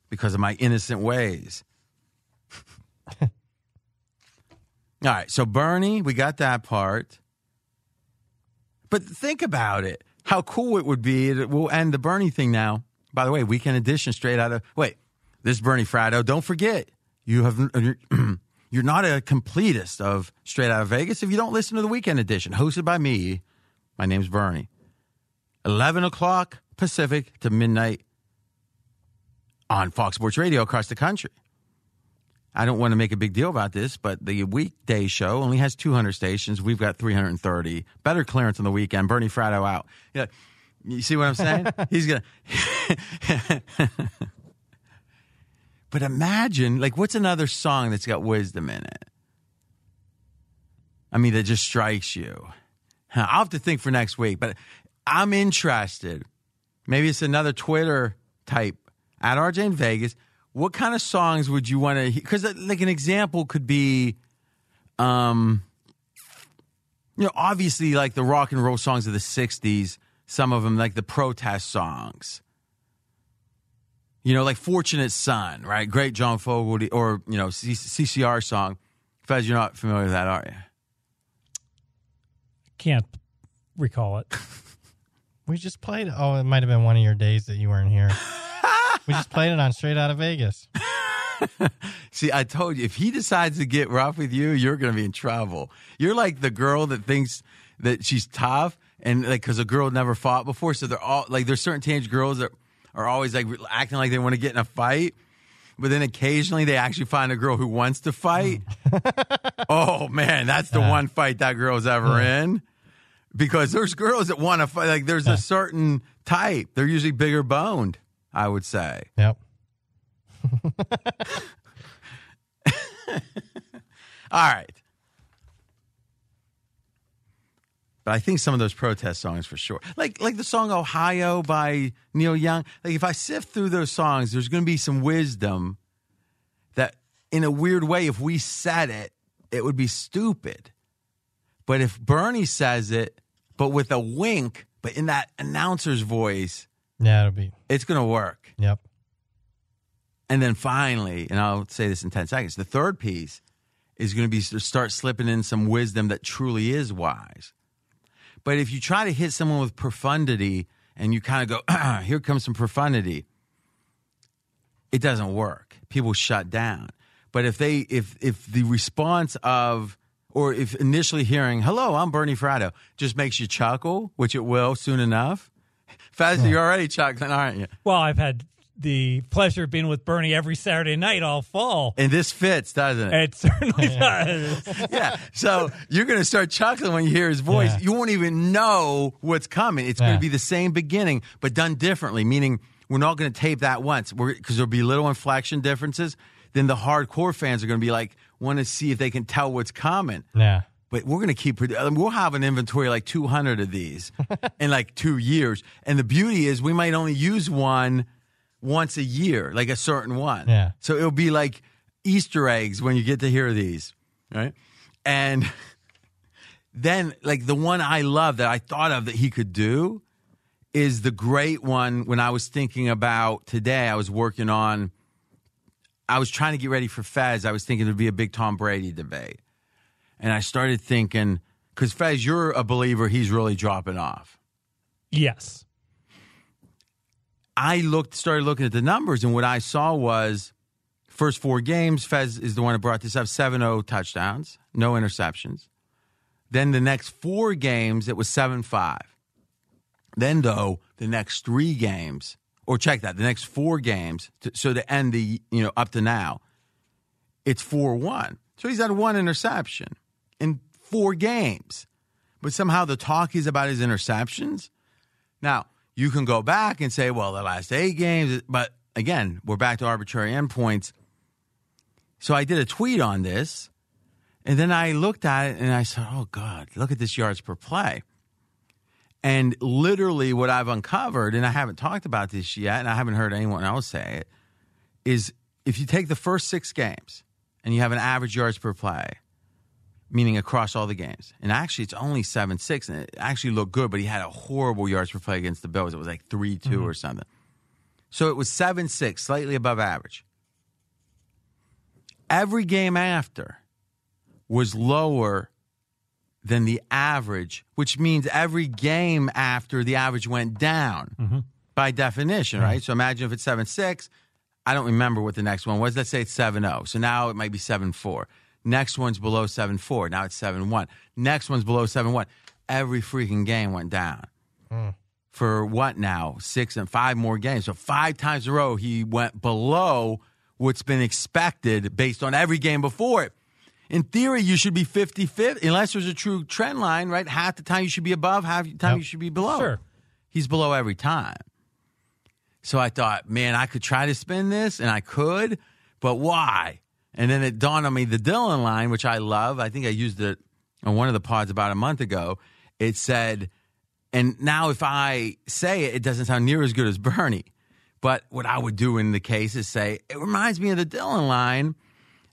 because of my innocent ways. All right, so Bernie, we got that part. But think about it. How cool it would be. We'll end the Bernie thing now. By the way, weekend edition straight out of. Wait, this is Bernie Fratto. Don't forget, you have. You're not a completist of Straight Out of Vegas if you don't listen to the weekend edition, hosted by me. My name's Bernie. 11 o'clock Pacific to midnight on Fox Sports Radio across the country. I don't want to make a big deal about this, but the weekday show only has 200 stations. We've got 330. Better clearance on the weekend. Bernie Fratto out. Yeah, you see what I'm saying? He's gonna. but imagine, like, what's another song that's got wisdom in it? I mean, that just strikes you. I'll have to think for next week, but I'm interested. Maybe it's another Twitter type at RJ in Vegas. what kind of songs would you want to? Because like an example could be, um, you know, obviously like the rock and roll songs of the '60s. Some of them like the protest songs. You know, like "Fortunate Son," right? Great John Fogerty, or you know, C- CCR song. Fez, you're not familiar with that, are you? Can't recall it. We just played. Oh, it might have been one of your days that you weren't here. we just played it on Straight Out of Vegas. See, I told you, if he decides to get rough with you, you're going to be in trouble. You're like the girl that thinks that she's tough, and like because a girl never fought before, so they're all like there's certain teenage girls that are always like acting like they want to get in a fight, but then occasionally they actually find a girl who wants to fight. oh man, that's the Yeah. one fight that girl's ever in. Because there's girls that want to fight. Like there's a certain type. They're usually bigger boned. I would say. Yep. All right. But I think some of those protest songs for sure. Like like the song Ohio by Neil Young. Like if I sift through those songs, there's gonna be some wisdom that in a weird way, if we said it, it would be stupid. But if Bernie says it, but with a wink, but in that announcer's voice, Yeah, it'll be. it's gonna work. Yep. And then finally, and I'll say this in 10 seconds, the third piece is going to be to start slipping in some wisdom that truly is wise. But if you try to hit someone with profundity and you kind of go, "Ah, here comes some profundity, it doesn't work. People shut down. But if they if if the response of or if initially hearing, hello, I'm Bernie Fratto, just makes you chuckle, which it will soon enough. Fez, you're already chuckling, aren't you? Well, I've had the pleasure of being with Bernie every Saturday night all fall. And this fits, doesn't it? It certainly does. yeah. So you're going to start chuckling when you hear his voice. Yeah. You won't even know what's coming. It's going to be the same beginning, but done differently, meaning we're not going to tape that once because there'll be little inflection differences. Then the hardcore fans are going to be like, want to see if they can tell what's coming. Yeah. But we're going to keep, produ- uh, we'll have an inventory like 200 of these in like two years. And the beauty is we might only use one once a year, like a certain one. Yeah. So it'll be like Easter eggs when you get to hear these, right? And then, like the one I love that I thought of that he could do is the great one when I was thinking about today. I was working on, I was trying to get ready for Fez. I was thinking there'd be a big Tom Brady debate. And I started thinking, because Fez, you're a believer he's really dropping off. Yes. I looked, started looking at the numbers, and what I saw was first four games. Fez is the one that brought this up: 7-0 touchdowns, no interceptions. Then the next four games, it was seven five. Then though, the next three games, or check that, the next four games, to, so to end the you know up to now, it's four one. So he's had one interception in four games, but somehow the talk is about his interceptions. Now, you can go back and say, well, the last eight games, but again, we're back to arbitrary endpoints. So I did a tweet on this, and then I looked at it and I said, oh, God, look at this yards per play. And literally, what I've uncovered, and I haven't talked about this yet, and I haven't heard anyone else say it, is if you take the first six games and you have an average yards per play, meaning across all the games. And actually, it's only 7 6, and it actually looked good, but he had a horrible yards per play against the Bills. It was like 3 2 mm-hmm. or something. So it was 7 6, slightly above average. Every game after was lower than the average, which means every game after the average went down mm-hmm. by definition, right? Mm-hmm. So imagine if it's 7 6. I don't remember what the next one was. Let's say it's 7 0. So now it might be 7 4. Next one's below 7 4. Now it's 7 1. Next one's below 7 1. Every freaking game went down. Hmm. For what now? Six and five more games. So five times in a row, he went below what's been expected based on every game before it. In theory, you should be 50 50, unless there's a true trend line, right? Half the time you should be above, half the time Yep. you should be below. Sure. He's below every time. So I thought, man, I could try to spin this, and I could, but why? And then it dawned on me the Dylan line, which I love. I think I used it on one of the pods about a month ago. It said, and now if I say it, it doesn't sound near as good as Bernie, But what I would do in the case is say, it reminds me of the Dylan line.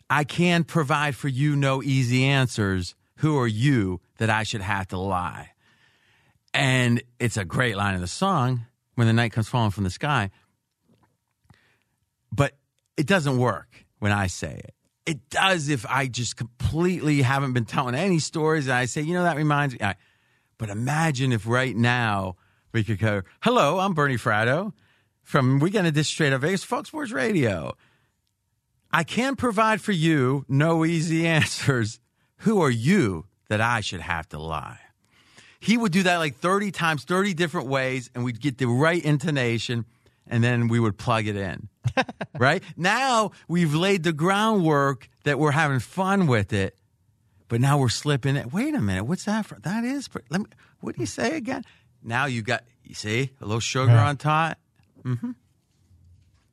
I can't provide for you no easy answers. Who are you that I should have to lie? And it's a great line of the song when the night comes falling from the sky. But it doesn't work when I say it. It does if I just completely haven't been telling any stories and I say, you know, that reminds me. I, but imagine if right now we could go, hello, I'm Bernie Fratto from Weekend Edition Straight Up Vegas, Fox Sports Radio. I can provide for you no easy answers. Who are you that I should have to lie? He would do that like 30 times, 30 different ways, and we'd get the right intonation, and then we would plug it in. right? Now we've laid the groundwork that we're having fun with it, but now we're slipping it. Wait a minute, what's that for? That is, let me, what do you say again? Now you got, you see, a little sugar Yeah. on top. hmm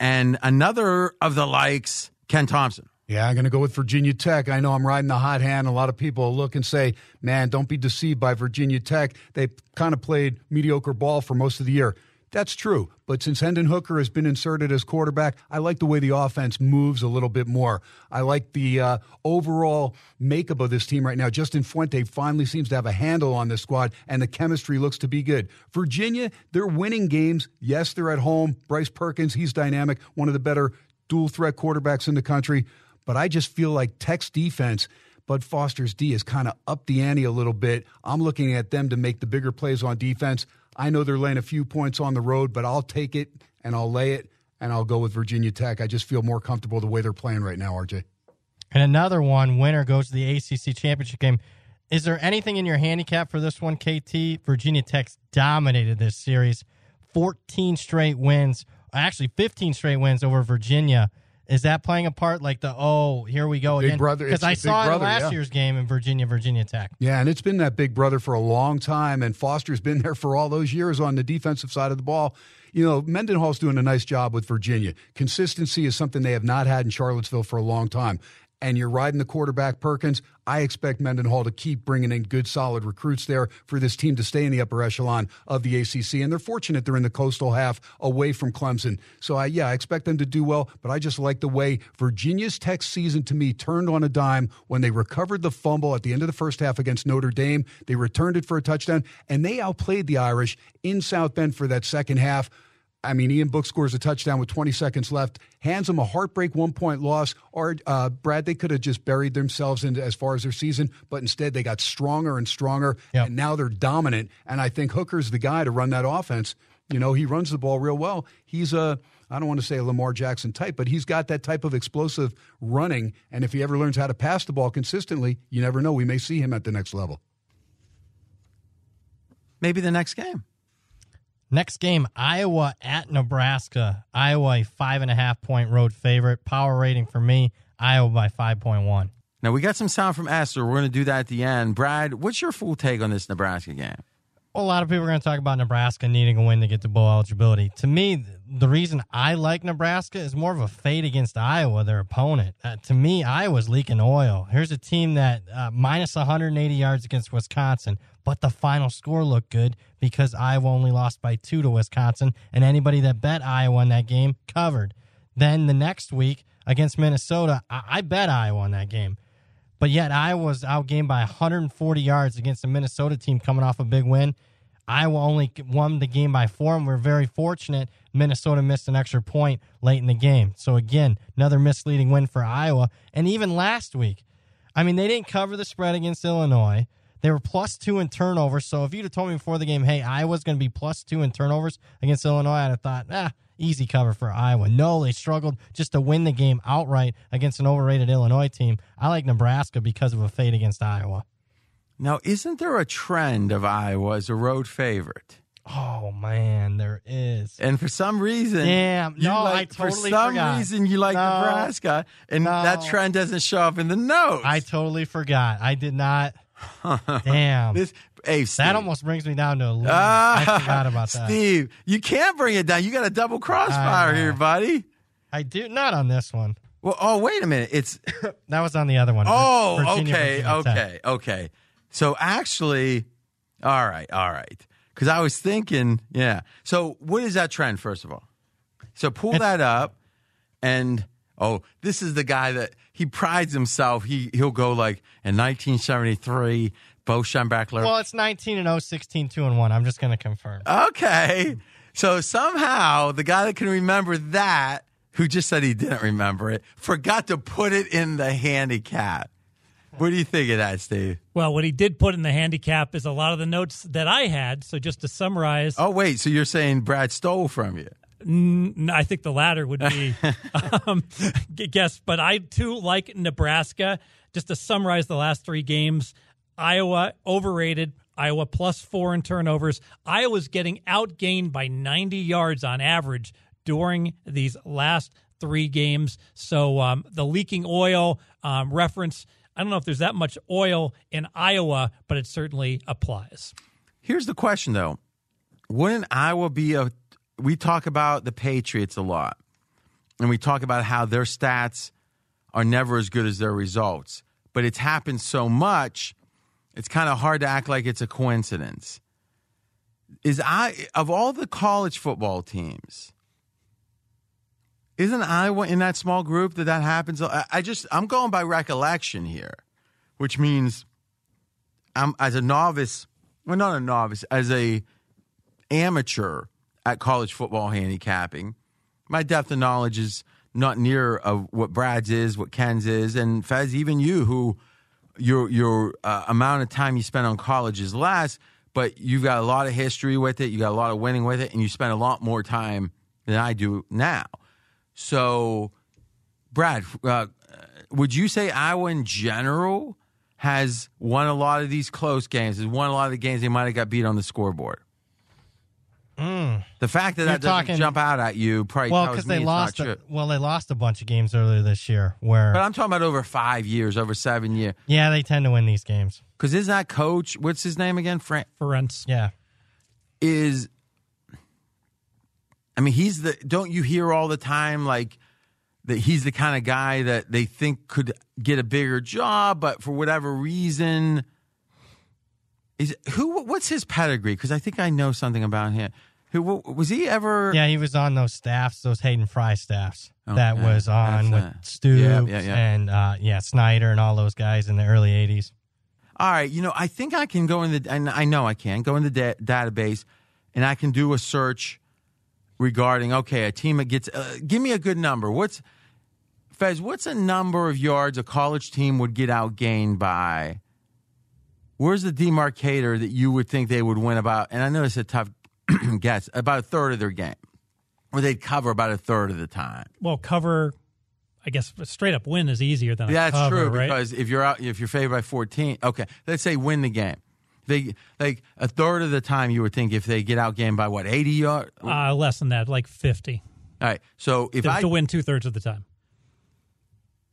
And another of the likes, Ken Thomson. Yeah, I'm going to go with Virginia Tech. I know I'm riding the hot hand. A lot of people look and say, man, don't be deceived by Virginia Tech. They kind of played mediocre ball for most of the year. That's true. But since Hendon Hooker has been inserted as quarterback, I like the way the offense moves a little bit more. I like the uh, overall makeup of this team right now. Justin Fuente finally seems to have a handle on this squad, and the chemistry looks to be good. Virginia, they're winning games. Yes, they're at home. Bryce Perkins, he's dynamic, one of the better dual threat quarterbacks in the country. But I just feel like Tech's defense, Bud Foster's D, is kind of up the ante a little bit. I'm looking at them to make the bigger plays on defense. I know they're laying a few points on the road, but I'll take it and I'll lay it and I'll go with Virginia Tech. I just feel more comfortable the way they're playing right now, RJ. And another one, winner goes to the ACC championship game. Is there anything in your handicap for this one, KT? Virginia Tech's dominated this series, 14 straight wins, actually 15 straight wins over Virginia. Is that playing a part? Like the oh, here we go Big again? brother- Because I saw it last yeah. year's game in Virginia, Virginia Tech. Yeah, and it's been that big brother for a long time, and Foster's been there for all those years on the defensive side of the ball. You know, Mendenhall's doing a nice job with Virginia. Consistency is something they have not had in Charlottesville for a long time. And you're riding the quarterback Perkins. I expect Mendenhall to keep bringing in good, solid recruits there for this team to stay in the upper echelon of the ACC. And they're fortunate they're in the coastal half away from Clemson. So, I, yeah, I expect them to do well, but I just like the way Virginia's Tech season to me turned on a dime when they recovered the fumble at the end of the first half against Notre Dame. They returned it for a touchdown, and they outplayed the Irish in South Bend for that second half. I mean, Ian Book scores a touchdown with 20 seconds left, hands them a heartbreak one point loss. Or uh, Brad, they could have just buried themselves in as far as their season, but instead they got stronger and stronger, and now they're dominant. And I think Hooker's the guy to run that offense. You know, he runs the ball real well. He's a I don't want to say a Lamar Jackson type, but he's got that type of explosive running. And if he ever learns how to pass the ball consistently, you never know. We may see him at the next level. Maybe the next game. Next game, Iowa at Nebraska. Iowa, a five and a half point road favorite. Power rating for me, Iowa by 5.1. Now we got some sound from Essler. We're going to do that at the end. Brad, what's your full take on this Nebraska game? A lot of people are going to talk about Nebraska needing a win to get to bowl eligibility. To me, the reason I like Nebraska is more of a fade against Iowa, their opponent. Uh, to me, Iowa's leaking oil. Here's a team that uh, minus 180 yards against Wisconsin, but the final score looked good because Iowa only lost by two to Wisconsin, and anybody that bet Iowa in that game covered. Then the next week against Minnesota, I, I bet Iowa in that game. But yet Iowa was outgained by 140 yards against the Minnesota team coming off a big win. Iowa only won the game by four, and we're very fortunate. Minnesota missed an extra point late in the game. So, again, another misleading win for Iowa. And even last week, I mean, they didn't cover the spread against Illinois. They were plus two in turnovers. So, if you'd have told me before the game, hey, Iowa's going to be plus two in turnovers against Illinois, I'd have thought, ah, easy cover for Iowa. No, they struggled just to win the game outright against an overrated Illinois team. I like Nebraska because of a fade against Iowa. Now, isn't there a trend of Iowa as a road favorite? Oh man, there is. And for some reason, Damn, you no, I like, for some forgot. reason you like No, Nebraska, and that trend doesn't show up in the notes. I totally forgot. I did not. Damn. This, hey, Steve. that almost brings me down to a lose. Ah, I forgot about that. Steve, you can't bring it down. You got a double crossfire here, buddy. I do not on this one. Well, oh, wait a minute. It's That was on the other one. oh, Virginia, okay, Virginia okay, okay. So actually, all right, all right. Because I was thinking, yeah. So what is that trend? First of all, So pull that up, and oh, this is the guy that he prides himself. He he'll go like in 1973, Bo Schembechler. Well, it's 19 and 0, 16, 2 and 1. I'm just going to confirm. Okay. So somehow the guy that can remember that, who just said he didn't remember it, forgot to put it in the handicap. What do you think of that, Steve? Well, what he did put in the handicap is a lot of the notes that I had. So just to summarize, Oh, wait. So you're saying Brad stole from you? N- I think the latter would be um, guess, but I too like Nebraska. Just to summarize the last three games, Iowa overrated. Iowa plus four in turnovers. Iowa's getting outgained by 90 yards on average during these last three games. So um, the leaking oil um, reference. I don't know if there's that much oil in Iowa, but it certainly applies. Here's the question, though. Wouldn't Iowa be a. We talk about the Patriots a lot, and we talk about how their stats are never as good as their results. But it's happened so much, it's kind of hard to act like it's a coincidence. Is I of all the college football teams, isn't Iowa in that small group that that happens? I, just I'm going by recollection here, which means I'm as a novice, well not a novice, as a amateur at college football handicapping. My depth of knowledge is not near of what Brad's is, what Ken's is, and Fez, even you, who your your uh, amount of time you spend on college is less, but you've got a lot of history with it, you got a lot of winning with it, and you spend a lot more time than I do now. So, Brad, uh, would you say Iowa in general has won a lot of these close games? Has won a lot of the games they might have got beat on the scoreboard? Mm. The fact that You're that doesn't talking- jump out at you probably Well, tells because me they it's lost. not A, well, they lost a bunch of games earlier this year. Where, But I'm talking about over five years, over seven years. yeah, they tend to win these games. Because is that coach? What's his name again? Frank Ferentz. Yeah, is. I mean, he's the. Don't you hear all the time like that? He's the kind of guy that they think could get a bigger job, but for whatever reason, is who? What's his pedigree? Because I think I know something about him. Who was he ever? yeah, he was on those staffs, those Hayden Fry staffs. that Okay, was on with Yeah, yeah, yeah. and uh, yeah, Snyder and all those guys in the early '80s. All right, you know, I think I can go in the, and I know I can go in the da- database, and I can do a search regarding okay, a team that gets. Uh, give me a good number. What's Fez? What's a number of yards a college team would get outgained by? Where's the demarcator that you would think they would win about? And I know it's a tough guess. About a third of their game, or they'd cover about a third of the time. Well, cover. I guess a straight up win is easier than that's cover, true right? because if you're out, if you're favored by 14, okay, let's say win the game. They like a third of the time you would think if they get outgained by what 80 yards. uh, less than that, like fifty. All right, so if to, I to win two thirds of the time.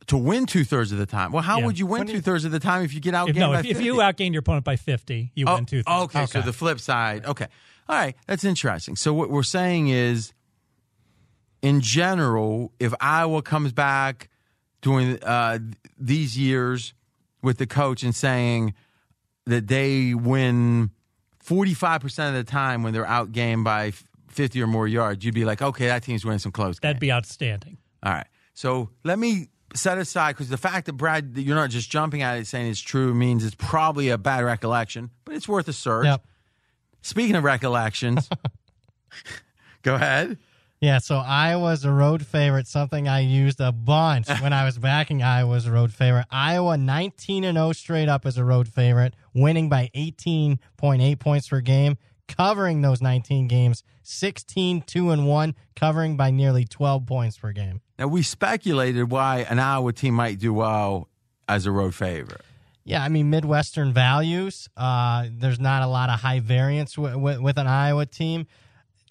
To win two thirds of the time, well, how Yeah. would you win When do you- two thirds of the time if you get outgained If, no, if, if 50? you outgain your opponent by fifty, you Oh, win two thirds. Okay, so the flip side. Okay. All right, that's interesting. So what we're saying is in general, if Iowa comes back during uh, these years with the coach and saying that they win 45% of the time when they're outgained by 50 or more yards, you'd be like, okay, that team's winning some close. That'd be outstanding. All right. So let me set aside because the fact that Brad, you're not just jumping at it saying it's true means it's probably a bad recollection, but it's worth a search. Yep. Speaking of recollections, go ahead. Yeah, so Iowa's a road favorite, something I used a bunch when I was backing Iowa's a road favorite. Iowa 19 and 0 straight up as a road favorite, winning by 18.8 points per game, covering those 19 games, 16 2 and 1, covering by nearly 12 points per game. Now we speculated why an Iowa team might do well as a road favorite. Yeah, I mean Midwestern values. Uh, there's not a lot of high variance w- w- with an Iowa team.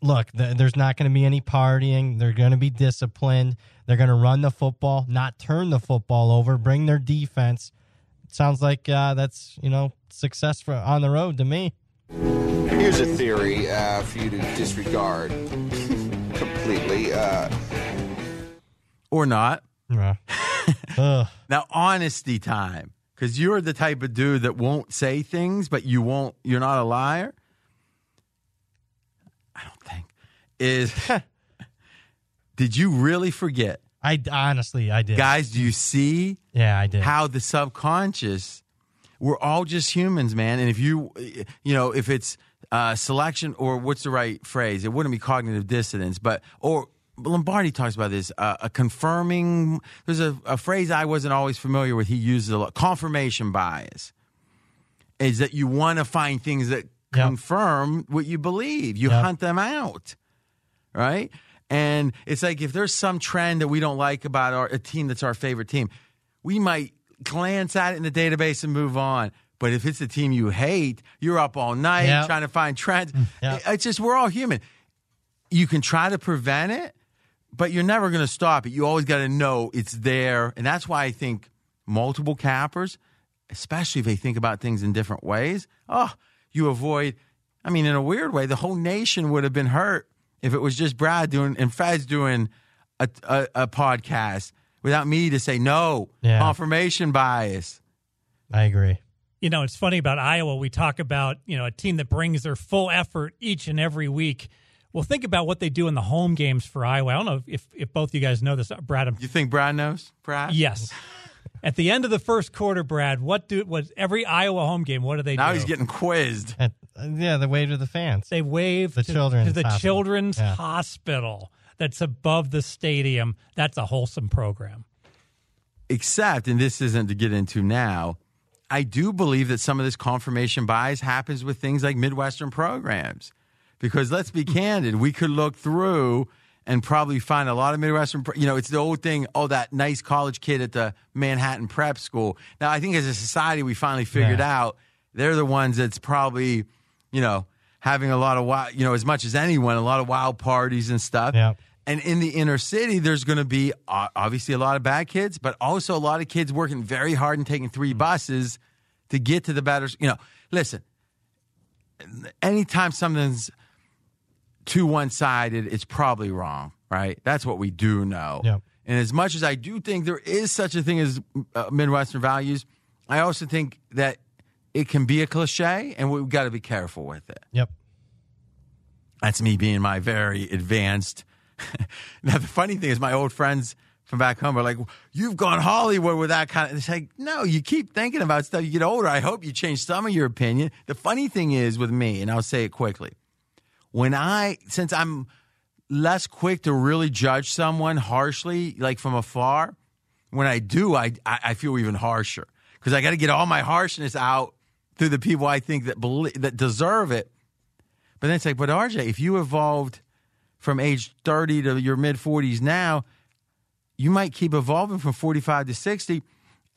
Look, th- there's not going to be any partying. They're going to be disciplined. They're going to run the football, not turn the football over. Bring their defense. Sounds like uh, that's you know success for on the road to me. Here's a theory uh, for you to disregard completely. Uh, Or not. Yeah. Now, honesty time. Because you're the type of dude that won't say things, but you won't, you're not a liar. I don't think. Is Did you really forget? I honestly, I did. Guys, do you see Yeah, I did. how the subconscious, we're all just humans, man. And if you, you know, if it's uh, selection or what's the right phrase? It wouldn't be cognitive dissonance, but, or Lombardi talks about this, uh, a confirming, there's a, a phrase I wasn't always familiar with. He uses a lot, confirmation bias. Is that you want to find things that confirm what you believe. You Yep. hunt them out right? And it's like if there's some trend that we don't like about our, a team that's our favorite team, we might glance at it in the database and move on. But if it's a team you hate, you're up all night Yeah. trying to find trends. Mm, yeah. It- It's just we're all human. You can try to prevent it, but you're never going to stop it. You always got to know it's there, and that's why I think multiple cappers, especially if they think about things in different ways, oh, you avoid. I mean, in a weird way, the whole nation would have been hurt if it was just Brad doing and Fez doing a, a, a podcast without me to say no. Yeah. Confirmation bias. I agree. You know, it's funny about Iowa. We talk about, you know, a team that brings their full effort each and every week. Well, think about what they do in the home games for Iowa. I don't know if, if both you guys know this, Brad. I'm, You think Brad knows, Brad? yes. At the end of the first quarter, Brad, what do what every Iowa home game? What do they Now do? Now he's getting quizzed. And, uh, yeah, the wave to the fans. They wave The to, children's to the hospital. children's Yeah. hospital that's above the stadium. That's a wholesome program. except, and this isn't to get into now, I do believe that some of this confirmation bias happens with things like Midwestern programs. Because let's be hmm. candid, we could look through and probably find a lot of Midwestern, you know, it's the old thing, oh, that nice college kid at the Manhattan prep school. Now, I think as a society, we finally figured Yeah. out they're the ones that's probably, you know, having a lot of wild, you know, as much as anyone, a lot of wild parties and stuff. Yep. And in the inner city, there's going to be obviously a lot of bad kids, but also a lot of kids working very hard and taking three buses to get to the better. You know, listen, anytime something's too one sided, it's probably wrong, right? That's what we do know. Yep. And as much as I do think there is such a thing as uh, Midwestern values, I also think that it can be a cliche and we've got to be careful with it. Yep. That's me being my very advanced. now the funny thing is, my old friends from back home are like, "You've gone Hollywood with that kind of." It's like, no, you keep thinking about stuff. You get older. I hope you change some of your opinion. The funny thing is with me, and I'll say it quickly, when I since I'm less quick to really judge someone harshly, like from afar, when I do, I I, I feel even harsher because I got to get all my harshness out through the people I think that believe, that deserve it. But then it's like, but RJ, if you evolved from age 30 to your mid 40s now, you might keep evolving from 45 to 60.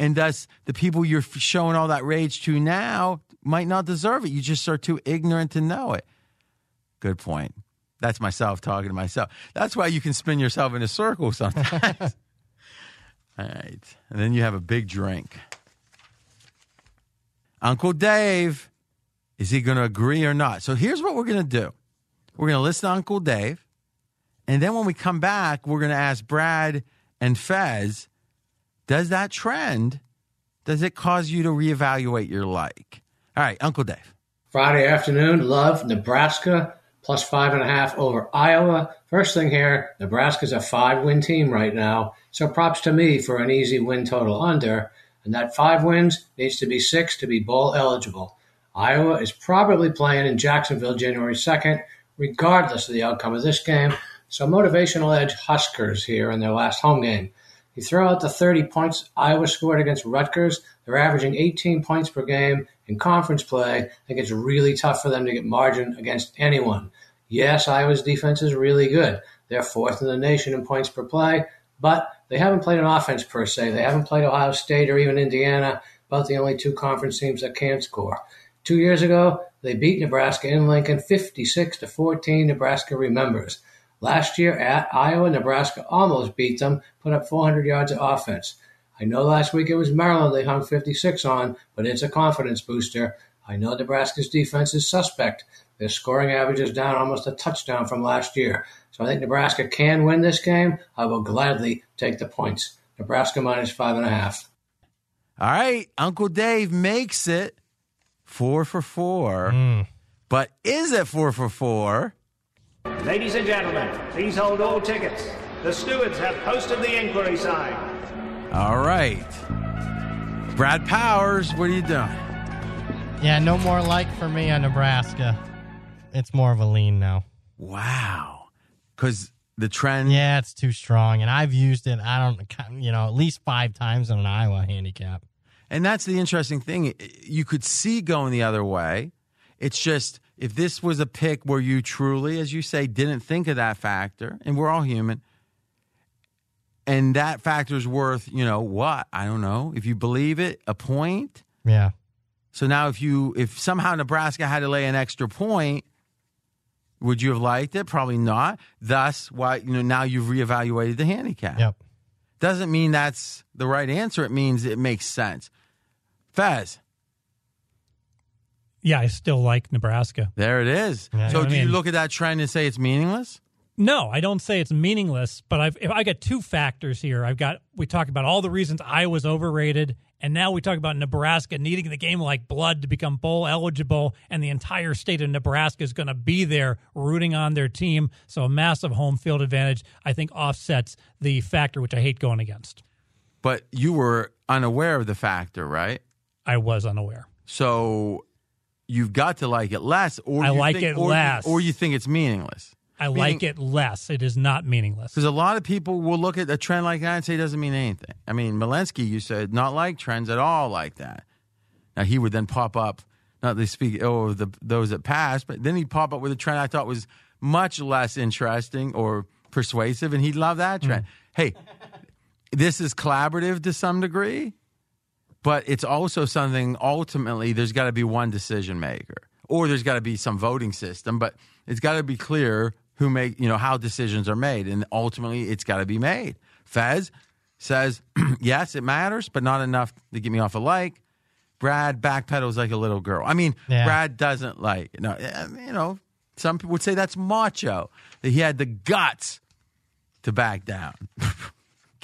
And thus, the people you're showing all that rage to now might not deserve it. You just are too ignorant to know it. Good point. That's myself talking to myself. That's why you can spin yourself in a circle sometimes. all right. And then you have a big drink. Uncle Dave, is he going to agree or not? So here's what we're going to do we're going to listen to Uncle Dave. And then when we come back, we're going to ask Brad and Fez, does that trend, does it cause you to reevaluate your like? All right, Uncle Dave. Friday afternoon, love Nebraska plus five and a half over Iowa. First thing here, Nebraska's a five win team right now. So props to me for an easy win total under. And that five wins needs to be six to be bowl eligible. Iowa is probably playing in Jacksonville January 2nd, regardless of the outcome of this game. So motivational edge Huskers here in their last home game. You throw out the 30 points Iowa scored against Rutgers, they're averaging 18 points per game in conference play. I think it's really tough for them to get margin against anyone. Yes, Iowa's defense is really good. They're fourth in the nation in points per play, but they haven't played an offense per se. They haven't played Ohio State or even Indiana, about the only two conference teams that can score. Two years ago, they beat Nebraska in Lincoln 56 to 14. Nebraska remembers. Last year at Iowa, Nebraska almost beat them, put up 400 yards of offense. I know last week it was Maryland they hung 56 on, but it's a confidence booster. I know Nebraska's defense is suspect. Their scoring average is down almost a touchdown from last year. So I think Nebraska can win this game. I will gladly take the points. Nebraska minus five and a half. All right, Uncle Dave makes it four for four. Mm. But is it four for four? Ladies and gentlemen, please hold all tickets. The stewards have posted the inquiry sign. All right. Brad Powers, what are you doing? Yeah, no more like for me on Nebraska. It's more of a lean now. Wow. Because the trend. Yeah, it's too strong. And I've used it, I don't, you know, at least five times on an Iowa handicap. And that's the interesting thing. You could see going the other way. It's just if this was a pick where you truly, as you say, didn't think of that factor, and we're all human, and that factor is worth, you know, what? I don't know. If you believe it, a point. Yeah. So now if you if somehow Nebraska had to lay an extra point, would you have liked it? Probably not. Thus, why you know now you've reevaluated the handicap. Yep. Doesn't mean that's the right answer. It means it makes sense. Fez. Yeah, I still like Nebraska. There it is. Yeah. so I do you mean- look at that trend and say it's meaningless? No, I don't say it's meaningless, but I've if I got two factors here. I've got we talked about all the reasons Iowa's overrated, and now we talk about Nebraska needing the game like blood to become bowl eligible, and the entire state of Nebraska is going to be there rooting on their team. So a massive home field advantage, I think, offsets the factor which I hate going against. But you were unaware of the factor, right? I was unaware. So you've got to like it less, or I you like think- it or less. or you think it's meaningless. I Meaning- like it less. It is not meaningless. Because a lot of people will look at a trend like that and say it doesn't mean anything. I mean, Malensky, you said not like trends at all like that. Now he would then pop up, not to speak oh the those that passed, but then he'd pop up with a trend I thought was much less interesting or persuasive, and he'd love that trend. Mm. Hey, this is collaborative to some degree, but it's also something ultimately there's got to be one decision maker or there's got to be some voting system, but it's got to be clear who make, you know, how decisions are made and ultimately it's got to be made. Fez says, yes, it matters, but not enough to get me off a like. Brad backpedals like a little girl. I mean, Yeah. Brad doesn't like, no, eh, you know, some people would say that's macho, that he had the guts to back down.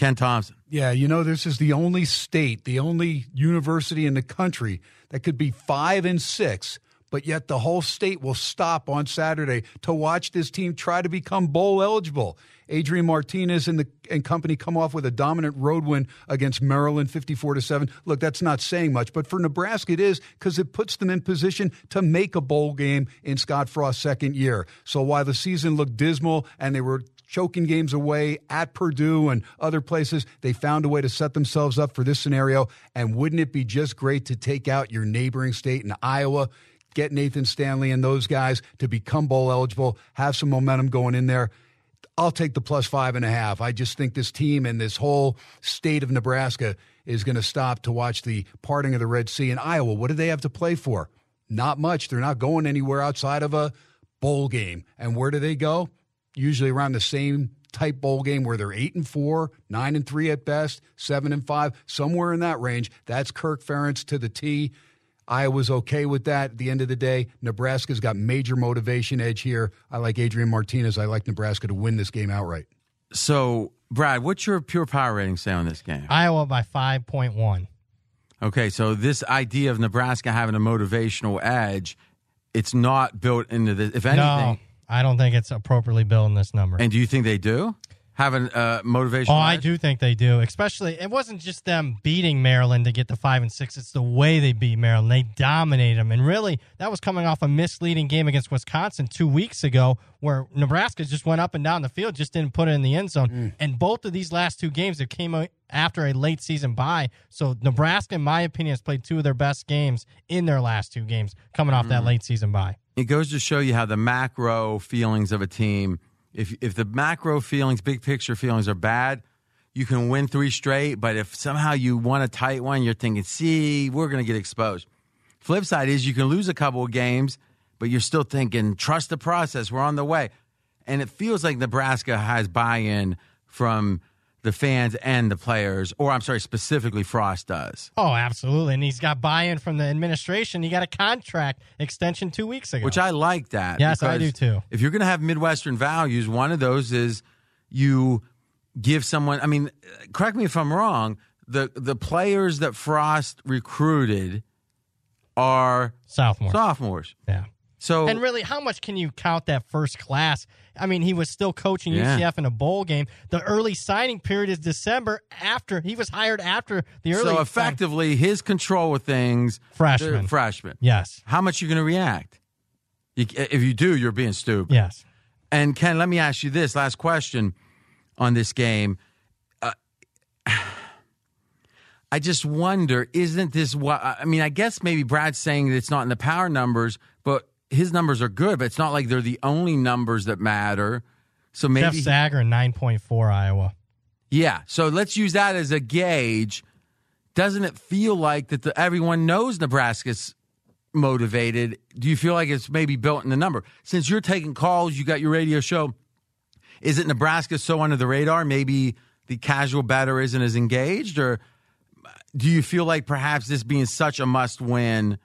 Ken Thomson. Yeah, you know, this is the only state, the only university in the country that could be five and six, but yet the whole state will stop on Saturday to watch this team try to become bowl eligible. Adrian Martinez and the and company come off with a dominant road win against Maryland, fifty-four to seven. Look, that's not saying much, but for Nebraska, it is because it puts them in position to make a bowl game in Scott Frost's second year. So while the season looked dismal and they were choking games away at Purdue and other places. They found a way to set themselves up for this scenario. And wouldn't it be just great to take out your neighboring state in Iowa? Get Nathan Stanley and those guys to become bowl eligible, have some momentum going in there. I'll take the plus five and a half. I just think this team and this whole state of Nebraska is going to stop to watch the parting of the Red Sea in Iowa. What do they have to play for? Not much. They're not going anywhere outside of a bowl game. And where do they go? Usually around the same type bowl game where they're eight and four, nine and three at best, seven and five, somewhere in that range. That's Kirk Ferentz to the T. Iowa's okay with that. At the end of the day, Nebraska's got major motivation edge here. I like Adrian Martinez. I like Nebraska to win this game outright. So, Brad, what's your pure power rating say on this game? Iowa by 5.1. Okay, so this idea of Nebraska having a motivational edge, it's not built into this. If anything, No, I don't think it's appropriately building this number. and do you think they do have a uh, motivational? Oh, I do think they do. Especially, it wasn't just them beating Maryland to get the five and six. It's the way they beat Maryland. They dominate them, and really, that was coming off a misleading game against Wisconsin two weeks ago, where Nebraska just went up and down the field, just didn't put it in the end zone. Mm. And both of these last two games, it came after a late season bye. So Nebraska, in my opinion, has played two of their best games in their last two games, coming off Mm. that late season bye. It goes to show you how the macro feelings of a team. If if the macro feelings, big picture feelings are bad, you can win three straight. But if somehow you won a tight one, you're thinking, "See, we're going to get exposed." Flip side is you can lose a couple of games, but you're still thinking, "Trust the process. We're on the way." And it feels like Nebraska has buy-in from the fans and the players, or I'm sorry, specifically Frost does. Oh, absolutely. And he's got buy in from the administration. He got a contract extension two weeks ago. Which I like that. Yes, I do too. If you're going to have Midwestern values, one of those is you give someone. I mean, correct me if I'm wrong. The the players that Frost recruited are sophomores. Sophomores. Yeah. So and really, how much can you count that first class? I mean, he was still coaching Yeah. UCF in a bowl game. The early signing period is December after he was hired after the early. so effectively, his control with things. Freshman. freshman. Yes. How much you going to react? You, if you do, you're being stupid. Yes. And Ken, let me ask you this last question on this game. Uh, I just wonder, isn't this what? I mean, I guess maybe Brad's saying that it's not in the power numbers, his numbers are good, but it's not like they're the only numbers that matter. So maybe Jeff Sagarin nine point four Iowa. Yeah. So let's use that as a gauge. Doesn't it feel like that the, everyone knows Nebraska's motivated? Do you feel like it's maybe built in the number? Since you're taking calls, you got your radio show. Is it Nebraska so under the radar? Maybe the casual batter isn't as engaged, or do you feel like perhaps this being such a must win?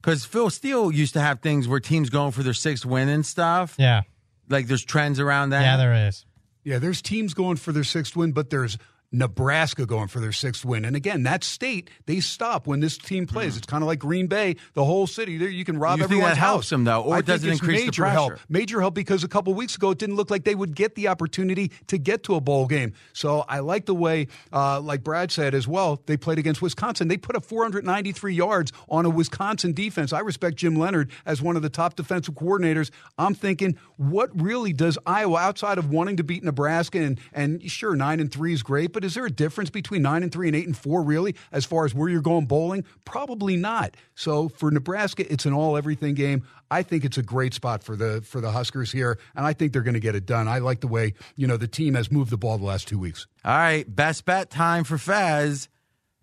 Because Phil Steele used to have things where teams going for their sixth win and stuff. Yeah. Like there's trends around that. Yeah, there is. Yeah, there's teams going for their sixth win, but there's Nebraska going for their sixth win. And again, that state, they stop when this team plays. It's kind of like Green Bay, the whole city. There, you can rob Mm. You think everyone's that helps house. them, though, or I it doesn't think it's increase the major pressure? help. Major help because a couple weeks ago, it didn't look like they would get the opportunity to get to a bowl game. So I like the way, uh, like Brad said as well, they played against Wisconsin. They put up 493 yards on a Wisconsin defense. I respect Jim Leonhard as one of the top defensive coordinators. I'm thinking, what really does Iowa, outside of wanting to beat Nebraska, and, and sure, 9 and 3 is great, but is there a difference between 9 and 3 and 8 and 4, really, as far as where you're going bowling? Probably not. So for Nebraska, it's an all everything game. I think it's a great spot for the for the Huskers here, and I think they're going to get it done. I like the way you know the team has moved the ball the last two weeks. All right, best bet time for Fez.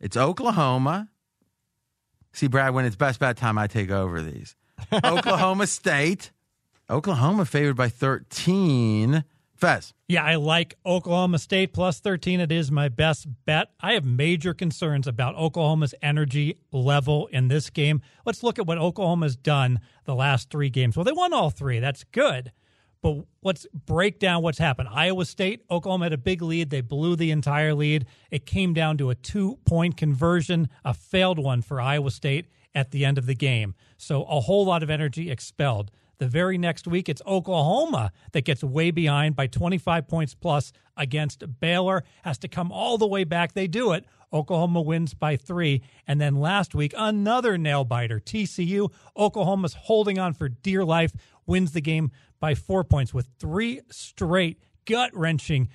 It's Oklahoma. See, Brad, when it's best bet time, I take over these. Oklahoma State. Oklahoma favored by 13. Fez. Yeah, I like Oklahoma State plus 13. It is my best bet. I have major concerns about Oklahoma's energy level in this game. Let's look at what Oklahoma's done the last three games. Well, they won all three. That's good. But let's break down what's happened. Iowa State, Oklahoma had a big lead. They blew the entire lead. It came down to a two point conversion, a failed one for Iowa State at the end of the game. So a whole lot of energy expelled. The very next week, it's Oklahoma that gets way behind by 25 points plus against Baylor. Has to come all the way back. They do it. Oklahoma wins by three. And then last week, another nail biter. TCU, Oklahoma's holding on for dear life, wins the game by four points with three straight gut wrenching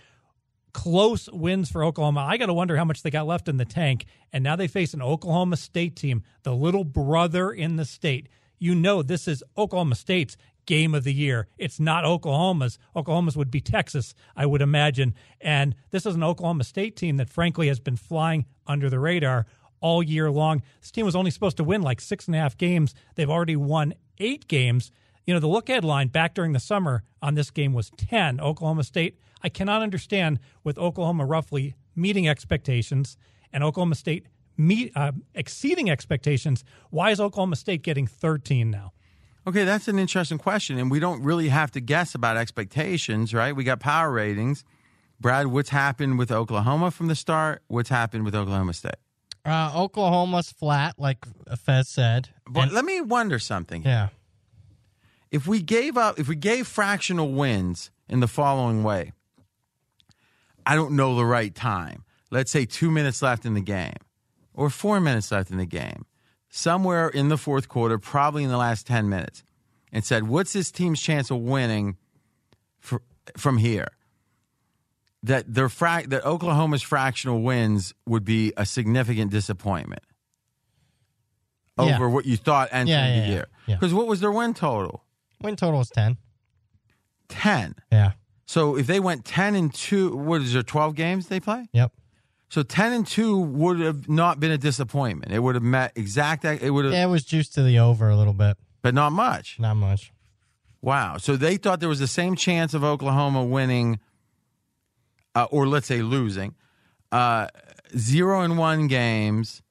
close wins for Oklahoma. I got to wonder how much they got left in the tank. And now they face an Oklahoma State team, the little brother in the state. You know, this is Oklahoma State's game of the year. It's not Oklahoma's. Oklahoma's would be Texas, I would imagine. And this is an Oklahoma State team that, frankly, has been flying under the radar all year long. This team was only supposed to win like six and a half games. They've already won eight games. You know, the look ahead line back during the summer on this game was 10. Oklahoma State, I cannot understand with Oklahoma roughly meeting expectations and Oklahoma State meet, uh, exceeding expectations. Why is Oklahoma State getting 13 now? Okay, that's an interesting question. And we don't really have to guess about expectations, right? We got power ratings. Brad, what's happened with Oklahoma from the start? What's happened with Oklahoma State? Uh, Oklahoma's flat, like Fez said. But And- let me wonder something. yeah. If we gave up, if we gave fractional wins in the following way, I don't know the right time. Let's say two minutes left in the game or four minutes left in the game, somewhere in the fourth quarter, probably in the last 10 minutes, and said, What's this team's chance of winning for, from here? That their frac- that Oklahoma's fractional wins would be a significant disappointment Yeah. over what you thought entering Yeah, yeah, the year. Because what was their win total? Win total is 10. 10. Yeah. So if they went 10 and 2, what is there 12 games they play? Yep. So 10 and 2 would have not been a disappointment. It would have met exact it would have Yeah, it was juiced to the over a little bit. but not much. Not much. Wow. So they thought there was the same chance of Oklahoma winning uh, or let's say losing uh, 0 and 1 games.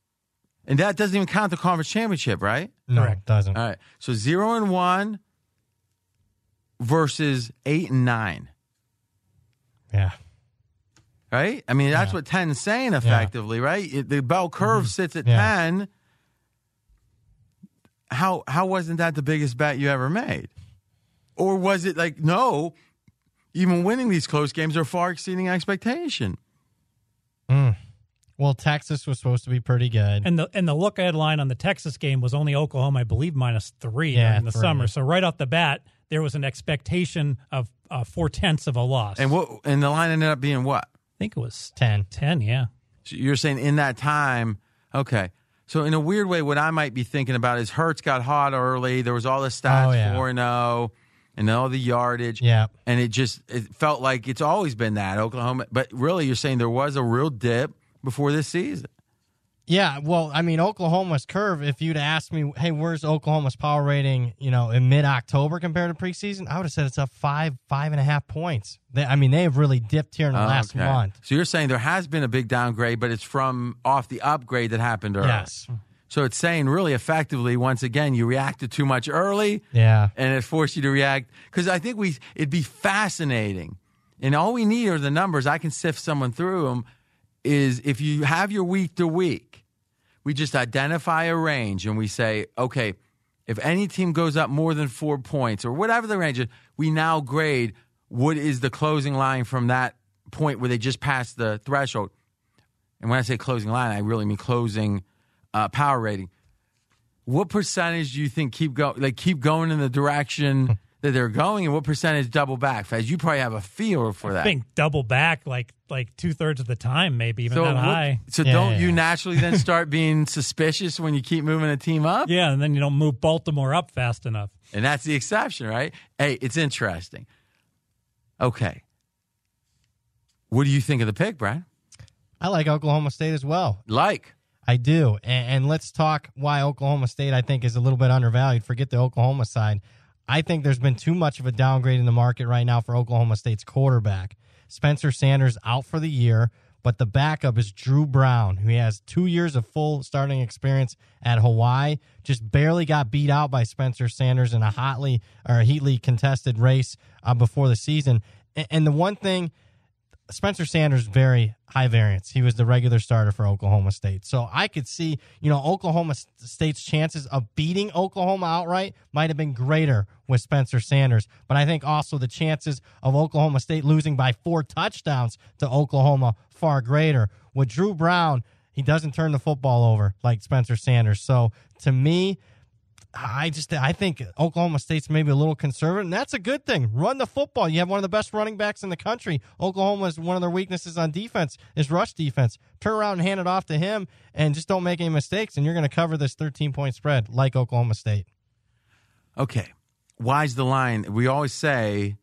And that doesn't even count the conference championship, right? No, it doesn't. All right. So 0 and 1 versus 8 and 9. Yeah. Right? I mean, that's what 10 is saying effectively, right? It- the bell curve sits at Mm-hmm. Yeah. 10. how how wasn't that the biggest bet you ever made? Or was it like no, even winning these close games are far exceeding expectation? Mm. Well, Texas was supposed to be pretty good. And the and the look ahead line on the Texas game was only Oklahoma, I believe, minus three Yeah, during the three. summer. So right off the bat, there was an expectation of uh, four tenths of a loss. And what and the line ended up being what? I think it was 10. 10, yeah. So you're saying in that time, okay. So in a weird way, what I might be thinking about is Hurts got hot early. There was all the stats Oh, yeah. four and zero, and all the yardage. Yeah. and it just it felt like it's always been that Oklahoma. But really, you're saying there was a real dip before this season. Yeah, well, I mean, Oklahoma's curve, if you'd asked me, hey, where's Oklahoma's power rating, you know, in mid October compared to preseason, I would have said it's up five, five and a half points. They, I mean, they have really dipped here in the last Okay. month. So you're saying there has been a big downgrade, but it's from off the upgrade that happened early. Yes. So it's saying really effectively, once again, you reacted too much early. Yeah. and it forced you to react because I think we it'd be fascinating, and all we need are the numbers. I can sift someone through them. Is if you have your week to week, we just identify a range and we say, okay, if any team goes up more than four points or whatever the range is, we now grade what is the closing line from that point where they just passed the threshold. And when I say closing line, I really mean closing uh, power rating what percentage do you think keep go like keep going in the direction that they're going, and what percentage double back? Fez, you probably have a feel for that. I think double back like like two thirds of the time, maybe even so, that what- high. so don't you naturally then start being suspicious when you keep moving a team up? Yeah, and then you don't move Baltimore up fast enough. And that's the exception, right? Hey, it's interesting. Okay. What do you think of the pick, Brad? I like Oklahoma State as well. Like? I do. And, and let's talk why Oklahoma State, I think, is a little bit undervalued. Forget the Oklahoma side. I think there's been too much of a downgrade in the market right now for Oklahoma State's quarterback. Spencer Sanders out for the year, but the backup is Dru Brown, who has two years of full starting experience at Hawaii. Just barely got beat out by Spencer Sanders in a hotly or heatly contested race uh, before the season. And, and the one thing Spencer Sanders very high variance. He was the regular starter for Oklahoma State. So I could see, you know, Oklahoma State's chances of beating Oklahoma outright might have been greater with Spencer Sanders. But I think also the chances of Oklahoma State losing by four touchdowns to Oklahoma far greater. With Dru Brown, he doesn't turn the football over like Spencer Sanders. So to me, I just I think Oklahoma State's maybe a little conservative, and that's a good thing. Run the football. You have one of the best running backs in the country. Oklahoma is one of their weaknesses on defense is rush defense. Turn around and hand it off to him, and just don't make any mistakes, and you're going to cover this 13 point spread like Oklahoma State. Okay. Why's the line? We always say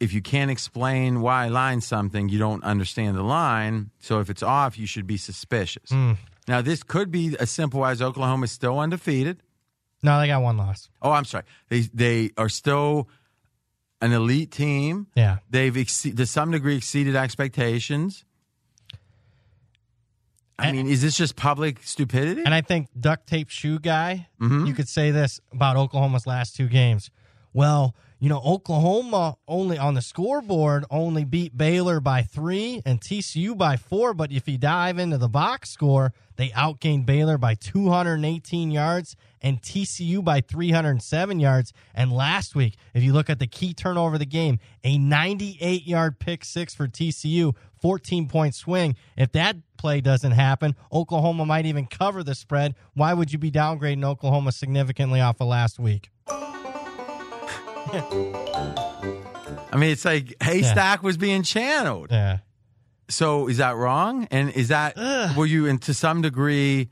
if you can't explain why line something, you don't understand the line. So if it's off, you should be suspicious. Hmm. Now, this could be as simple as Oklahoma's still undefeated. No, they got one loss. Oh, I'm sorry. They they are still an elite team. Yeah. They've to some degree exceeded expectations. I mean, is this just public stupidity? And I think duct tape shoe guy, Mm-hmm. you could say this about Oklahoma's last two games. Well, you know, Oklahoma only on the scoreboard only beat Baylor by three and TCU by four. But if you dive into the box score, they outgained Baylor by 218 yards and TCU by 307 yards. And last week, if you look at the key turnover of the game, a 98 yard pick six for TCU, 14 point swing. If that play doesn't happen, Oklahoma might even cover the spread. Why would you be downgrading Oklahoma significantly off of last week? I mean, it's like haystack was being channeled. Yeah. So is that wrong? And is that were you, in, to some degree,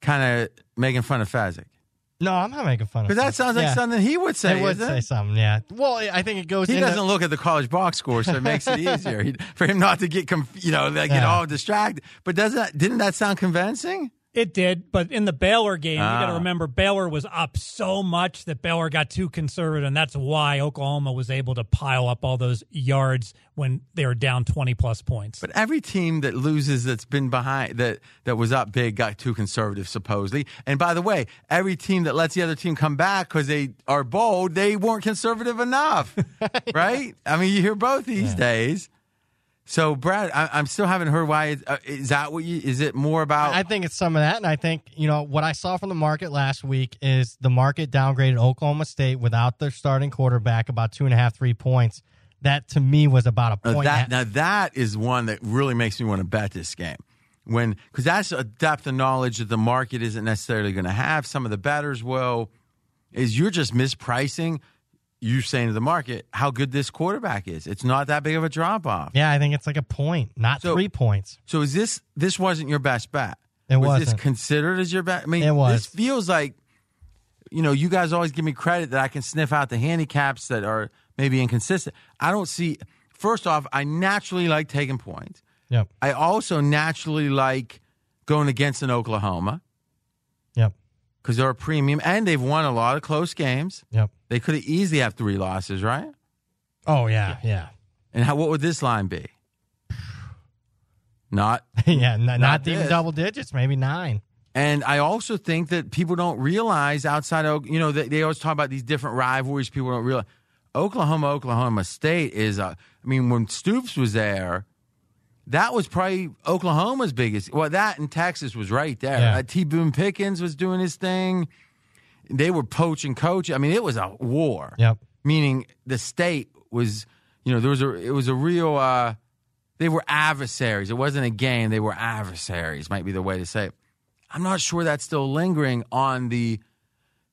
kind of making fun of Fezzik? No, I'm not making fun of. Because that sounds like Yeah. something he would say. They would isn't say it? something, yeah. Well, I think it goes. He into- doesn't look at the college box score, so it makes it easier he, for him not to get conf- you know like get Yeah. all distracted. But doesn't that, didn't that sound convincing? It did, but in the Baylor game, you got to Ah. remember Baylor was up so much that Baylor got too conservative, and that's why Oklahoma was able to pile up all those yards when they were down twenty plus points. But every team that loses that's been behind that that was up big got too conservative supposedly. And by the way, every team that lets the other team come back because they are bold, they weren't conservative enough, right? I mean, you hear both these days. So, Brad, I, I'm still haven't heard why. It, uh, is that what you? Is it more about? I think it's some of that, and I think you know what I saw from the market last week is the market downgraded Oklahoma State without their starting quarterback about two and a half, three points. That to me was about a Now point. that now that is one that really makes me want to bet this game. When because that's a depth of knowledge that the market isn't necessarily going to have. Some of the bettors will. Is you're just mispricing. You saying to the market how good this quarterback is. It's not that big of a drop off. yeah, I think it's like a point, not So- three points. So is this this wasn't your best bet? It was this wasn't. considered as your bet? I mean, It was. This feels like, you know, you guys always give me credit that I can sniff out the handicaps that are maybe inconsistent. I don't see. First off, I naturally like taking points. Yep. I also naturally like going against an Oklahoma. Because they're a premium and they've won a lot of close games. Yep. They could have easily have three losses, right? Oh yeah, yeah, And how what would this line be? Not yeah. Not, not even double digits, maybe nine. And I also think that people don't realize outside of, you know, they, they always talk about these different rivalries. People don't realize Oklahoma, Oklahoma State is, uh, I mean, when Stoops was there, that was probably Oklahoma's biggest. Well, that and Texas was right there. Yeah. Uh, T. Boone Pickens was doing his thing. They were poaching coach. I mean, it was a war. Yep. Meaning the state was, you know, there was a, it was a real, uh, they were adversaries. It wasn't a game. They were adversaries, might be the way to say it. I'm not sure that's still lingering on the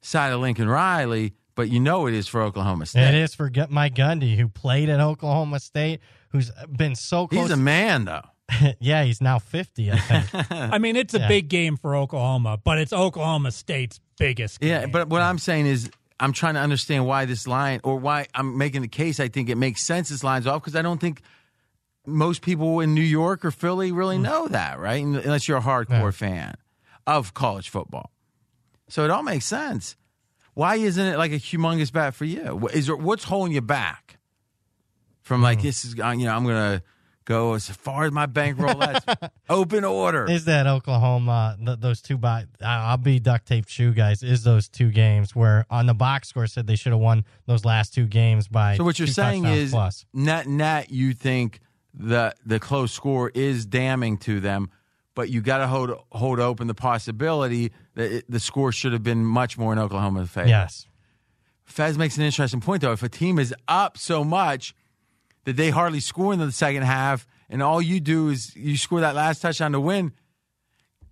side of Lincoln Riley, but you know it is for Oklahoma State. It is for Mike Gundy, who played at Oklahoma State, who's been so close. He's a man, though. yeah, he's now fifty. I think. I mean, it's a Yeah. big game for Oklahoma, but it's Oklahoma State's biggest. Game. Yeah, but what I'm saying is, I'm trying to understand why this line, or why I'm making the case. I think it makes sense. This line's off because I don't think most people in New York or Philly really mm. know that, right? Unless you're a hardcore fan of college football. So it all makes sense. Why isn't it like a humongous bet for you? Wh- Is there what's holding you back from like this is uh, you know I'm gonna go as far as my bankroll. That's open order. is that Oklahoma? Th- those two by I'll be duct tape shoe guys. Is those two games where on the box score said they should have won those last two games by. So what you're saying is plus. net net you think the the close score is damning to them, but you got to hold hold open the possibility that it, the score should have been much more in Oklahoma's favor. Yes. Fez makes an interesting point though. If a team is up so much that they hardly score in the second half, and all you do is you score that last touchdown to win,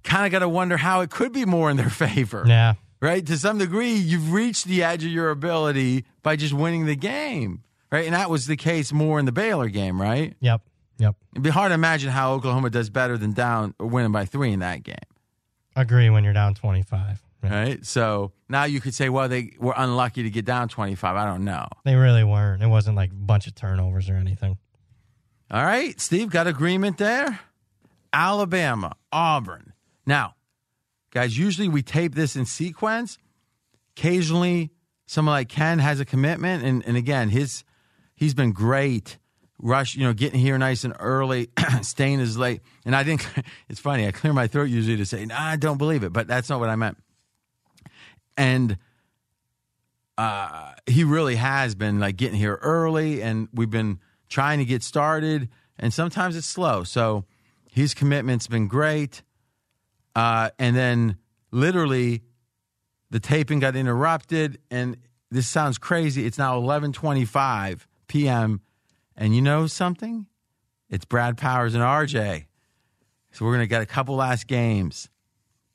kind of got to wonder how it could be more in their favor. Yeah. Right? To some degree, you've reached the edge of your ability by just winning the game. Right? And that was the case more in the Baylor game, right? Yep. Yep. It'd be hard to imagine how Oklahoma does better than down or winning by three in that game. Agree when you're down twenty five. Right? So now you could say, well, they were unlucky to get down 25. I don't know. They really weren't. It wasn't like a bunch of turnovers or anything. All right, Steve, got agreement there? Alabama, Auburn. Now, guys, usually we tape this in sequence. Occasionally, someone like Ken has a commitment, and, and again, his he's been great. Rush, you know, getting here nice and early, staying as late. And I think it's funny. I clear my throat usually to say, nah, I don't believe it, but that's not what I meant. And uh, he really has been like getting here early, and we've been trying to get started, and sometimes it's slow. So his commitment's been great. Uh, and then literally, the taping got interrupted, and this sounds crazy. It's now eleven twenty-five p.m. And you know something? It's Brad Powers and RJ. So we're gonna get a couple last games,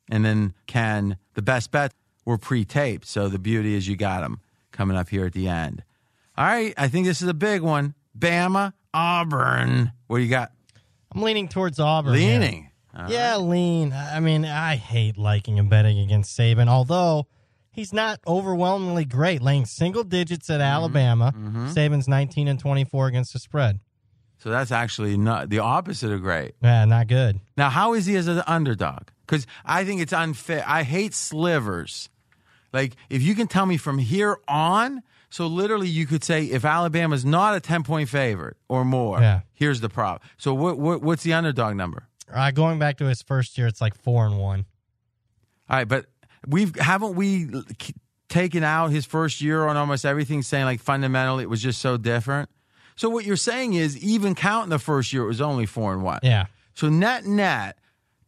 and then can the best bet were pre-taped. So the beauty is you got them coming up here at the end. All right, I think this is a big one. Bama, Auburn. What do you got? I'm leaning towards Auburn. Leaning. Yeah, lean. I mean, I hate liking and betting against Saban, although he's not overwhelmingly great, laying single digits at mm-hmm, Alabama. Mm-hmm. Saban's 19 and 24 against the spread. So that's actually not the opposite of great. Yeah, not good. Now, how is he as an underdog? Because I think it's unfair. I hate slivers. Like, if you can tell me from here on, so literally you could say if Alabama's not a 10 point favorite or more, Yeah. here's the problem. So, what, what, what's the underdog number? Uh, going back to his first year, it's like four and one. All right, but we've haven't we taken out his first year on almost everything, saying like fundamentally it was just so different. So what you're saying is, even counting the first year, it was only four and one. Yeah. So net net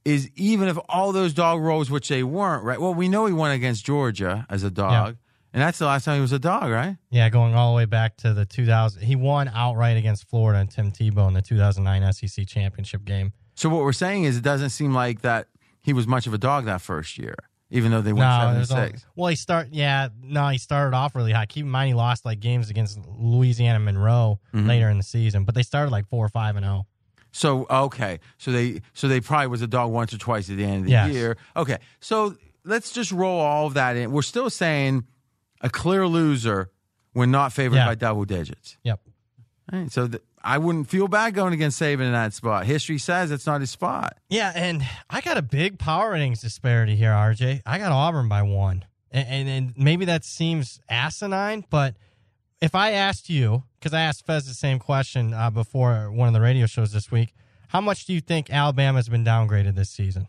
is even if all those dog rolls, which they weren't, right? Well, we know he won against Georgia as a dog, and that's the last time he was a dog, right? Yeah, going all the way back to the 2000. He won outright against Florida and Tim Tebow in the 2009 SEC championship game. So what we're saying is, it doesn't seem like that he was much of a dog that first year, even though they went No, seven and there's only- six. well, he start. Yeah, no, he started off really high. Keep in mind, he lost like games against Louisiana Monroe Mhm. later in the season, but they started like four or five and oh. zero. So okay, so they so they probably was a dog once or twice at the end of the Yes. year. Okay, so let's just roll all of that in. We're still saying a clear loser when not favored Yeah. by double digits. Yep. Right, so th- I wouldn't feel bad going against Saban in that spot. History says it's not his spot. Yeah, and I got a big power ratings disparity here, RJ. I got Auburn by one, and and, and maybe that seems asinine, but if I asked you, because I asked Fez the same question uh, before one of the radio shows this week, how much do you think Alabama's been downgraded this season?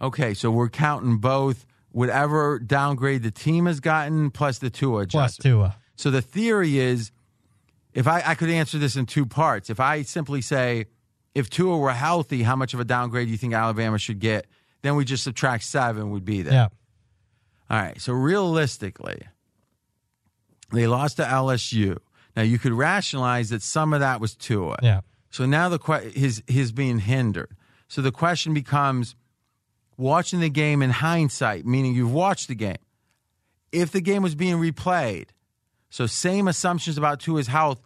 Okay, so we're counting both whatever downgrade the team has gotten plus the Tua Plus. Tua. So the theory is, if I, I could answer this in two parts. If I simply say, if Tua were healthy, how much of a downgrade do you think Alabama should get? Then we just subtract seven would be there. Yeah. All right. So realistically, they lost to LSU. Now you could rationalize that some of that was Tua. Yeah. So now the que- his his being hindered. So the question becomes, watching the game in hindsight, meaning you've watched the game. If the game was being replayed, so same assumptions about Tua's health,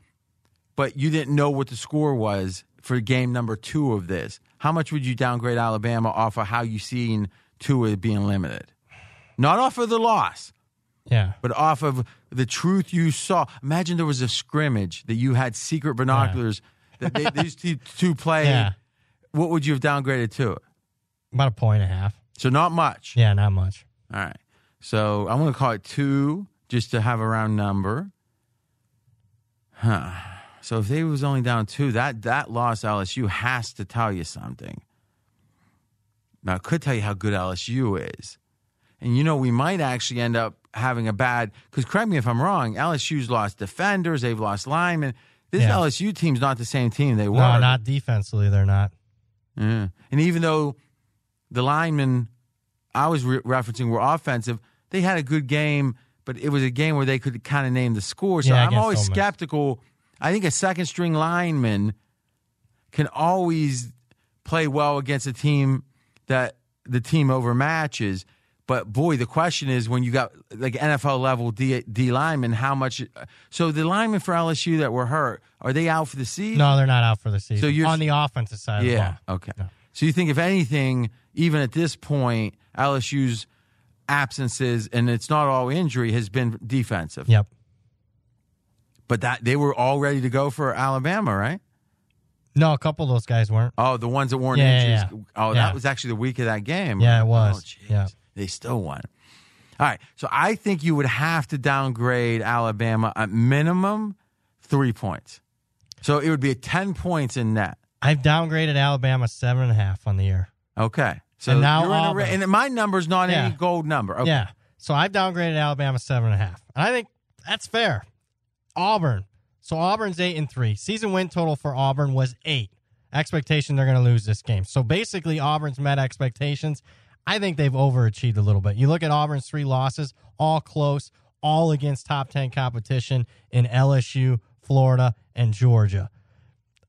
but you didn't know what the score was for game number two of this. How much would you downgrade Alabama off of how you seen Tua being limited? Not off of the loss, Yeah. but off of the truth you saw. Imagine there was a scrimmage that you had secret binoculars that they, these two, two played. Yeah. What would you have downgraded to? About a point and a half. So not much. Yeah, not much. All right. So I'm going to call it two just to have a round number. Huh. So if they was only down two, that that loss LSU has to tell you something. Now it could tell you how good LSU is. And you know, we might actually end up having a bad because correct me if I'm wrong, LSU's lost defenders, they've lost linemen. This Yeah. LSU team's not the same team they were. No, not defensively. They're not. Yeah. And even though the linemen I was re- referencing were offensive, they had a good game, but it was a game where they could kind of name the score. So Yeah, I'm always skeptical. I think a second string lineman can always play well against a team that the team overmatches. But boy, the question is when you got like NFL level D, D linemen, how much? So the linemen for LSU that were hurt, are they out for the season? No, they're not out for the season. So you're on the offensive side. Yeah. Okay. So you think if anything, even at this point, LSU's absences and it's not all injury has been defensive. Yep. But that they were all ready to go for Alabama, right? No, a couple of those guys weren't. Oh, the ones that weren't Yeah, injuries. yeah, yeah. Oh, that was actually the week of that game. Yeah, right? it was. Oh. Yeah. They still won. All right. So I think you would have to downgrade Alabama at minimum three points. So it would be 10 points in net. I've downgraded Alabama seven and a half on the year. Okay. So And now in a, and my number's not Yeah. any gold number. Okay. Yeah. So I've downgraded Alabama seven and a half. And I think that's fair. Auburn. So Auburn's eight and three. Season win total for Auburn was eight. Expectation they're going to lose this game. So basically, Auburn's met expectations. I think they've overachieved a little bit. You look at Auburn's three losses, all close, all against top 10 competition in LSU, Florida, and Georgia.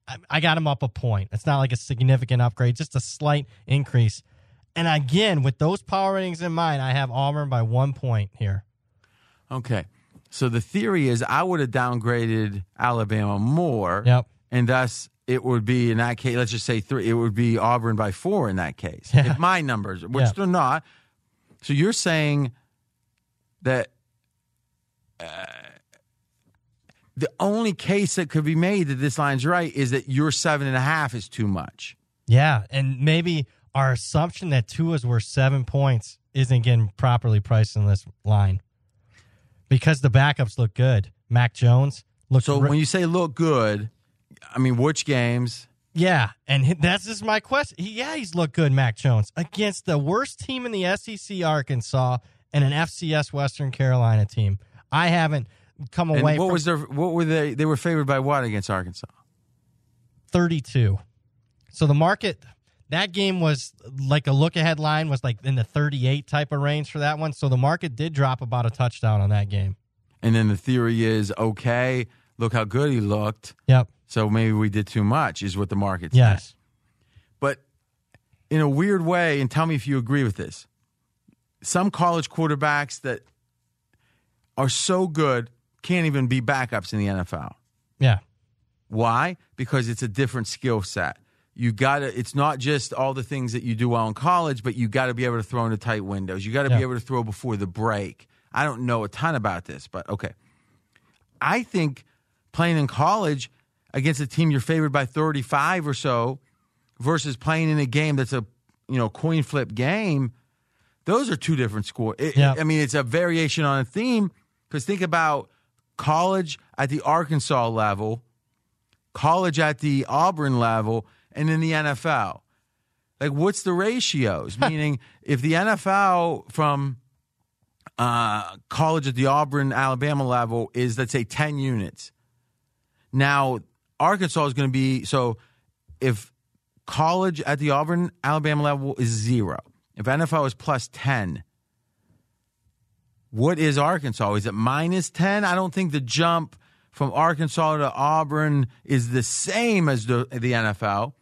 I, I got them up a point. It's not like a significant upgrade, just a slight increase. And again, with those power ratings in mind, I have Auburn by one point here. Okay. So the theory is I would have downgraded Alabama more. Yep. And thus it would be in that case, let's just say three, it would be Auburn by four in that case. Yeah. If my numbers, which Yeah. they're not. So you're saying that uh, the only case that could be made that this line's right is that your seven and a half is too much. Yeah, and maybe our assumption that Tua's worth seven points isn't getting properly priced in this line because the backups look good. Mac Jones looks. So re- when you say look good, I mean which games? yeah, and that's just my question. He- yeah, he's looked good, Mac Jones, against the worst team in the SEC, Arkansas, and an FCS Western Carolina team. I haven't. come And away what from was their? What were they? They were favored by what against Arkansas? 32. So the market that game was like a look ahead line was like in the 38 type of range for that one. So the market did drop about a touchdown on that game. And then the theory is, okay, look how good he looked. Yep. So maybe we did too much, is what the market says. Yes. But in a weird way, and tell me if you agree with this, some college quarterbacks that are so good can't even be backups in the NFL. Yeah. Why? Because it's a different skill set. You got to, it's not just all the things that you do well in college, but you got to be able to throw into tight windows. You got to Yeah. be able to throw before the break. I don't know a ton about this, but okay. I think playing in college against a team you're favored by 35 or so versus playing in a game that's a, you know, coin flip game, those are two different scores. Yeah. I mean, it's a variation on a theme because think about college at the Arkansas level, college at the Auburn level, and in the NFL. Like, what's the ratios? Meaning, if the NFL from uh, college at the Auburn, Alabama level is, let's say, 10 units. Now, Arkansas is going to be so if college at the Auburn, Alabama level is zero, if NFL is plus 10, what is Arkansas? Is it minus 10? I don't think the jump from Arkansas to Auburn is the same as the, the NFL.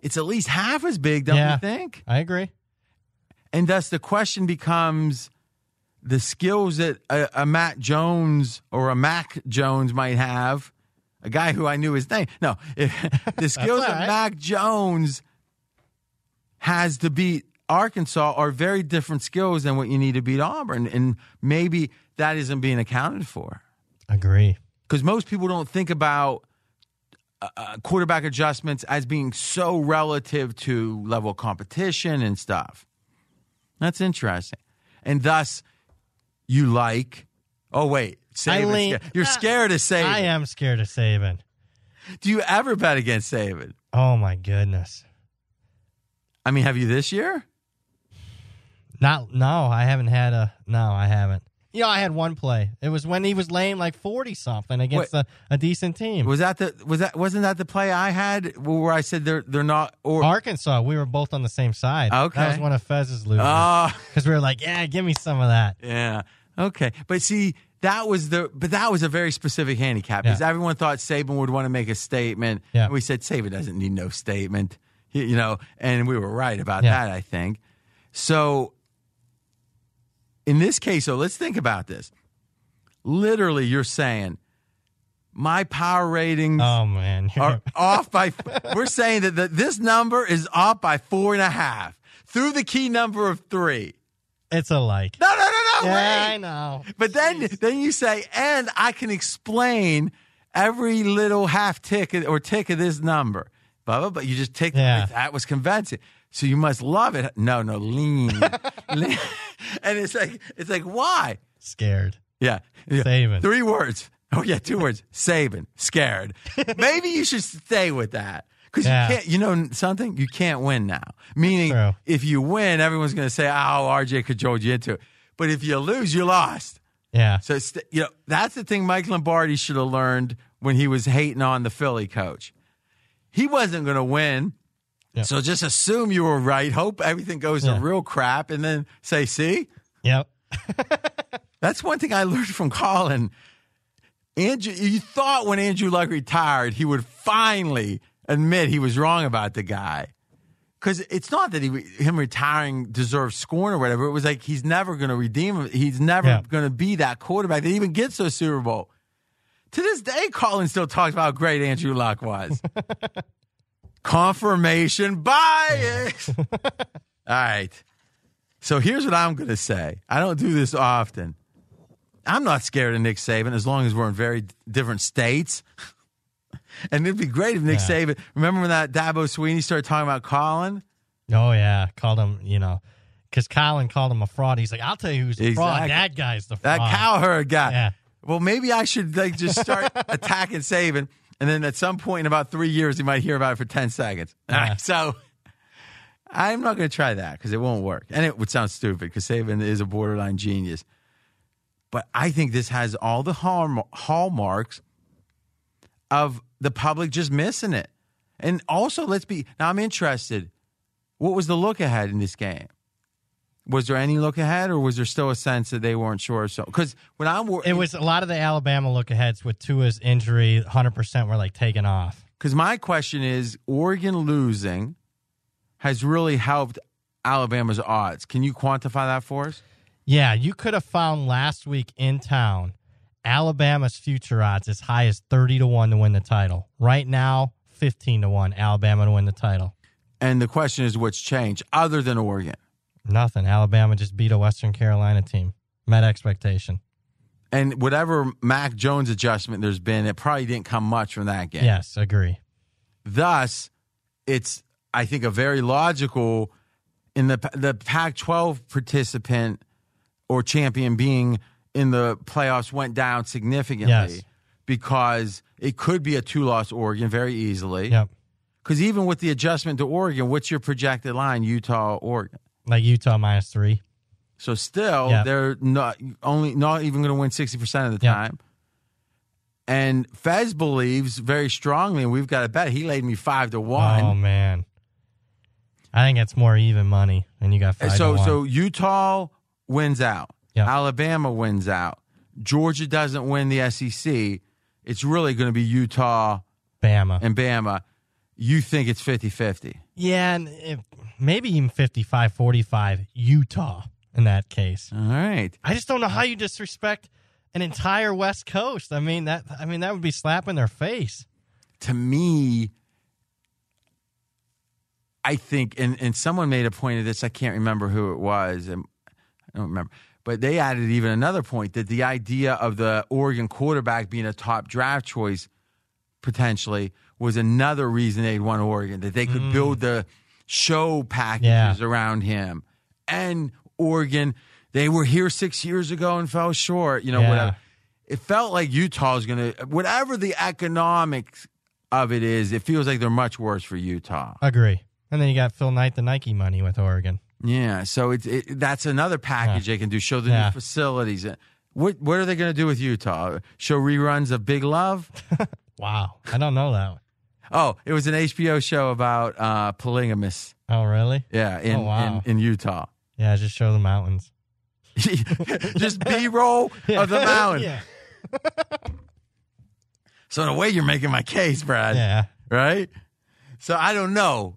It's at least half as big, don't Yeah. you think? I agree. And thus the question becomes the skills that a, a Matt Jones or a Mac Jones might have, a guy who I knew his name. No, if, the skills right. Mac Jones has to beat Arkansas are very different skills than what you need to beat Auburn. And maybe that isn't being accounted for. Agree. Because most people don't think about uh, uh, quarterback adjustments as being so relative to level of competition and stuff. That's interesting. And thus, you like, oh, wait, Saban's lean- You're scared of Saban. I am scared of Saban. Do you ever bet against Saban? Oh my goodness. I mean, have you this year? Not no, I haven't had a no, I haven't. You know, I had one play. It was when he was laying like forty something against a, a decent team. Was that the was that wasn't that the play I had where I said they're they're not or Arkansas, we were both on the same side. Okay. That was one of Fez's losers. Ah. Because we were like, yeah, give me some of that. Yeah. Okay. But see, that was the but that was a very specific handicap because Yeah. everyone thought Saban would want to make a statement. Yeah. And we said Saban doesn't need no statement. He- you know, and we were right about Yeah. that, I think. So in this case, so let's think about this. Literally, you're saying my power ratings Oh man. are off by. We're saying that the, this number is off by four and a half through the key number of three. it's a like. No, no, no, no. Yeah. I know. But then, then you say, and I can explain every little half tick or tick of this number. Blah blah. But you just take Yeah. that was convincing. So you must love it. No, no, lean, lean. and it's like it's like why? Scared. Yeah, yeah. Saban. Three words. Oh yeah, two words. Saban. Scared. Maybe you should stay with that because Yeah. you can't. You know something? You can't win now. Meaning, if you win, everyone's going to say, "Oh, RJ cajoled you into it." But if you lose, you lost. Yeah. So you know that's the thing Mike Lombardi should have learned when he was hating on the Philly coach. He wasn't going to win. Yeah. So just assume you were right. Hope everything goes Yeah. to real crap, and then say, "See, Yep. that's one thing I learned from Colin. Andrew, you thought when Andrew Luck retired, he would finally admit he was wrong about the guy. Because it's not that he him retiring deserves scorn or whatever. It was like he's never going to redeem him. He's never Yeah. going to be that quarterback that even gets to a Super Bowl. To this day, Colin still talks about how great Andrew Luck was. Confirmation bias. All right. So here's what I'm going to say. I don't do this often. I'm not scared of Nick Saban as long as we're in very different states. and it'd be great if Nick Yeah. Saban. Remember when that Dabo Swinney started talking about Colin? Oh yeah. Called him, you know, because Colin called him a fraud. He's like, I'll tell you who's the fraud. That guy's the fraud. That cowherd guy. Yeah. Well, maybe I should like just start attacking Saban, and then at some point in about three years, you might hear about it for ten seconds. All Yeah. right, so I'm not going to try that because it won't work, and it would sound stupid because Saban is a borderline genius. But I think this has all the hallmarks of the public just missing it. And also, let's be now. I'm interested. What was the look ahead in this game? Was there any look ahead, or was there still a sense that they weren't sure? So, because when I'm, It was a lot of the Alabama look aheads with Tua's injury, 100% were like taken off. Because my question is Oregon losing has really helped Alabama's odds. Can you quantify that for us? Yeah, you could have found last week in town Alabama's future odds as high as 30 to 1 to win the title. Right now, 15 to 1 Alabama to win the title. And the question is what's changed other than Oregon? Nothing. Alabama just beat a Western Carolina team. Met expectation. And whatever Mac Jones adjustment there's been, it probably didn't come much from that game. Yes, agree. Thus, it's I think a very logical in the the Pac-12 participant or champion being in the playoffs went down significantly Yes. because it could be a two-loss Oregon very easily. Yep. Because even with the adjustment to Oregon, what's your projected line? Utah, Oregon. Like Utah minus three. So still, Yep. they're not only not even going to win sixty percent of the Yep. time. And Fez believes very strongly, and we've got to bet. He laid me five to one. Oh, man. I think it's more even money, and you got five so so Utah wins out. Yep. Alabama wins out. Georgia doesn't win the SEC. It's really going to be Utah Bama. and Bama. You think it's 50-50. Yeah, and if, maybe even 55 45 Utah in that case. All right. I just don't know how you disrespect an entire West Coast. I mean that I mean that would be slapping their face. To me, I think, and, and someone made a point of this. I can't remember who it was. And I don't remember. But they added even another point that the idea of the Oregon quarterback being a top draft choice potentially was another reason they'd want Oregon, that they could mm. build the show packages Yeah. around him. And Oregon, they were here six years ago and fell short, you know, Yeah. whatever. It felt like Utah's going to, whatever the economics of it is, it feels like they're much worse for Utah. Agree. And then you got Phil Knight, the Nike money with Oregon. Yeah, so it's it, that's another package they can do. Show the Yeah. new facilities. What what are they going to do with Utah? Show reruns of Big Love? Wow. I don't know that one. Oh, it was an HBO show about uh, polygamists. Oh, really? Yeah, in, Oh, wow. in in Utah. Yeah, just show the mountains. Just B roll of the mountain. Yeah. So in a way, you're making my case, Brad. Yeah. Right. So I don't know.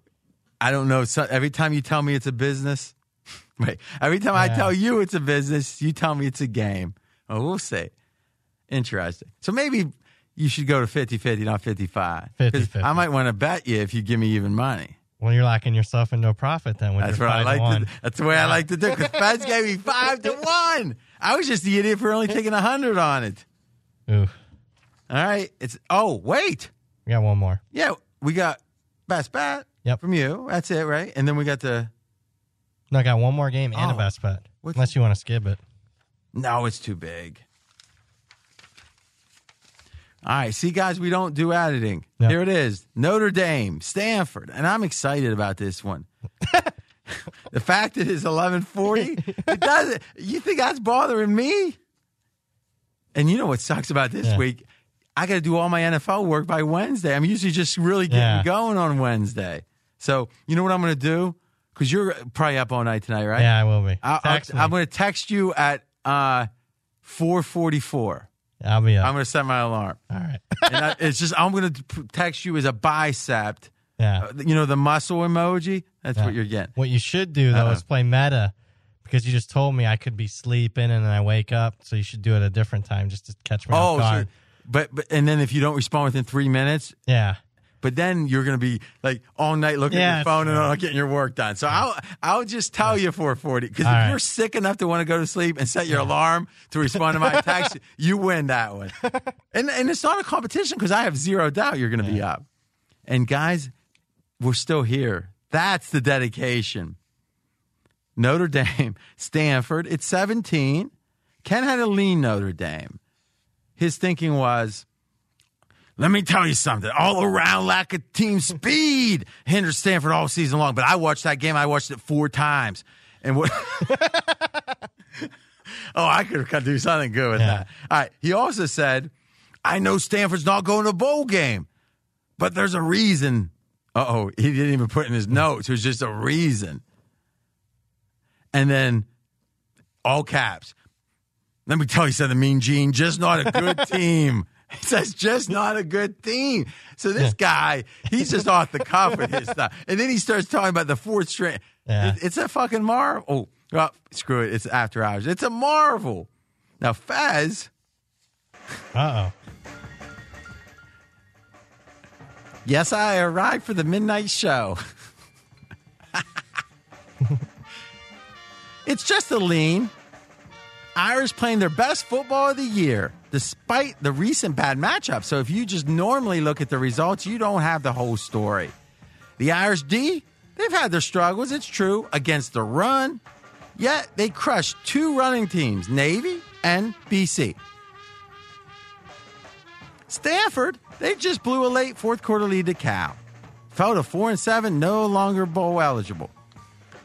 I don't know. So every time you tell me it's a business, wait. Every time I tell you it's a business, you tell me it's a game. Well, we'll see. Interesting. So maybe you should go to 50-50, not 55. 50-50. I might want to bet you if you give me even money. Well, you're locking yourself into a profit then. That's what I like. To, that's the way I like to do. Because Fez gave me five to one. I was just the idiot for only taking a hundred on it. Ooh, All right. It's oh wait. we got one more. Yeah, we got best bet Yep. from you. That's it, right? And then we got the No, I got one more game and a Oh. best bet. What's- Unless you want to skip it. no, it's too big. All right, see, guys, we don't do editing. Yep. Here it is: Notre Dame, Stanford, and I'm excited about this one. the fact that it's 11:40, it doesn't. You think that's bothering me? And you know what sucks about this Yeah. week? I got to do all my NFL work by Wednesday. I'm usually just really getting Yeah. going on Wednesday. So you know what I'm going to do? Because you're probably up all night tonight, right? Yeah, I will be. Me. I'm going to text you at uh, 4:44. I'll be up. I'm going to set my alarm. All right. and I, it's just I'm going to text you as a bicep. Yeah. Uh, you know the muscle emoji. That's Yeah. what you're getting. What you should do though Uh-uh. is play meta because you just told me I could be sleeping and then I wake up. So you should do it a different time just to catch me Oh, off so, guard. but but and then if you don't respond within three minutes, yeah. But then you're going to be like all night looking Yeah, at your phone and not getting your work done. So I'll I'll just tell you 440 because if right. you're sick enough to want to go to sleep and set your alarm to respond to my text, you win that one. And and it's not a competition because I have zero doubt you're going to be up. And guys, we're still here. That's the dedication. Notre Dame, Stanford. It's 17. Ken had to lean Notre Dame. His thinking was, let me tell you something. All around lack of team speed hinders Stanford all season long. But I watched that game. I watched it four times. And what oh, I could do something good with that. All right. He also said, I know Stanford's not going to a bowl game, but there's a reason. Uh oh, he didn't even put in his notes. It was just a reason. And then all caps. Let me tell you something, Mean Gene, just not a good team. Says, just not a good theme. So this guy, he's just off the cuff with his stuff. And then he starts talking about the fourth string. Yeah. It- it's a fucking marvel. Oh, well, screw it. It's after hours. It's a marvel. Now, Fez, Uh oh. yes, I arrived for the midnight show. it's just a lean. Irish playing their best football of the year, despite the recent bad matchup. So if you just normally look at the results, you don't have the whole story. The Irish D, they've had their struggles, it's true, against the run, yet they crushed two running teams, Navy and BC. Stanford, they just blew a late fourth quarter lead to Cal. Fell to four and seven, no longer bowl eligible.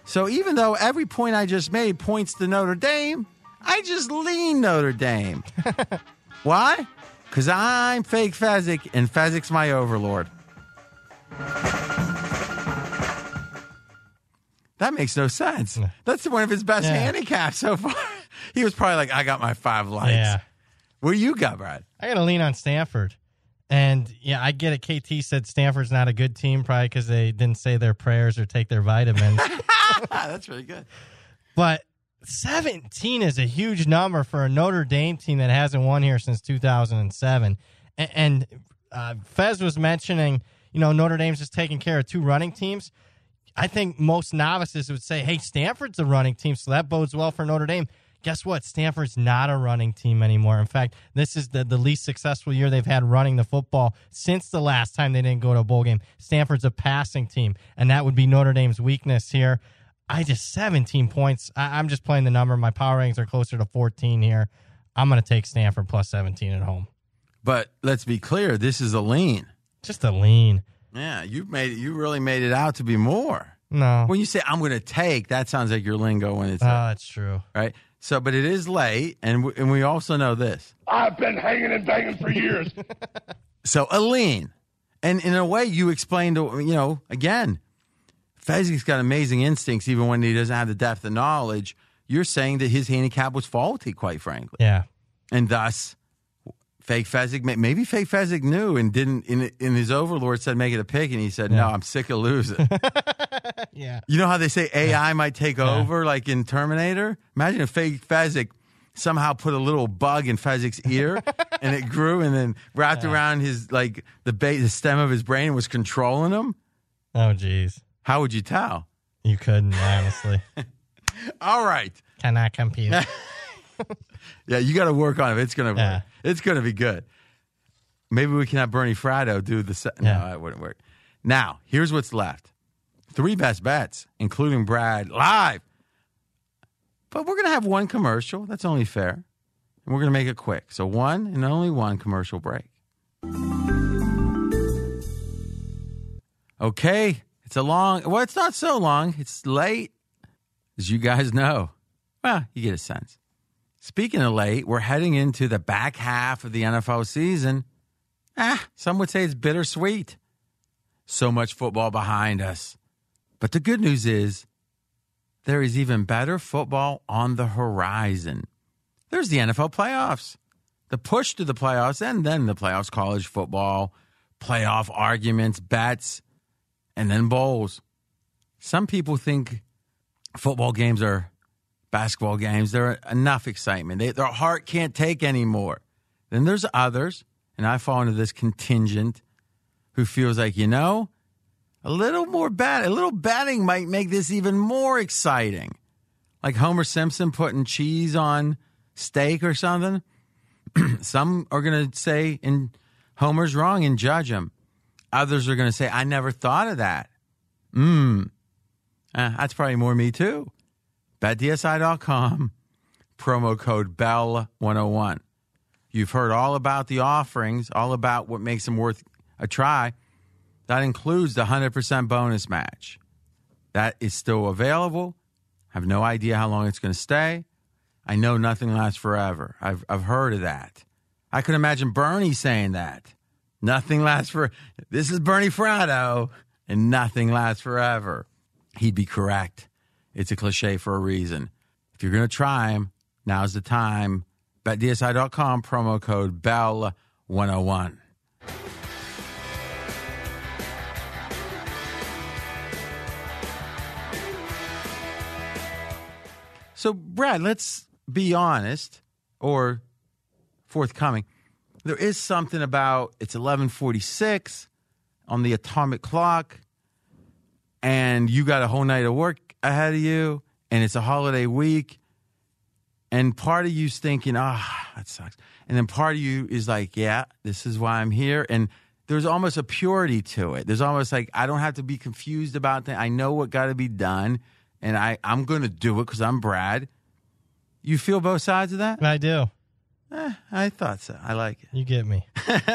So even though every point I just made points to Notre Dame, I just lean Notre Dame. Why? Because I'm fake Fezzik and Fezzik's my overlord. That makes no sense. That's one of his best Yeah. handicaps so far. He was probably like, I got my five likes. Yeah. What do you got, Brad? I got to lean on Stanford. And yeah, I get it. KT said Stanford's not a good team, probably because they didn't say their prayers or take their vitamins. That's really good. but 17 is a huge number for a Notre Dame team that hasn't won here since 2007. A- And uh, Fez was mentioning, you know, Notre Dame's just taking care of two running teams. I think most novices would say, hey, Stanford's a running team, so that bodes well for Notre Dame. Guess what? Stanford's not a running team anymore. In fact, this is the, the least successful year they've had running the football since the last time they didn't go to a bowl game. Stanford's a passing team, and that would be Notre Dame's weakness here. I just 17 points. I, I'm just playing the number. My power ratings are closer to 14 here. I'm going to take Stanford plus 17 at home. But let's be clear, this is a lean. Just a lean. Yeah, you made it, you really made it out to be more. No. When you say I'm going to take, that sounds like your lingo when it's Oh, that's true. right. So, but it is late, and we, and we also know this. I've been hanging and banging for years. So a lean, and in a way, you explained. You know, again, Fezzik's got amazing instincts, even when he doesn't have the depth of knowledge. You're saying that his handicap was faulty, quite frankly, Yeah. and thus. Fake Fezzik, maybe Fake Fezzik knew and didn't. In, in his overlord said make it a pick, and he said, "No, I'm sick of losing." Yeah. You know how they say AI might take over, like in Terminator? Imagine if fake Fezzik somehow put a little bug in Fezzik's ear and it grew and then wrapped around his, like, the, the stem of his brain and was controlling him. Oh, geez. How would you tell? You couldn't, honestly. All right. Cannot compete. Yeah, you got to work on it. It's going to Yeah. work. It's to be good. Maybe we can have Bernie Fratto do the. Se- No, Yeah. that wouldn't work. Now, here's what's left three best bets, including Brad live. But we're going to have one commercial. That's only fair. And we're going to make it quick. So, one and only one commercial break. Okay. It's a long, well, it's not so long. It's late, as you guys know. Well, you get a sense. Speaking of late, we're heading into the back half of the NFL season. Ah, some would say it's bittersweet. So much football behind us. But the good news is there is even better football on the horizon. There's the NFL playoffs, the push to the playoffs, and then the playoffs, college football, playoff arguments, bets, and then bowls. Some people think football games are basketball games. They're enough excitement. They, their heart can't take anymore. Then there's others, and I fall into this contingent who feels like, you know, a little more bet, a little betting might make this even more exciting. Like Homer Simpson putting cheese on steak or something. Some are going to say, and Homer's wrong and judge him. Others are going to say, I never thought of that. Mmm. that's probably more me too. BetDSI.com, promo code BELL101. You've heard all about the offerings, all about what makes them worth a try. That includes the 100% bonus match. That is still available. I have no idea how long it's going to stay. I know nothing lasts forever. I've I've heard of that. I could imagine Bernie saying that. Nothing lasts for. This is Bernie Fratto, and nothing lasts forever. He'd be correct. It's a cliche for a reason. If you're going to try him, now's the time. BetDSI.com promo code BELL101. So, Brad, let's be honest or forthcoming. There is something about it's 1146 on the atomic clock, and you got a whole night of work ahead of you, and it's a holiday week, and part of you's thinking, ah, that sucks. And then part of you is like, yeah, this is why I'm here. And there's almost a purity to it. There's almost like I don't have to be confused about that. I know what got to be done, and I, I'm to do it because I'm Brad. You feel both sides of that? I do. Eh, I thought so. I like it. You get me. Don't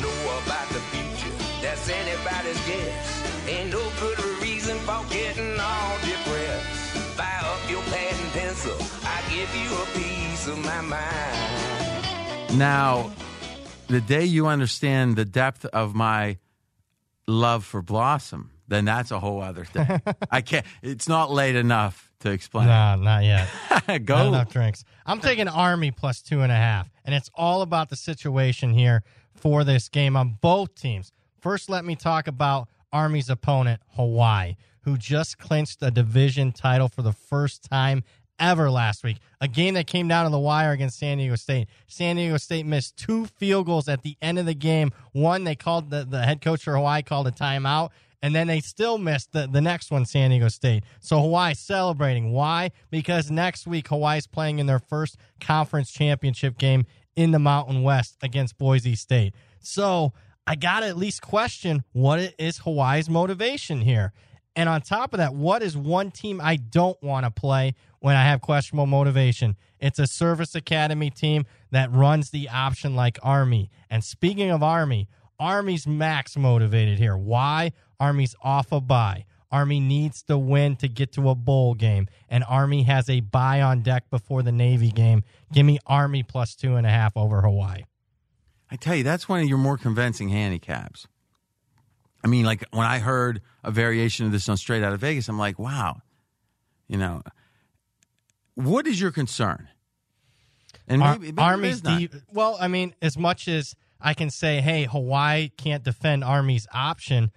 know about the future. That's anybody's guess. Ain't no good reason for getting all depressed. Fire up your pad and pencil. I give you a piece of my mind. Now, the day you understand the depth of my love for Blossom, then that's a whole other thing. I can't. It's not late enough to explain. No, not yet. Go. Not enough drinks. I'm taking Army plus two and a half, and it's all about the situation here for this game on both teams. First, let me talk about Army's opponent, Hawaii, who just clinched a division title for the first time ever last week. A game that came down to the wire against San Diego State. San Diego State missed two field goals at the end of the game. One, they called the, the head coach for Hawaii called a timeout and then they still missed the, the next one, San Diego State. So Hawaii celebrating. Why? Because next week Hawaii's playing in their first conference championship game in the Mountain West against Boise State. So I got to at least question what is Hawaii's motivation here. And on top of that, what is one team I don't want to play when I have questionable motivation? It's a service academy team that runs the option like Army. And speaking of Army, Army's max motivated here. Why? Army's off a bye. Army needs to win to get to a bowl game, and Army has a bye on deck before the Navy game. Give me Army plus two and a half over Hawaii. I tell you, that's one of your more convincing handicaps. I mean, like when I heard a variation of this on Straight Out of Vegas, I'm like, wow, you know, what is your concern? And maybe, maybe Army's deep. Well, I mean, as much as I can say, hey, Hawaii can't defend Army's option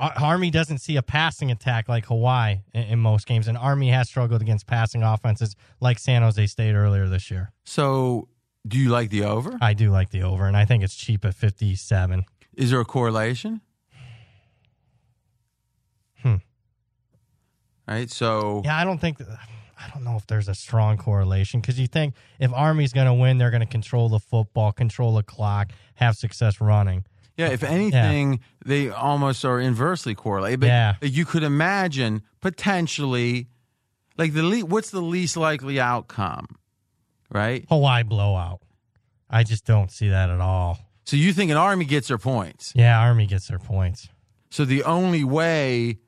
Army doesn't see a passing attack like Hawaii in, most games, and Army has struggled against passing offenses like San Jose State earlier this year. So, do you like the over? I do like the over, and I think it's cheap at fifty-seven. Is there a correlation? Hmm. Right. So. Yeah, I don't think. I don't know if there's a strong correlation because you think if Army's going to win, they're going to control the football, control the clock, have success running. Yeah, if anything, yeah. they almost are inversely correlated. But yeah. you could imagine potentially, like the le- what's the least likely outcome, right? Hawaii blowout. I just don't see that at all. So you think an army gets their points? Yeah, army gets their points. So the only way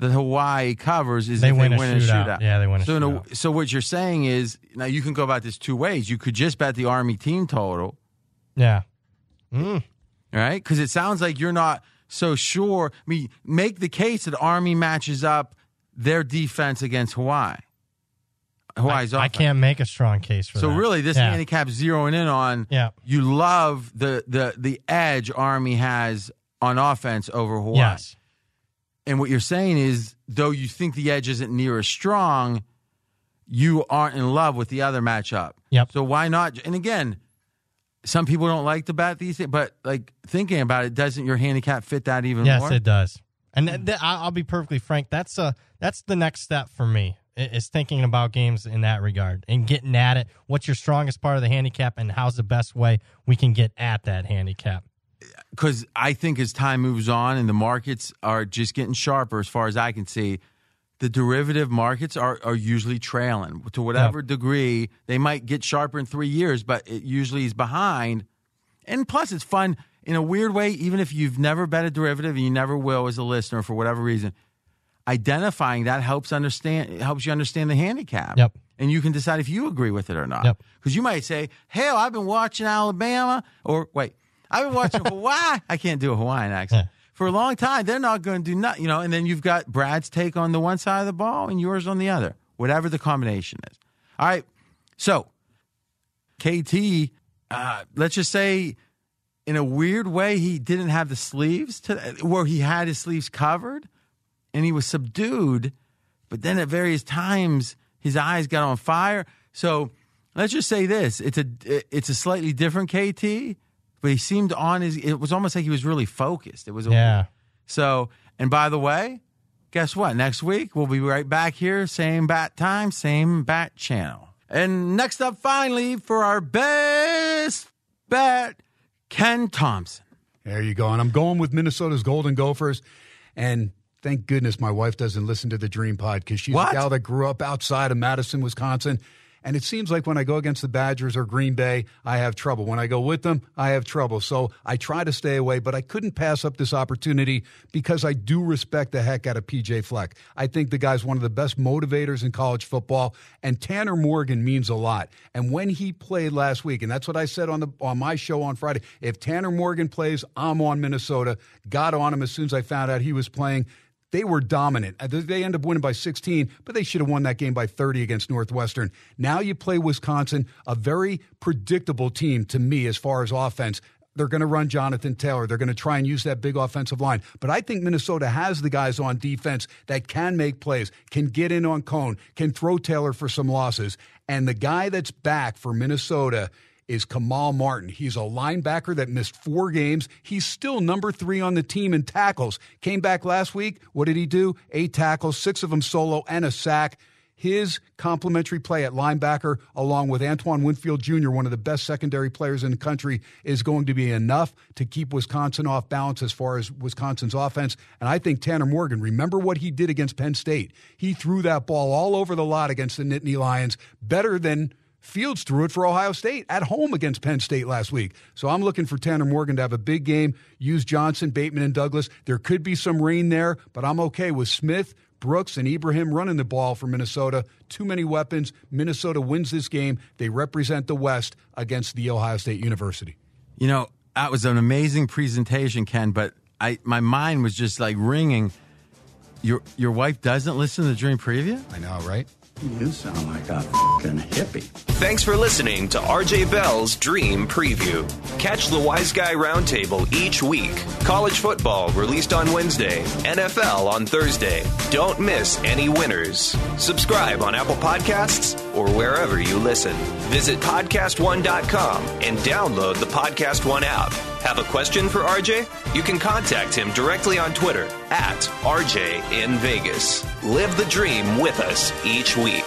that Hawaii covers is they win they a win shootout. a shootout. Yeah, they win a so shootout. A, so what you're saying is now you can go about this two ways. You could just bet the army team total. Yeah. Mm right? Because it sounds like you're not so sure. I mean, make the case that Army matches up their defense against Hawaii. Hawaii's I, I can't make a strong case for so that. So really, this yeah. handicap zeroing in on yeah. you love the the the edge Army has on offense over Hawaii. Yes. And what you're saying is, though you think the edge isn't near as strong, you aren't in love with the other matchup. Yep. So why not? And again, some people don't like to bet these days, but like thinking about it, doesn't your handicap fit that even yes, more? it does. And th- th- I'll be perfectly frank. That's a that's the next step for me is thinking about games in that regard and getting at it. What's your strongest part of the handicap, and how's the best way we can get at that handicap? Because I think as time moves on and the markets are just getting sharper, as far as I can see, the derivative markets are, are usually trailing to whatever yep. degree. They might get sharper in three years, but it usually is behind. And plus, it's fun in a weird way, even if you've never bet a derivative and you never will as a listener for whatever reason. identifying that helps understand helps you understand the handicap. Yep. And you can decide if you agree with it or not. Yep. Because you might say, "Hell, I've been watching Alabama," or wait, I've been watching Hawaii. I can't do a Hawaiian accent for a long time. They're not going to do nothing, you know. And then you've got Brad's take on the one side of the ball and yours on the other, whatever the combination is. All right. So, KT, uh, let's just say, in a weird way, he didn't have the sleeves to where he had his sleeves covered, and he was subdued. But then at various times, his eyes got on fire. So let's just say this: it's a it's a slightly different KT, but he seemed on his. It was almost like he was really focused. It was a, Yeah. So, and by the way, guess what? Next week we'll be right back here, same bat time, same bat channel. And next up, finally, for our best bet, Ken Thomson. There you go. And I'm going with Minnesota's Golden Gophers. And thank goodness my wife doesn't listen to the Dream Pod because she's What? a gal that grew up outside of Madison, Wisconsin. And it seems like when I go against the Badgers or Green Bay, I have trouble. When I go with them, I have trouble. So I try to stay away, but I couldn't pass up this opportunity because I do respect the heck out of PJ Fleck. I think the guy's one of the best motivators in college football, and Tanner Morgan means a lot. And when he played last week, and that's what I said on the on my show on Friday, if Tanner Morgan plays, I'm on Minnesota. Got on him as soon as I found out he was playing. They were dominant. Uh, They end up winning by 16, but they should have won that game by 30 against Northwestern. Now you play Wisconsin, a very predictable team to me as far as offense. They're going to run Jonathan Taylor. They're going to try and use that big offensive line. But I think Minnesota has the guys on defense that can make plays, can get in on cone, can throw Taylor for some losses. And the guy that's back for Minnesota is Kamal Martin. He's a linebacker that missed four games. He's still number three on the team in tackles. Came back last week. What did he do? Eight tackles, six of them solo, and a sack. His complimentary play at linebacker, along with Antoine Winfield Jr., one of the best secondary players in the country, is going to be enough to keep Wisconsin off balance as far as Wisconsin's offense. And I think Tanner Morgan, remember what he did against Penn State? He threw that ball all over the lot against the Nittany Lions, better than Fields threw it for Ohio State at home against Penn State last week. So I'm looking for Tanner Morgan to have a big game, use Johnson, Bateman, and Douglas. There could be some rain there, but I'm okay with Smith, Brooks, and Ibrahim running the ball for Minnesota. Too many weapons. Minnesota wins this game. They represent the West against the Ohio State University. You know, that was an amazing presentation, Ken. But I, my mind was just like ringing. Your your wife doesn't listen to the Dream Preview. I know, right? You sound like a fucking hippie. Thanks for listening to RJ Bell's Dream Preview. Catch the Wise Guy Roundtable each week. College football released on Wednesday, NFL on Thursday. Don't miss any winners. Subscribe on Apple Podcasts or wherever you listen. Visit podcastone.com and download the Podcast One app. Have a question for RJ? You can contact him directly on Twitter at RJ in Vegas. Live the dream with us each week.